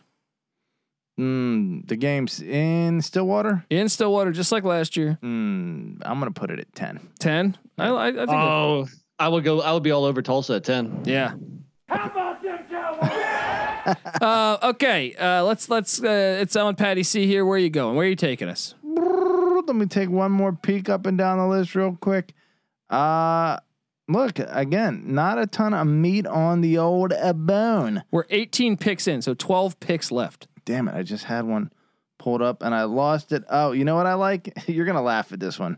mm, the game's in Stillwater. In Stillwater, just like last year. Mm, I'm gonna put it at ten. Ten. I, I, I think. that- Oh, I would go. I would be all over Tulsa at ten. yeah. How about them Cowboys? (laughs) uh, okay. Uh, let's let's. Uh, it's on Patty C here. Where are you going? Where are you taking us? Let me take one more peek up and down the list real quick. Uh look again, not a ton of meat on the old uh, bone. We're 18 picks in, so 12 picks left. Damn it, I just had one pulled up and I lost it. Oh, you know what I like? (laughs) You're gonna laugh at this one.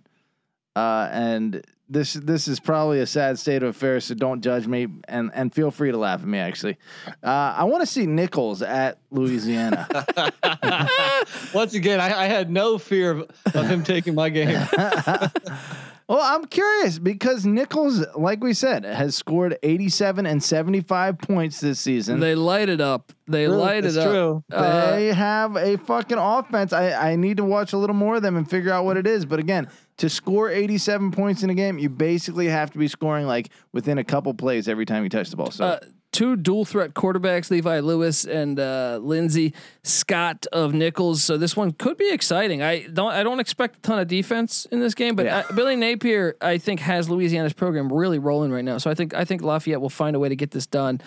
Uh, and this this is probably a sad state of affairs, so don't judge me and and feel free to laugh at me. Actually, uh, I want to see Nicholls at Louisiana. (laughs) (laughs) Once again, I, I had no fear of, of him taking my game. (laughs) well, I'm curious because Nicholls, like we said, has scored 87 and 75 points this season. They light it up. They light That's it up. true. Uh, they have a fucking offense. I, I need to watch a little more of them and figure out what it is. But again, to score 87 points in a game, you basically have to be scoring like within a couple plays every time you touch the ball. So uh, two dual threat quarterbacks, Levi Lewis and uh, Lindsey Scott of Nicholls. So this one could be exciting. I don't I don't expect a ton of defense in this game, but Yeah. uh, Billy Napier I think has Louisiana's program really rolling right now. So I think I think Lafayette will find a way to get this done.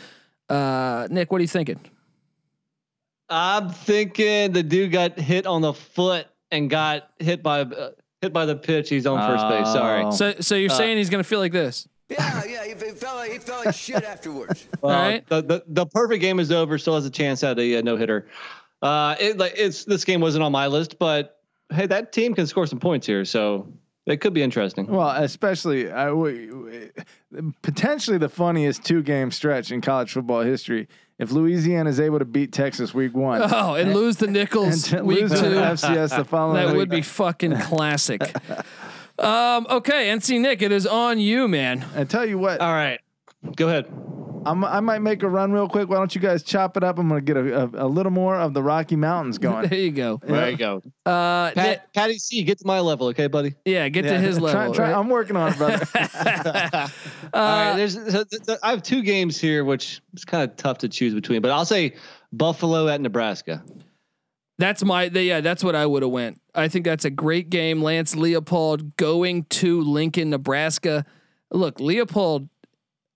Uh, Nick, what are you thinking? I'm thinking the dude got hit on the foot and got hit by uh, hit by the pitch. He's on first base. Sorry. Oh. So so you're Uh, saying he's gonna feel like this? Yeah, yeah, he, he felt like he felt like shit afterwards. (laughs) Uh, right. The, the the perfect game is over. Still has a chance at a uh, no hitter. Uh, it like it's this game wasn't on my list, but hey, that team can score some points here, so it could be interesting. Well, especially I w- w- potentially the funniest two game stretch in college football history. If Louisiana is able to beat Texas week one Oh, and lose the (laughs) and Nicholls week lose to two. FCS the (laughs) following That week, would be fucking classic. Um, okay, NC Nick, it is on you, man. I tell you what, All right, go ahead. I'm, I might make a run real quick. Why don't you guys chop it up? I'm gonna get a, a, a little more of the Rocky Mountains going. (laughs) There you go. There you go. Uh, Nick- Patty C, get to my level, okay, buddy. yeah, get to his (laughs) level. try- right? I'm working on it, brother. (laughs) Uh, All right, there's, there's- there's- I have two games here, which is kind of tough to choose between, but I'll say Buffalo at Nebraska. That's my the, yeah. That's what I would have went. I think that's a great game. Lance Leipold going to Lincoln, Nebraska. Look, Leipold.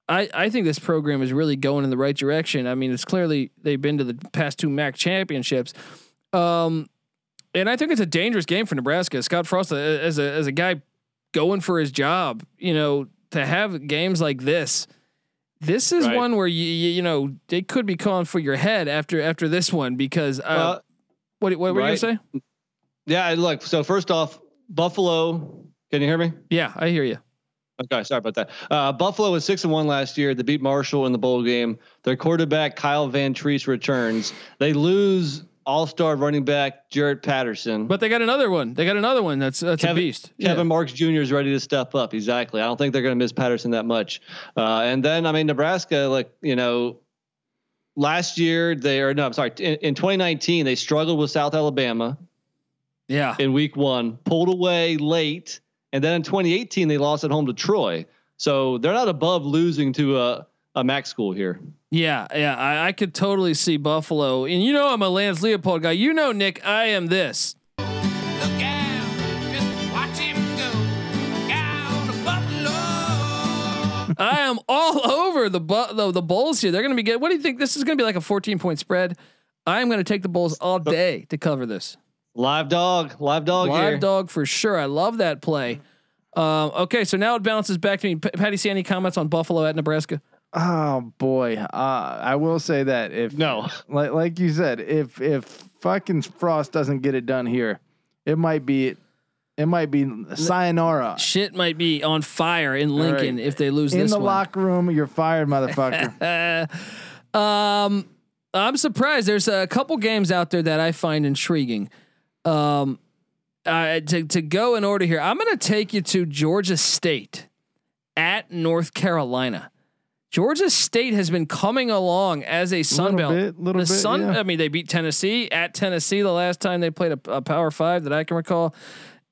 I I think this program is really going in the right direction. I mean, it's clearly they've been to the past two MAC championships. Um, and I think it's a dangerous game for Nebraska. Scott Frost, uh, as a as a guy going for his job, you know, to have games like this. This is Right. one where you, you you know they could be calling for your head after after this one because uh, Uh, what what were you gonna say? yeah, look. So first off, Buffalo. Can you hear me? Yeah, I hear you. Okay, sorry about that. Uh, Buffalo was six and one last year. They beat Marshall in the bowl game. Their quarterback Kyle Vantrease returns. They lose all-star running back Jaret Patterson. But they got another one. They got another one. That's that's a beast. Kevin Yeah. Marks Jr. is ready to step up. Exactly. I don't think they're going to miss Patterson that much. Uh, and then I mean Nebraska, like you know, last year they are no, I'm sorry. In, in 2019 they struggled with South Alabama Yeah. in Week One, pulled away late, and then in 2018 they lost at home to Troy. So they're not above losing to a a MAC school here. Yeah, yeah. I, I could totally see Buffalo. And you know I'm a Lance Leipold guy. You know, Nick, I am this. I am all over the bu- the, the Bulls here. They're going to be good. What do you think? This is going to be like a 14 point spread. I'm going to take the Bulls all day to cover this. Live dog, live dog Live here. dog for sure. I love that play. Um, okay, so now it bounces back to me. P- Patty, see any comments on Buffalo at Nebraska? oh boy, uh, I will say that if No. (laughs) like like you said, if if fucking Frost doesn't get it done here, it might be it might be sayonara. Shit might be on fire in Lincoln right. if they lose this. In this the one. locker room, you're fired, motherfucker. (laughs) um, I'm surprised. There's a couple games out there that I find intriguing. Um, uh, to to go in order here, I'm going to take you to Georgia State at North Carolina. Georgia State has been coming along as a Sun Little Belt. bit, little the bit, Sun, yeah. I mean, they beat Tennessee at Tennessee the last time they played a, a Power Five that I can recall,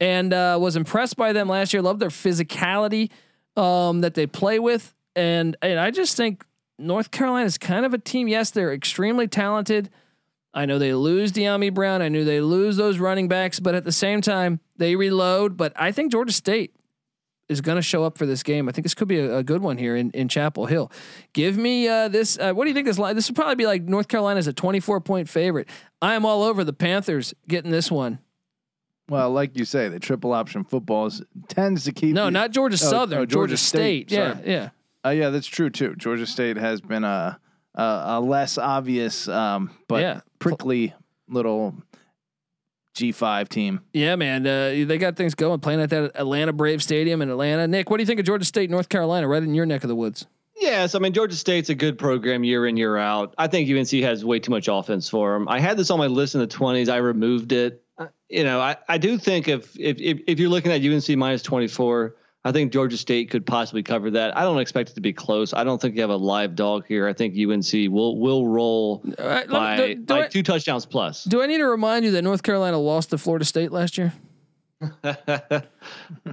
and uh, was impressed by them last year. Love their physicality um, that they play with, and and I just think North Carolina is kind of a team. Yes, they're extremely talented. I know they lose Dyami Brown. I knew they lose those running backs, but at the same time they reload. But I think Georgia State is going to show up for this game. I think this could be a, a good one here in, in Chapel Hill. Give me uh, this. Uh, what do you think this line? This would probably be like North Carolina's a 24 point favorite. I am all over the Panthers getting this one. Well, like you say, the triple option football is, tends to keep No, you- not Georgia Oh, Southern, oh, Georgia, Georgia State. State, Yeah, sorry. yeah. Uh, yeah, that's true too. Georgia State has been a a, a less obvious, um, but Yeah. prickly little G five team. Yeah, man. Uh, they got things going playing at that Atlanta Brave Stadium in Atlanta. Nick, what do you think of Georgia State, North Carolina, right in your neck of the woods? Yes, I mean Georgia State's a good program year in year out. I think UNC has way too much offense for them. I had this on my list in the twenties. I removed it. Uh, You know, I, I do think if, if if you're looking at UNC minus twenty four, I think Georgia State could possibly cover that. I don't expect it to be close. I don't think you have a live dog here. I think UNC will will roll right, by, do- do by I- two touchdowns plus. Do I need to remind you that North Carolina lost to Florida State last year (laughs)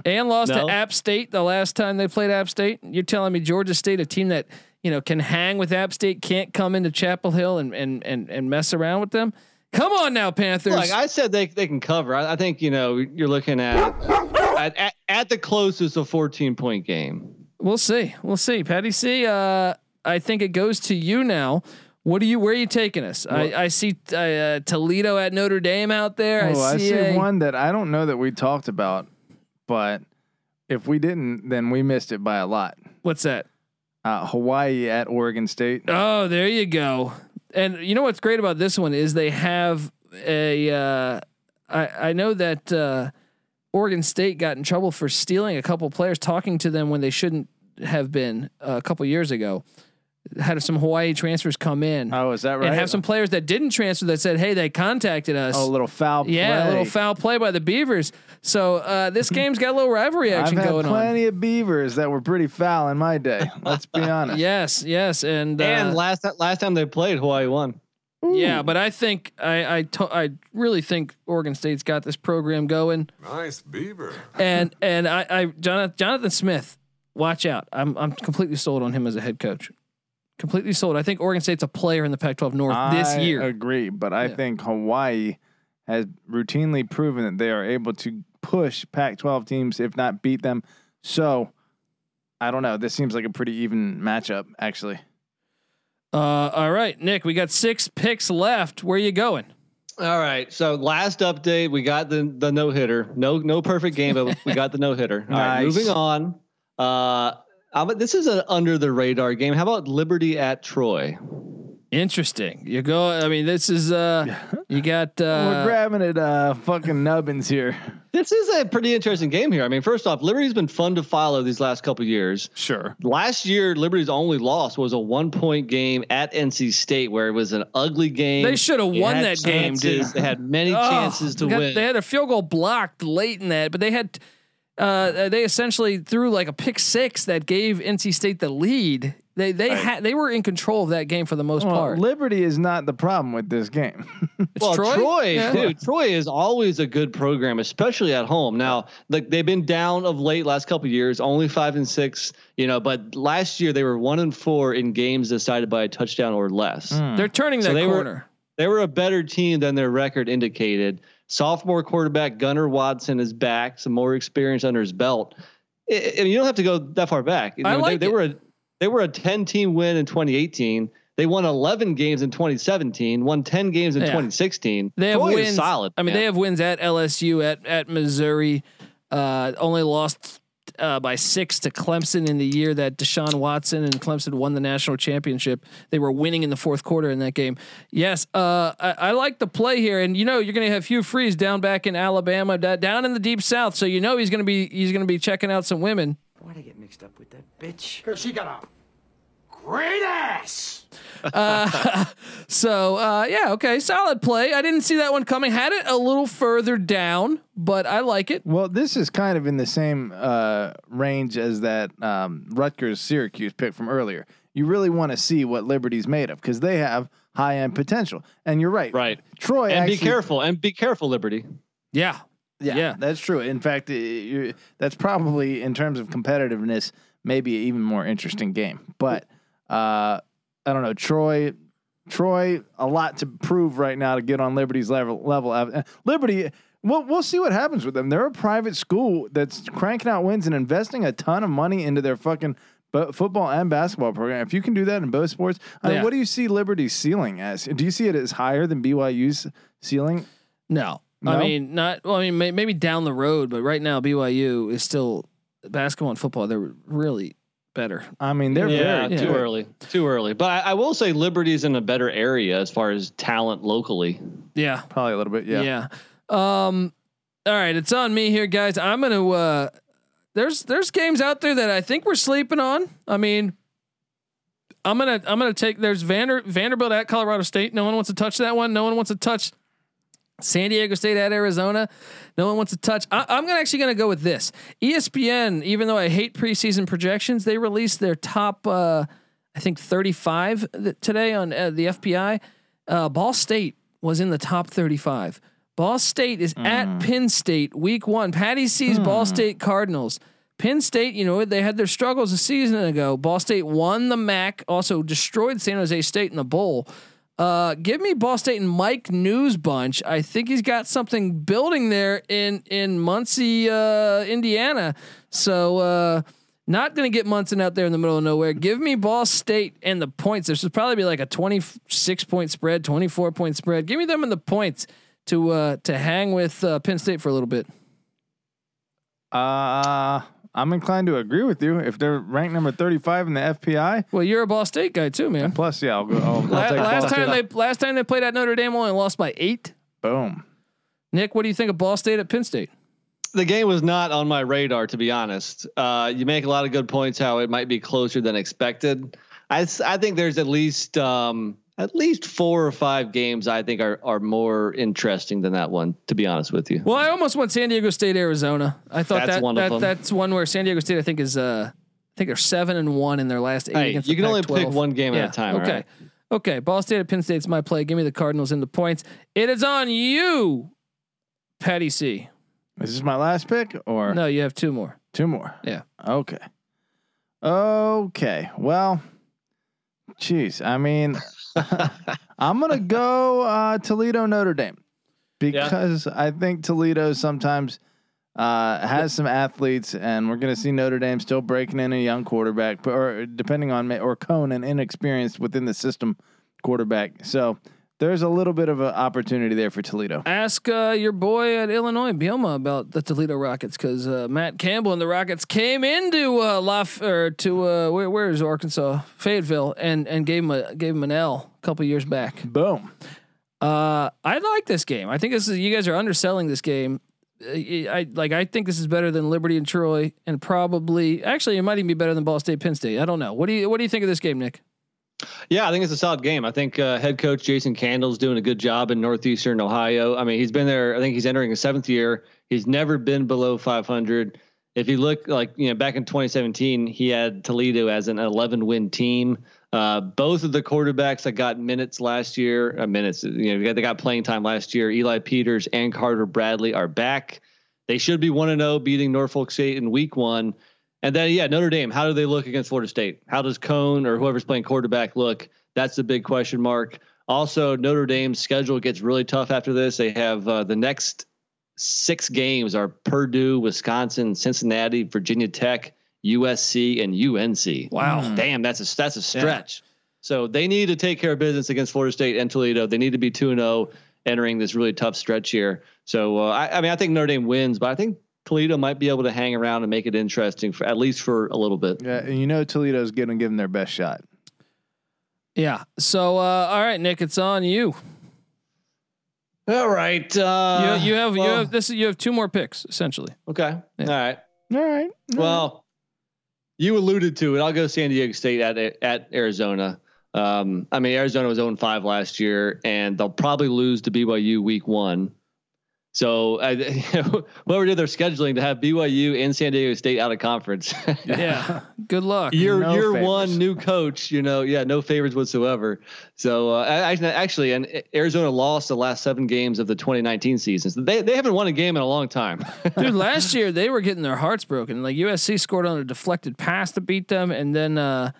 and lost No. to App State the last time they played App State? You're telling me Georgia State, a team that you know can hang with App State, can't come into Chapel Hill and and and, and mess around with them? Come on now, Panthers. Like I said, they they can cover. I, I think you know you're looking at at, at at the closest a 14 point game. We'll see. We'll see. Patty C. Uh, I think it goes to you now. What are you? Where are you taking us? I, I see uh, Toledo at Notre Dame out there. Oh, I I see, see a- one that I don't know that we talked about, but if we didn't, then we missed it by a lot. What's that? Uh, Hawaii at Oregon State. Oh, there you go. And you know what's great about this one is they have a. Uh, I I know that uh, Oregon State got in trouble for stealing a couple players, talking to them when they shouldn't have been uh, a couple years ago. Had some Hawaii transfers come in. Oh, is that right? And have some players that didn't transfer that said, "Hey, they contacted us." Oh, a little foul play. yeah, a little foul play by the Beavers. So uh, this game's got a little rivalry action I've had going on. plenty of beavers that were pretty foul in my day. Let's be (laughs) honest. Yes, yes, and uh, And last last time they played, Hawaii won. Yeah, but I think I I, to, I really think Oregon State's got this program going, Nice beaver. and and I, I Jonathan Jonathan Smith, watch out. I'm I'm completely sold on him as a head coach. Completely sold. I think Oregon State's a player in the Pac-12 North this year. I agree, but I Yeah. think Hawaii has routinely proven that they are able to push Pac-12 teams, if not beat them. So, I don't know. This seems like a pretty even matchup, actually. Uh, all right, Nick, we got six picks left. Where are you going? All right. So last update, we got the the no hitter. No no perfect game, but we got the no hitter. All right. (laughs) Nice. Moving on. Uh, how about this is an under the radar game. How about Liberty at Troy? Interesting. You go. I mean, this is uh, (laughs) you got Uh, We're uh, grabbing at uh, fucking nubbins here. This is a pretty interesting game here. I mean, first off, Liberty's been fun to follow these last couple years. Sure. Last year, Liberty's only loss was a one point game at NC State, where it was an ugly game. They should have won had that game, dude. They had many Oh, chances to they got- win. They had a field goal blocked late in that, but they had uh, they essentially threw like a pick six that gave NC State the lead. They they Right. had they were in control of that game for the most Well, part. Liberty is not the problem with this game. (laughs) It's well, Troy? Troy, Yeah. dude, Troy is always a good program, especially at home. Now, like they've been down of late last couple of years, only five and six, you know, but last year they were one and four in games decided by a touchdown or less. They're turning So that they were- corner. They were a better team than their record indicated. Sophomore quarterback Gunnar Watson is back, some more experience under his belt. Mean, you don't have to go that far back. You I like they, they were a, they were a 10 team win in 2018. They won 11 games in 2017, won 10 games in Yeah. 2016. They have is wins. solid. I mean, man. they have wins at LSU, at at Missouri. Uh, only lost uh, by six to Clemson in the year that Deshaun Watson and Clemson won the national championship. They were winning in the fourth quarter in that game. Yes, uh, I, I like the play here, and you know you're going to have Hugh Freeze down back in Alabama, da- down in the deep South. So you know he's going to be he's going to be checking out some women. Why'd I get mixed up with that bitch? Cause she got a great ass. Uh, (laughs) so uh, yeah, okay, solid play. I didn't see that one coming. Had it a little further down, but I like it. Well, this is kind of in the same uh, range as that um, Rutgers Syracuse pick from earlier. You really want to see what Liberty's made of because they have high end potential. And you're right. right. Troy And actually, be careful. And be careful, Liberty. Yeah, Yeah, Yeah. that's true. In fact, it- that's probably in terms of competitiveness, maybe an even more interesting game. But uh, I don't know, Troy. Troy, a lot to prove right now to get on Liberty's level. Level, Uh, Liberty. We'll we'll see what happens with them. They're a private school that's cranking out wins and investing a ton of money into their fucking football and basketball program. If you can do that in both sports, I mean, Yeah. what do you see Liberty's ceiling as? Do you see it as higher than BYU's ceiling? No. No? I mean, not. Well, I mean, may, maybe down the road, but right now BYU is still basketball and football. They're really better. I mean, they're yeah, very too good. early. Too early. But I, I will say Liberty's in a better area as far as talent locally. Yeah. Probably a little bit, yeah. Yeah. Um. All right, it's on me here, guys. I'm gonna. Uh, there's there's games out there that I think we're sleeping on. I mean, I'm gonna I'm gonna take. There's Vander, Vanderbilt at Colorado State. No one wants to touch that one. No one wants to touch San Diego State at Arizona. No one wants to touch. I, I'm gonna actually gonna go with this. ESPN, even though I hate preseason projections, they released their top, uh, I think 35 th- today on uh, the FPI. Uh, Ball State was in the top 35. Ball State is at Penn State week one. Patty sees Ball State Cardinals. Penn State, you know, they had their struggles a season ago. Ball State won the MAC, also destroyed San Jose State in the bowl. Uh, give me Ball State and Mike Neu's bunch. I think he's got something building there in in Muncie, uh, Indiana. So uh, Not going to get Munson out there in the middle of nowhere. Give me Ball State and the points. There should probably be like a 26 point spread, 24 point spread. Give me them and the points to uh, to hang with uh, Penn State for a little bit. Uh, I'm inclined to agree with you. If they're ranked number 35 in the FPI, Well, you're a Ball State guy too, man. plus yeah, I'll go. I'll, I'll La- take last Ball time State. they last time they played at Notre Dame only lost by eight. boom. Nick, what do you think of Ball State at Penn State? The game was not on my radar, to be honest. Uh, you make a lot of good points how it might be closer than expected. I, I think there's at least um, at least four or five games I think are are more interesting than that one. To be honest with you, Well, I almost went San Diego State, Arizona. I thought That's that, one of that them. that's one where San Diego State, I think, is uh, I think they're seven and one in their last eight. Hey, against you the can only Pac-12. pick one game at a time, Okay, alright? okay. Ball State at Penn State's my play. Give me the Cardinals in the points. It is on you, Patty C. Is this my last pick or No, you have two more. two more? Yeah. Okay. Okay. Well, geez. I mean, (laughs) I'm gonna go uh, Toledo Notre Dame because I think Toledo sometimes uh, has some athletes, and we're gonna see Notre Dame still breaking in a young quarterback, or depending on or Coan an inexperienced within the system quarterback. So there's a little bit of an opportunity there for Toledo. Ask uh, your boy at Illinois, Bielema, about the Toledo Rockets because uh, Matt Campbell and the Rockets came into uh, Laf or to uh, where, where is Arkansas, Fayetteville, and and gave him a gave him an L a couple years back. Boom. Uh, I like this game. I think this is you guys are underselling this game. Uh, I like. I think this is better than Liberty and Troy, and probably actually it might even be better than Ball State, Penn State. I don't know. What do you What do you think of this game, Nick? Yeah, I think it's a solid game. I think uh, head coach Jason Candle's doing a good job in northeastern Ohio. I mean, he's been there. I think he's entering his seventh year. He's never been below 500. If you look like you know back in 2017, he had Toledo as an 11 win team. Uh, both of the quarterbacks that got minutes last year, uh, minutes, you know, they got playing time last year. Eli Peters and Carter Bradley are back. They should be one and zero, beating Norfolk State in Week One. And then, yeah, Notre Dame. How do they look against Florida State? How does Coan or whoever's playing quarterback look? That's the big question mark. Also, Notre Dame's schedule gets really tough after this. They have uh, the next six games are Purdue, Wisconsin, Cincinnati, Virginia Tech, USC, and UNC. Wow. damn, that's a that's a stretch. So they need to take care of business against Florida State and Toledo. They need to be two and zero entering this really tough stretch here. So uh, I, I mean, I think Notre Dame wins, but I think Toledo might be able to hang around and make it interesting for at least for a little bit. Yeah, and you know Toledo's going to give them their best shot. Yeah. So, uh, all right, Nick, it's on you. All right. Uh, you, you have you have this. You have two more picks essentially. Okay. Yeah. All right. All right. Well, you alluded to it. I'll go San Diego State at at Arizona. Um, I mean, Arizona was 0 5 last year, and they'll probably lose to BYU week one. So, I, (laughs) whoever did their scheduling to have BYU and San Diego State out of conference. (laughs) Yeah. (laughs) Good luck. year No year favors. one, new coach. You know, yeah, no favors whatsoever. So, uh, actually, actually, and Arizona lost the last seven games of the 2019 season. So they they haven't won a game in a long time. Dude, last year they were getting their hearts broken. Like USC scored on a deflected pass to beat them, and then uh,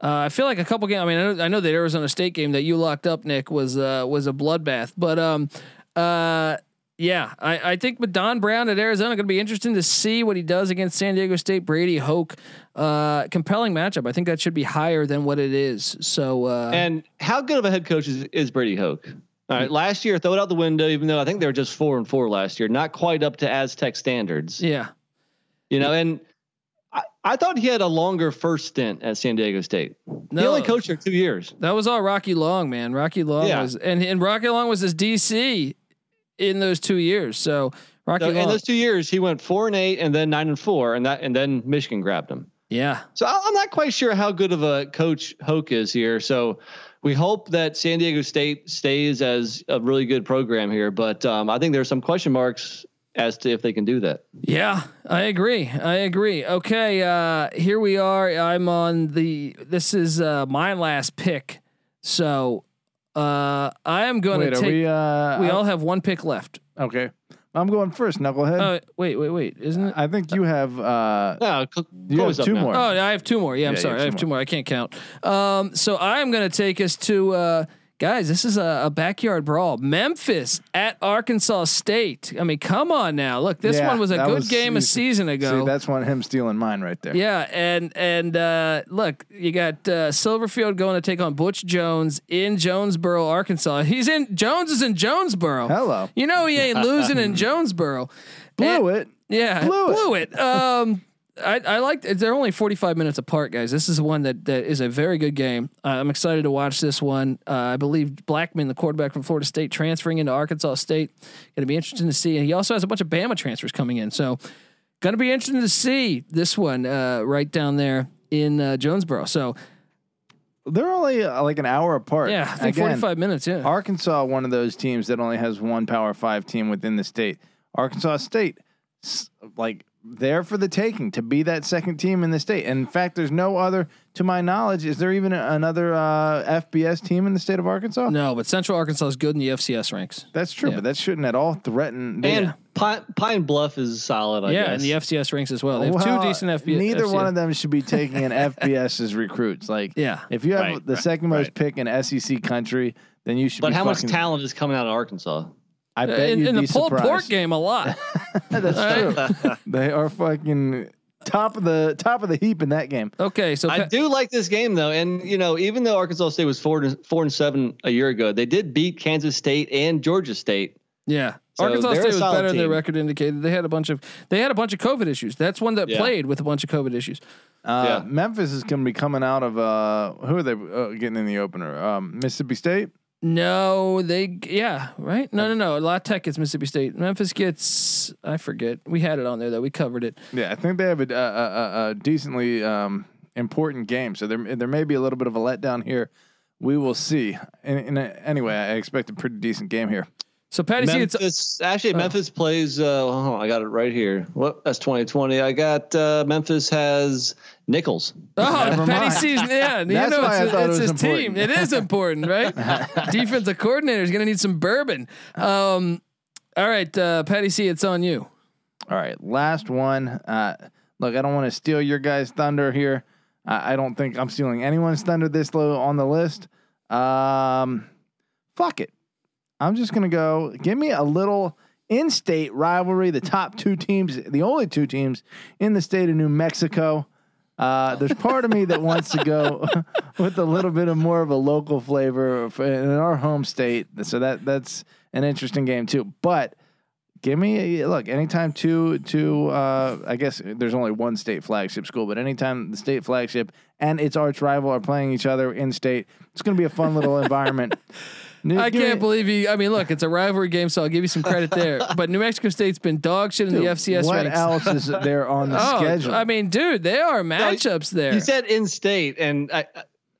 uh, I feel like a couple games. I mean, I know, I know that Arizona State game that you locked up, Nick, was uh, was a bloodbath. But um, uh, yeah, I, I think with Don Brown at Arizona, going to be interesting to see what he does against San Diego State. Brady Hoke, uh, compelling matchup. I think that should be higher than what it is. So uh, And how good of a head coach is, is Brady Hoke? All right, last year throw it out the window. Even though I think they were just four and four last year, not quite up to Aztec standards. yeah, You know, and I, I thought he had a longer first stint at San Diego State. he No. only coached there two years. That was all Rocky Long, man. Rocky Long Yeah. was, and and Rocky Long was his DC in those two years. So Rocky So in those two years, he went four and eight, and then nine and four, and that and then Michigan grabbed him. yeah, So I'm not quite sure how good of a coach Hoke is here. So we hope that San Diego State stays as a really good program here, but um, I think there's some question marks as to if they can do that. yeah, I agree. I agree. Okay, uh, here we are. I'm on the. This is uh, my last pick. So uh, I am going Wait, to are take. we? We, Uh, all have one pick left. okay. I'm going first, knucklehead. Oh wait, wait, wait! Isn't it? I think you have. Uh, No, cl- you close have up two now. more. Oh, I have two more. Yeah, I'm Yeah, you sorry. have I have two two more. I can't count. Um, so I am going to take us to uh, guys, this is a, a backyard brawl. Memphis at Arkansas State. I mean, come on now. Look, this Yeah, one was a good was- game a season ago. See, that's one him stealing mine right there. Yeah, and and uh, look, you got uh, Silverfield going to take on Butch Jones in Jonesboro, Arkansas. He's in Jones is in Jonesboro. Hello. You know he ain't losing in (laughs) Jonesboro. Blew And- it. Yeah, Blew it. blew it. Um, I, I like. They're only forty five minutes apart, guys. This is one that that is a very good game. Uh, I'm excited to watch this one. Uh, I believe Blackman, the quarterback from Florida State, transferring into Arkansas State. Going to be interesting to see. And he also has a bunch of Bama transfers coming in, so going to be interesting to see this one uh, right down there in uh, Jonesboro. So They're only uh, like an hour apart. yeah, I think Again, forty five minutes. Yeah, Arkansas, one of those teams that only has one Power Five team within the state. Arkansas State, like there for the taking to be that second team in the state. And in fact, there's no other, to my knowledge, is there even a- another uh, FBS team in the state of Arkansas? no, but Central Arkansas is good in the FCS ranks. That's true, Yeah. but that shouldn't at all threaten. And Pine, Pine Bluff is solid. I yeah, guess. and the FCS ranks as well. They have Well, two decent FBS. Neither FCS. one of them should be taking an FBS as recruits. Like, Yeah. if you have Right, the right, second most right. pick in SEC country, then you should. but be how much talent is coming out of Arkansas? I bet Uh, in, you'd in the be pulled pork game a lot. (laughs) That's true. (laughs) they are fucking top of the top of the heap in that game. Okay, so I Pa- do like this game though, and you know, even though Arkansas State was four and four and seven a year ago, they did beat Kansas State and Georgia State. yeah, So Arkansas State was solid better than their record indicated. They had a bunch of they had a bunch of COVID issues. That's one that Yeah. played with a bunch of COVID issues. Uh, Yeah. Memphis is going to be coming out of uh, who are they uh, getting in the opener? Um, Mississippi State. No, they yeah right. No, no, no. La Tech gets Mississippi State. Memphis gets I forget. We had it on there though. We covered it. Yeah, I think they have a, a, a, a decently um, important game. So there there may be a little bit of a letdown here. We will see. And, and uh, anyway, I expect a pretty decent game here. So Patty C, it's actually, Oh. Memphis plays. Uh, hold on, I got it right here. What? That's 2020. I got uh, Memphis has Nicholls. oh (laughs) Never Patty mind. C's yeah. You know why I it's, it it's was his team. It is important, right? (laughs) Defensive coordinator is going to need some bourbon. Um, all right, uh, Patty C, it's on you. All right, last one. Uh, look, I don't want to steal your guys' thunder here. I, I don't think I'm stealing anyone's thunder this low on the list. Um, fuck it. I'm just gonna go. Give me a little in-state rivalry. The top two teams, the only two teams in the state of New Mexico. Uh, there's part of me that wants to go (laughs) with a little bit of more of a local flavor in our home state. So that that's an interesting game too. But give me a, look anytime two two. Uh, I guess there's only one state flagship school, but anytime the state flagship and its arch rival are playing each other in state, it's going to be a fun little environment. (laughs) I can't believe you. I mean, look, it's a rivalry game, so I'll give you some credit there. (laughs) But New Mexico State's been dog shit in the FCS What ranks. else is (laughs) there on the oh, schedule? I mean, dude, there are matchups there. He said in state, and I,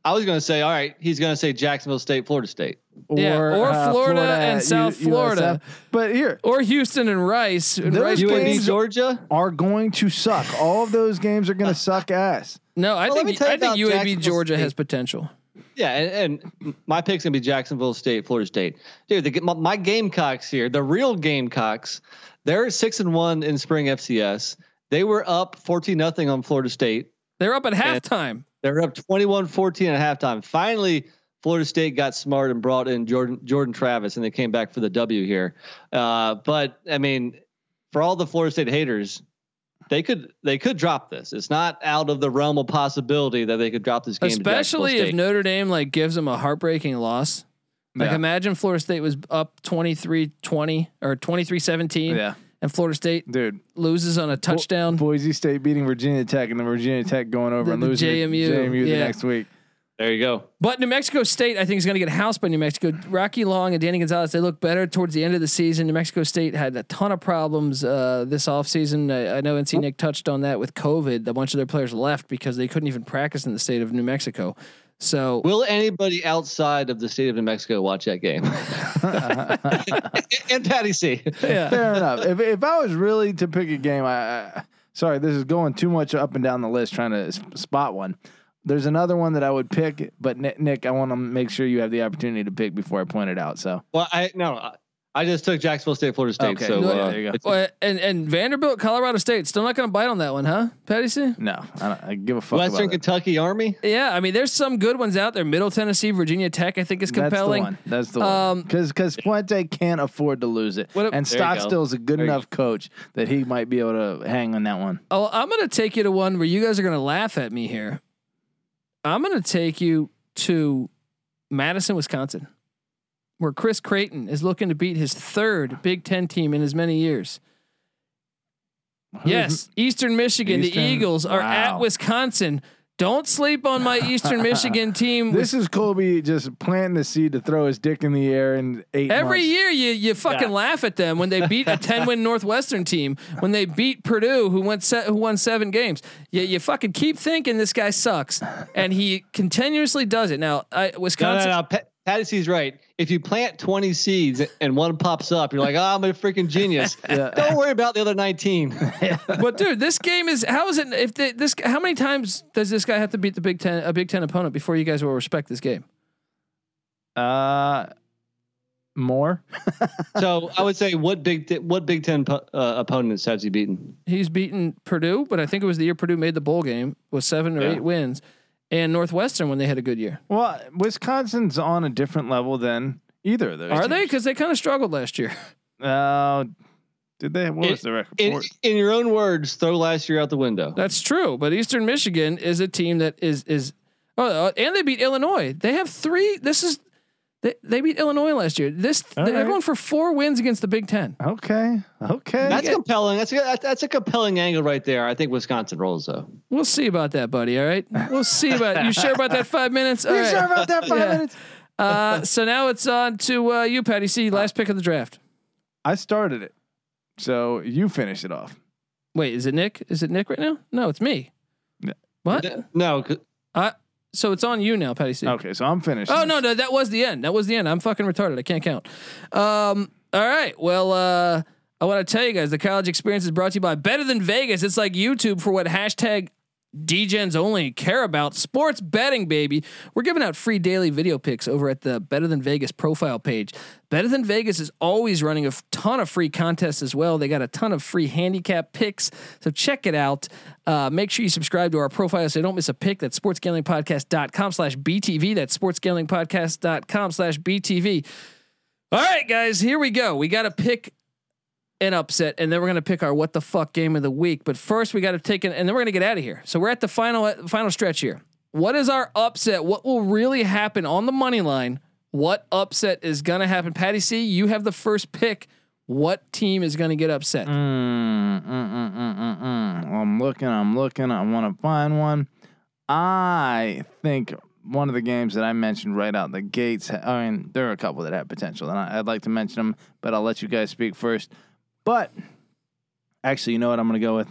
I was going to say, all right, he's going to say Jacksonville State, Florida State. Yeah, or uh, Florida and at South Florida. But here, or Houston and Rice. And Those Rice UAB UAB Georgia. are going to suck. All of those games are going to suck ass. No, I Well, think I think UAB Georgia State. has potential. Yeah, and, and my pick's gonna be Jacksonville State, Florida State. Dude, the, my, my Gamecocks here, the real Gamecocks, they're six and one in spring FCS. They were up fourteen nothing on Florida State. They're up at halftime. They're up 21-14 at halftime. Finally, Florida State got smart and brought in Jordan Jordan Travis, and they came back for the W here. Uh, but I mean, for all the Florida State haters, they could they could drop this. It's not out of the realm of possibility that they could drop this game. Especially if Notre Dame like gives them a heartbreaking loss. Like Yeah. imagine Florida State was up 23-20 or 23-17 Yeah, and Florida State dude. loses on a touchdown. Boise State beating Virginia Tech, and then Virginia Tech going over The- and losing JMU, JMU the next week. There you go. But New Mexico State, I think, is going to get housed by New Mexico. Rocky Long and Danny Gonzalez, they look better towards the end of the season. New Mexico State had a ton of problems uh, this offseason. I, I know NC Nick touched on that with COVID. A bunch of their players left because they couldn't even practice in the state of New Mexico. So Will anybody outside of the state of New Mexico watch that game? (laughs) (laughs) and Patty C. yeah, Fair enough. If if I was really to pick a game, I, I sorry, this is going too much up and down the list trying to spot one. There's another one that I would pick, but Nick, Nick I want to make sure you have the opportunity to pick before I point it out. So Well, I no, I, I just took Jacksonville State, Florida State. Okay, So no, uh, there you go. Well, and and Vanderbilt, Colorado State, still not going to bite on that one, huh? Patty No, I, don't, I give a fuck Western about it. Kentucky Army. Yeah, I mean, there's some good ones out there. Middle Tennessee, Virginia Tech, I think is compelling. That's the one. That's the Um, one. Because because Fuente can't afford to lose it, What a- and There you go. Stockstill's a good There you enough coach that he might be able to hang on that one. Oh, I'm going to take you to one where you guys are going to laugh at me here. I'm going to take you to Madison, Wisconsin, where Chris Creighton is looking to beat his third Big Ten team in as many years. Who's- Yes, Eastern Michigan, Eastern- the Eagles are at. Wisconsin. Don't sleep on my Eastern Michigan team. (laughs) This is Colby just planting the seed to throw his dick in the air in eight Every months. year you you fucking Yeah. laugh at them when they beat a (laughs) 10 win Northwestern team, when they beat Purdue who went se- who won 7 games. You you fucking keep thinking this guy sucks and he continuously does it. Now, I, No, no, Wisconsin no. Pa- Patty C's right. If you plant 20 seeds and one pops up, you're like, oh, I'm a freaking genius. (laughs) Yeah. Don't worry about the other 19. (laughs) But dude, this game is how is it if they, this how many times does this guy have to beat the Big 10 a Big 10 opponent before you guys will respect this game? Uh, more. (laughs) so I would say, what Big what Big Ten po- uh, opponents has he beaten? He's beaten Purdue, but I think it was the year Purdue made the bowl game with 7 or Yeah. 8 wins and Northwestern when they had a good year. Well, Wisconsin's on a different level than either of those. Are they cuz they kind of struggled last year. (laughs) Uh, did they? What It- was the record? In, in your own words, throw last year out the window. That's true, but Eastern Michigan is a team that is is oh, uh, and they beat Illinois. They have three. This is they, they beat Illinois last year. This All they're right. going for four wins against the Big Ten. Okay. Okay. That's compelling. That's a that's a compelling angle right there. I think Wisconsin rolls though. We'll see about that, buddy. All right, we'll see about you. Sure about that five minutes? (laughs) All you right. sure about that five Yeah. minutes? (laughs) Uh, so now it's on to uh, you, Patty C. Last pick of the draft. I started it, so you finish it off. Wait, is it Nick? Is it Nick right now? No, it's me. Yeah. What? No, 'cause- Uh, so it's on you now, Patty C. Okay, so I'm finished. Oh no, no, that was the end. That was the end. I'm fucking retarded. I can't count. Um, all right. Well, uh, I want to tell you guys the college experience is brought to you by Better Than Vegas. It's like YouTube for what hashtag DGens only care about sports betting, baby. We're giving out free daily video picks over at the Better Than Vegas profile page. Better Than Vegas is always running a ton of free contests as well. They got a ton of free handicap picks. So check it out. Uh, make sure you subscribe to our profile so you don't miss a pick. That's sportsgamblingpodcast.com slash BTV. That's sportsgamblingpodcast.com slash BTV. All right, guys, here we go. We got to pick an upset, and then we're gonna pick our what the fuck game of the week. But first, we got to take it, and then we're gonna get out of here. So we're at the final final stretch here. What is our upset? What will really happen on the money line? What upset is gonna happen? Patty C, you have the first pick. What team is gonna get upset? Mm, mm, mm, mm, mm, mm. I'm looking. I'm looking. I want to find one. I think one of the games that I mentioned right out the gates. I mean, there are a couple that have potential, and I, I'd like to mention them, but I'll let you guys speak first. But actually, you know what I'm going to go with?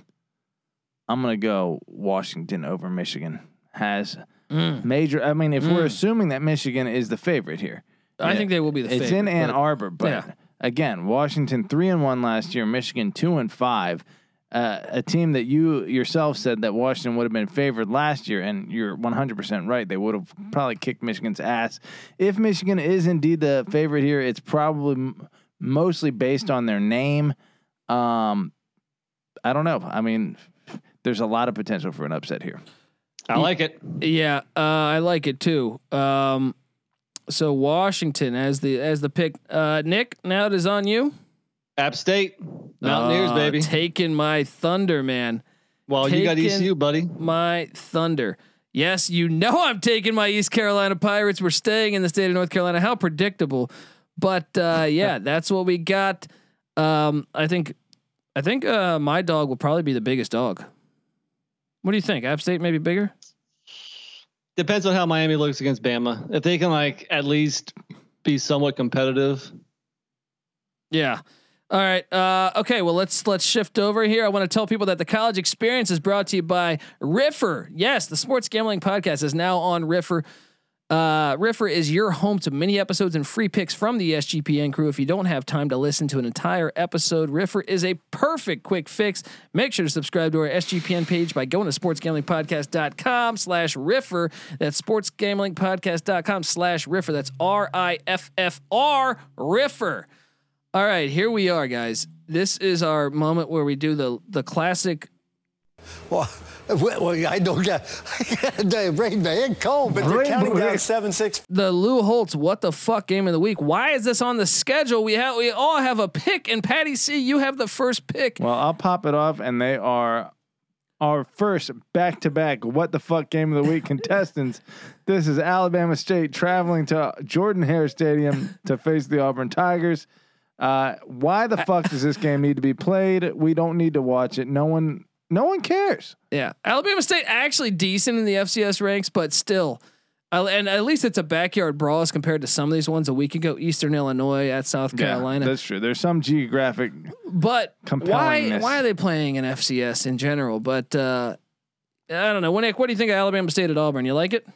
I'm going to go Washington over Michigan. Has Mm. major. I mean, if we're Mm. assuming that Michigan is the favorite here, I think they will be the. it's favorite, in Ann Arbor, but yeah. again, Washington three and one last year, Michigan two and five. Uh, a team that you yourself said that Washington would have been favored last year, and you're 100% right. They would have probably kicked Michigan's ass. If Michigan is indeed the favorite here, it's probably m- mostly based on their name. Um, I don't know. I mean, there's a lot of potential for an upset here. I like it. Yeah, uh, I like it too. Um, so Washington as the as the pick. Uh, Nick, now it is on you. App State, Mountaineers, Uh, baby. Taking my thunder, man. Well, you got ECU, buddy. My thunder. Yes, you know (laughs) I'm taking my East Carolina Pirates. We're staying in the state of North Carolina. How predictable. But uh, yeah, (laughs) that's what we got. Um, I think I think uh, my dog will probably be the biggest dog. What do you think? App State maybe bigger? Depends on how Miami looks against Bama. If they can like at least be somewhat competitive. Yeah. All right. Uh, okay. Well, let's let's shift over here. I want to tell people that the college experience is brought to you by Riffr. Yes, the sports gambling podcast is now on Riffr. Uh, Riffr is your home to many episodes and free picks from the SGPN crew. If you don't have time to listen to an entire episode, Riffr is a perfect quick fix. Make sure to subscribe to our SGPN page by going to sportsgamblingpodcast.com slash Riffr. That's sportsgamblingpodcast.com slash Riffr. That's R I F F R Riffr. All right, here we are, guys. This is our moment where we do the the classic. Well, well, I don't get. They rained my head cold, but they're counting down seven six. The Lou Holtz what the fuck game of the week. Why is this on the schedule? We have we all have a pick, and Patty C, you have the first pick. Well, I'll pop it off, and they are our first back to back what the fuck game of the week (laughs) contestants. This is Alabama State traveling to Jordan Hare Stadium to face the Auburn Tigers. Uh, why the fuck does this game need to be played? We don't need to watch it. No one, no one cares. Yeah, Alabama State actually decent in the FCS ranks, but still, uh, and at least it's a backyard brawl as compared to some of these ones a week ago. Eastern Illinois at South Carolina. that's true. There's some geographic, but why why are they playing an FCS in general? But uh, I don't know. Nick, what do you think of Alabama State at Auburn? You like it?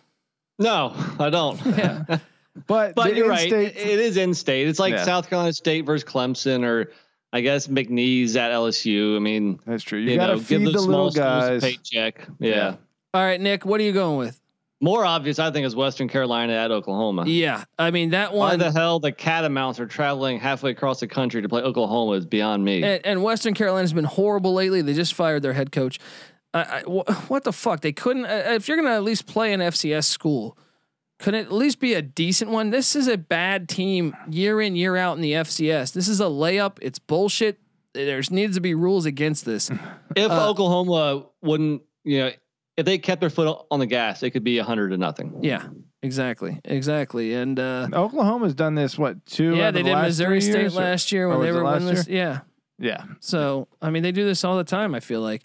No, I don't. (laughs) Yeah. but But you're right. It- it is in state. It's like Yeah. South Carolina State versus Clemson, or I guess McNeese at LSU. I mean, That's true. You, you, gotta know, feed give the little small schools a guys. paycheck. Yeah. Yeah. All right, Nick, what are you going with? More obvious, I think, is Western Carolina at Oklahoma. Yeah, I mean that one. Why the hell the Catamounts are traveling halfway across the country to play Oklahoma is beyond me. and, and Western Carolina's been horrible lately. They just fired their head coach. I, I, wh- what the fuck? They couldn't. Uh, if you're gonna at least play an FCS school, could it at least be a decent one? This is a bad team year in year out in the FCS. This is a layup. It's bullshit. There's needs to be rules against this. (laughs) if uh, Oklahoma wouldn't, you know, if they kept their foot on the gas, it could be a hundred to nothing. Yeah, exactly, exactly. And uh, Oklahoma's done this what two? yeah, they the did last Missouri State years, last year when they were last winless. Yeah. Yeah, So I mean, they do this all the time. I feel like.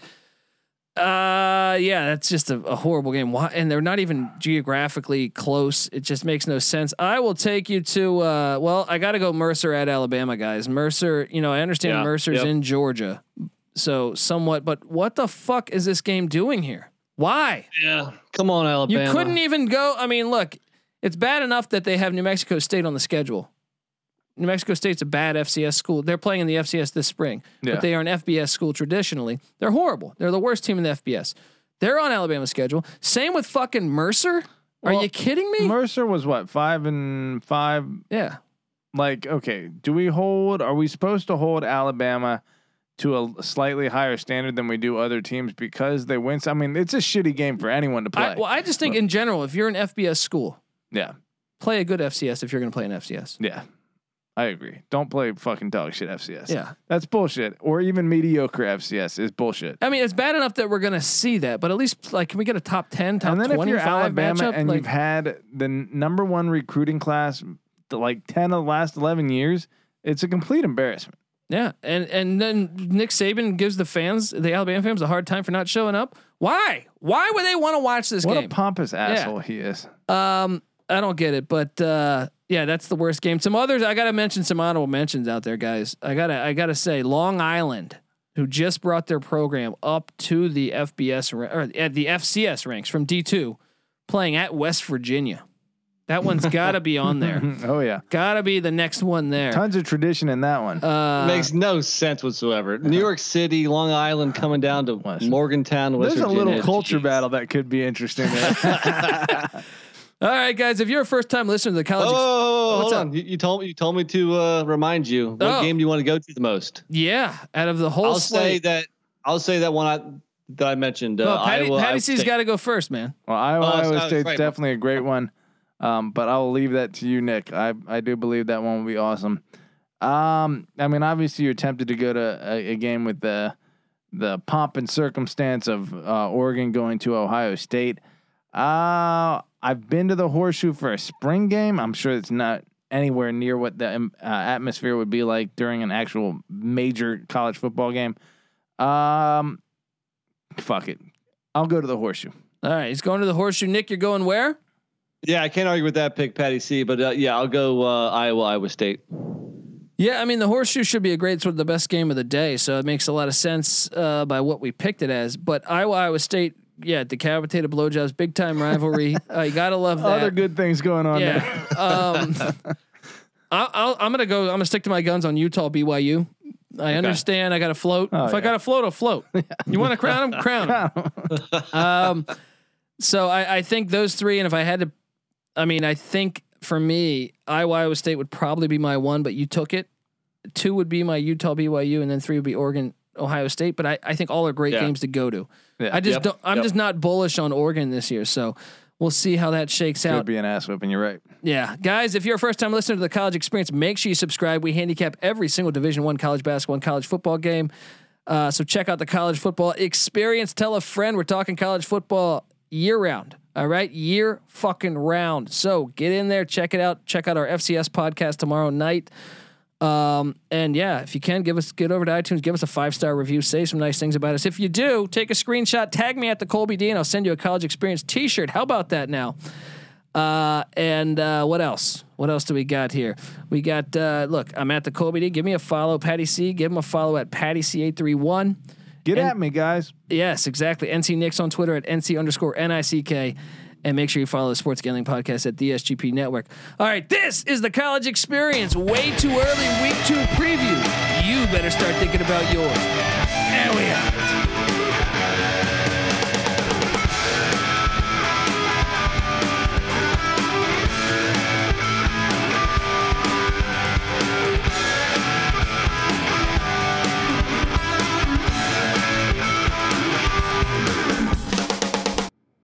Uh yeah, that's just a, a horrible game. Why? And they're not even geographically close. It just makes no sense. I will take you to. uh Well, I got to go Mercer at Alabama, guys. Mercer. You know, I understand Yeah, Mercer's yep. in Georgia, so somewhat. But what the fuck is this game doing here? Why? Yeah. Come on, Alabama. You couldn't even go. I mean, look, it's bad enough that they have New Mexico State on the schedule. New Mexico State's a bad FCS school. They're playing in the FCS this spring, Yeah. but they are an FBS school traditionally. They're horrible. They're the worst team in the FBS. They're on Alabama's schedule. Same with fucking Mercer. Are Well, you kidding me? Mercer was what five and five. yeah. Like, okay, do we hold? Are we supposed to hold Alabama to a slightly higher standard than we do other teams because they win? I mean, it's a shitty game for anyone to play. I, well, I just think in general, if you're an FBS school, yeah, play a good FCS if you're going to play an FCS. yeah, I agree. Don't play fucking dog shit FCS. Yeah. that's bullshit. Or even mediocre FCS is bullshit. I mean, it's bad enough that we're going to see that, but at least like, can we get a top ten, top and then if you're Alabama matchup? and Like- you've had the n- number one recruiting class, the, like ten of the last eleven years, it's a complete embarrassment. Yeah, and and then Nick Saban gives the fans, the Alabama fans, a hard time for not showing up. Why? Why would they want to watch this game? What game? a pompous asshole he is. um, I don't get it, but uh, yeah, that's the worst game. Some others, I gotta mention some honorable mentions out there, guys. I gotta, I gotta say, Long Island, who just brought their program up to the FBS ra- or at the FCS ranks from D two, playing at West Virginia. That one's (laughs) got to be on there. (laughs) oh yeah, Got to be the next one there. tons of tradition in that one. Uh, Makes no sense whatsoever. New York City, Long Island, coming down to West- Morgantown, West There's a little culture Jeez. battle that could be interesting. (laughs) There. all right, guys, if you're a first time listener to the college, Oh, What's hold up? on. You, you told me you told me to uh, remind you what Oh. game do you want to go to the most? yeah, out of the whole I'll say that I'll say that one I that I mentioned. Uh, well, Patty, Iowa, Patty Iowa C's State. got to go first, man. well, Iowa, Oh, Iowa State's right. definitely a great one, um, but I will leave that to you, Nick. I I do believe that one will be awesome. Um, I mean, obviously, you're tempted to go to a, a game with the the pomp and circumstance of uh, Oregon going to Ohio State. Uh, I've been to the Horseshoe for a spring game. I'm sure it's not anywhere near what the um, uh, atmosphere would be like during an actual major college football game. Um, fuck it. I'll go to the Horseshoe. All right, he's going to the horseshoe. Nick, you're going where? Yeah, I can't argue with that pick, Patty C. But uh, yeah, I'll go uh, Iowa, Iowa State. Yeah, I mean the horseshoe should be a great sort of the best game of the day, so it makes a lot of sense uh, by what we picked it as. But Iowa, Iowa State, yeah, decapitated blowjobs, big time rivalry. uh, you gotta love that. Other good things going on there. yeah. um, (laughs) I'll, I'll, I'm gonna go. I'm gonna stick to my guns on Utah BYU. I understand. I got to float. Oh, if I got to float, I'll float. (laughs) You want to crown him? Crown him. (laughs) um, so I, I think those three, and if I had to, I mean, I think for me, Iowa, Iowa State would probably be my one, but you took it. two would be my Utah, BYU, and then three would be Oregon, Ohio State. But I, I think all are great Yeah. games to go to. Yeah. I just Yep. don't. I'm Yep. just not bullish on Oregon this year. So we'll see how that shakes Could out. be an ass whipping. You're right. Yeah, guys, if you're a first time listener to the college experience, make sure you subscribe. We handicap every single Division One college basketball and college football game. Uh, so check out the college football experience. Tell a friend. We're talking college football year round. All right, year fucking round. So get in there, check it out. Check out our FCS podcast tomorrow night. Um, and yeah, if you can give us get over to iTunes, give us a five star review, say some nice things about us. If you do, take a screenshot, tag me at the Colby D, and I'll send you a college experience T-shirt. How about that now? Uh, and uh, what else? What else do we got here? We got uh, look. I'm at the Colby D. Give me a follow, Patty C. Give him a follow at Patty C eight three one. Get And- at me, guys. Yes, exactly. NC Nicks on Twitter at NC underscore NICK. And make sure you follow the Sports Gambling Podcast at the SGP Network. All right, this is the college experience. Way too early, week two preview. You better start thinking about yours. There we are.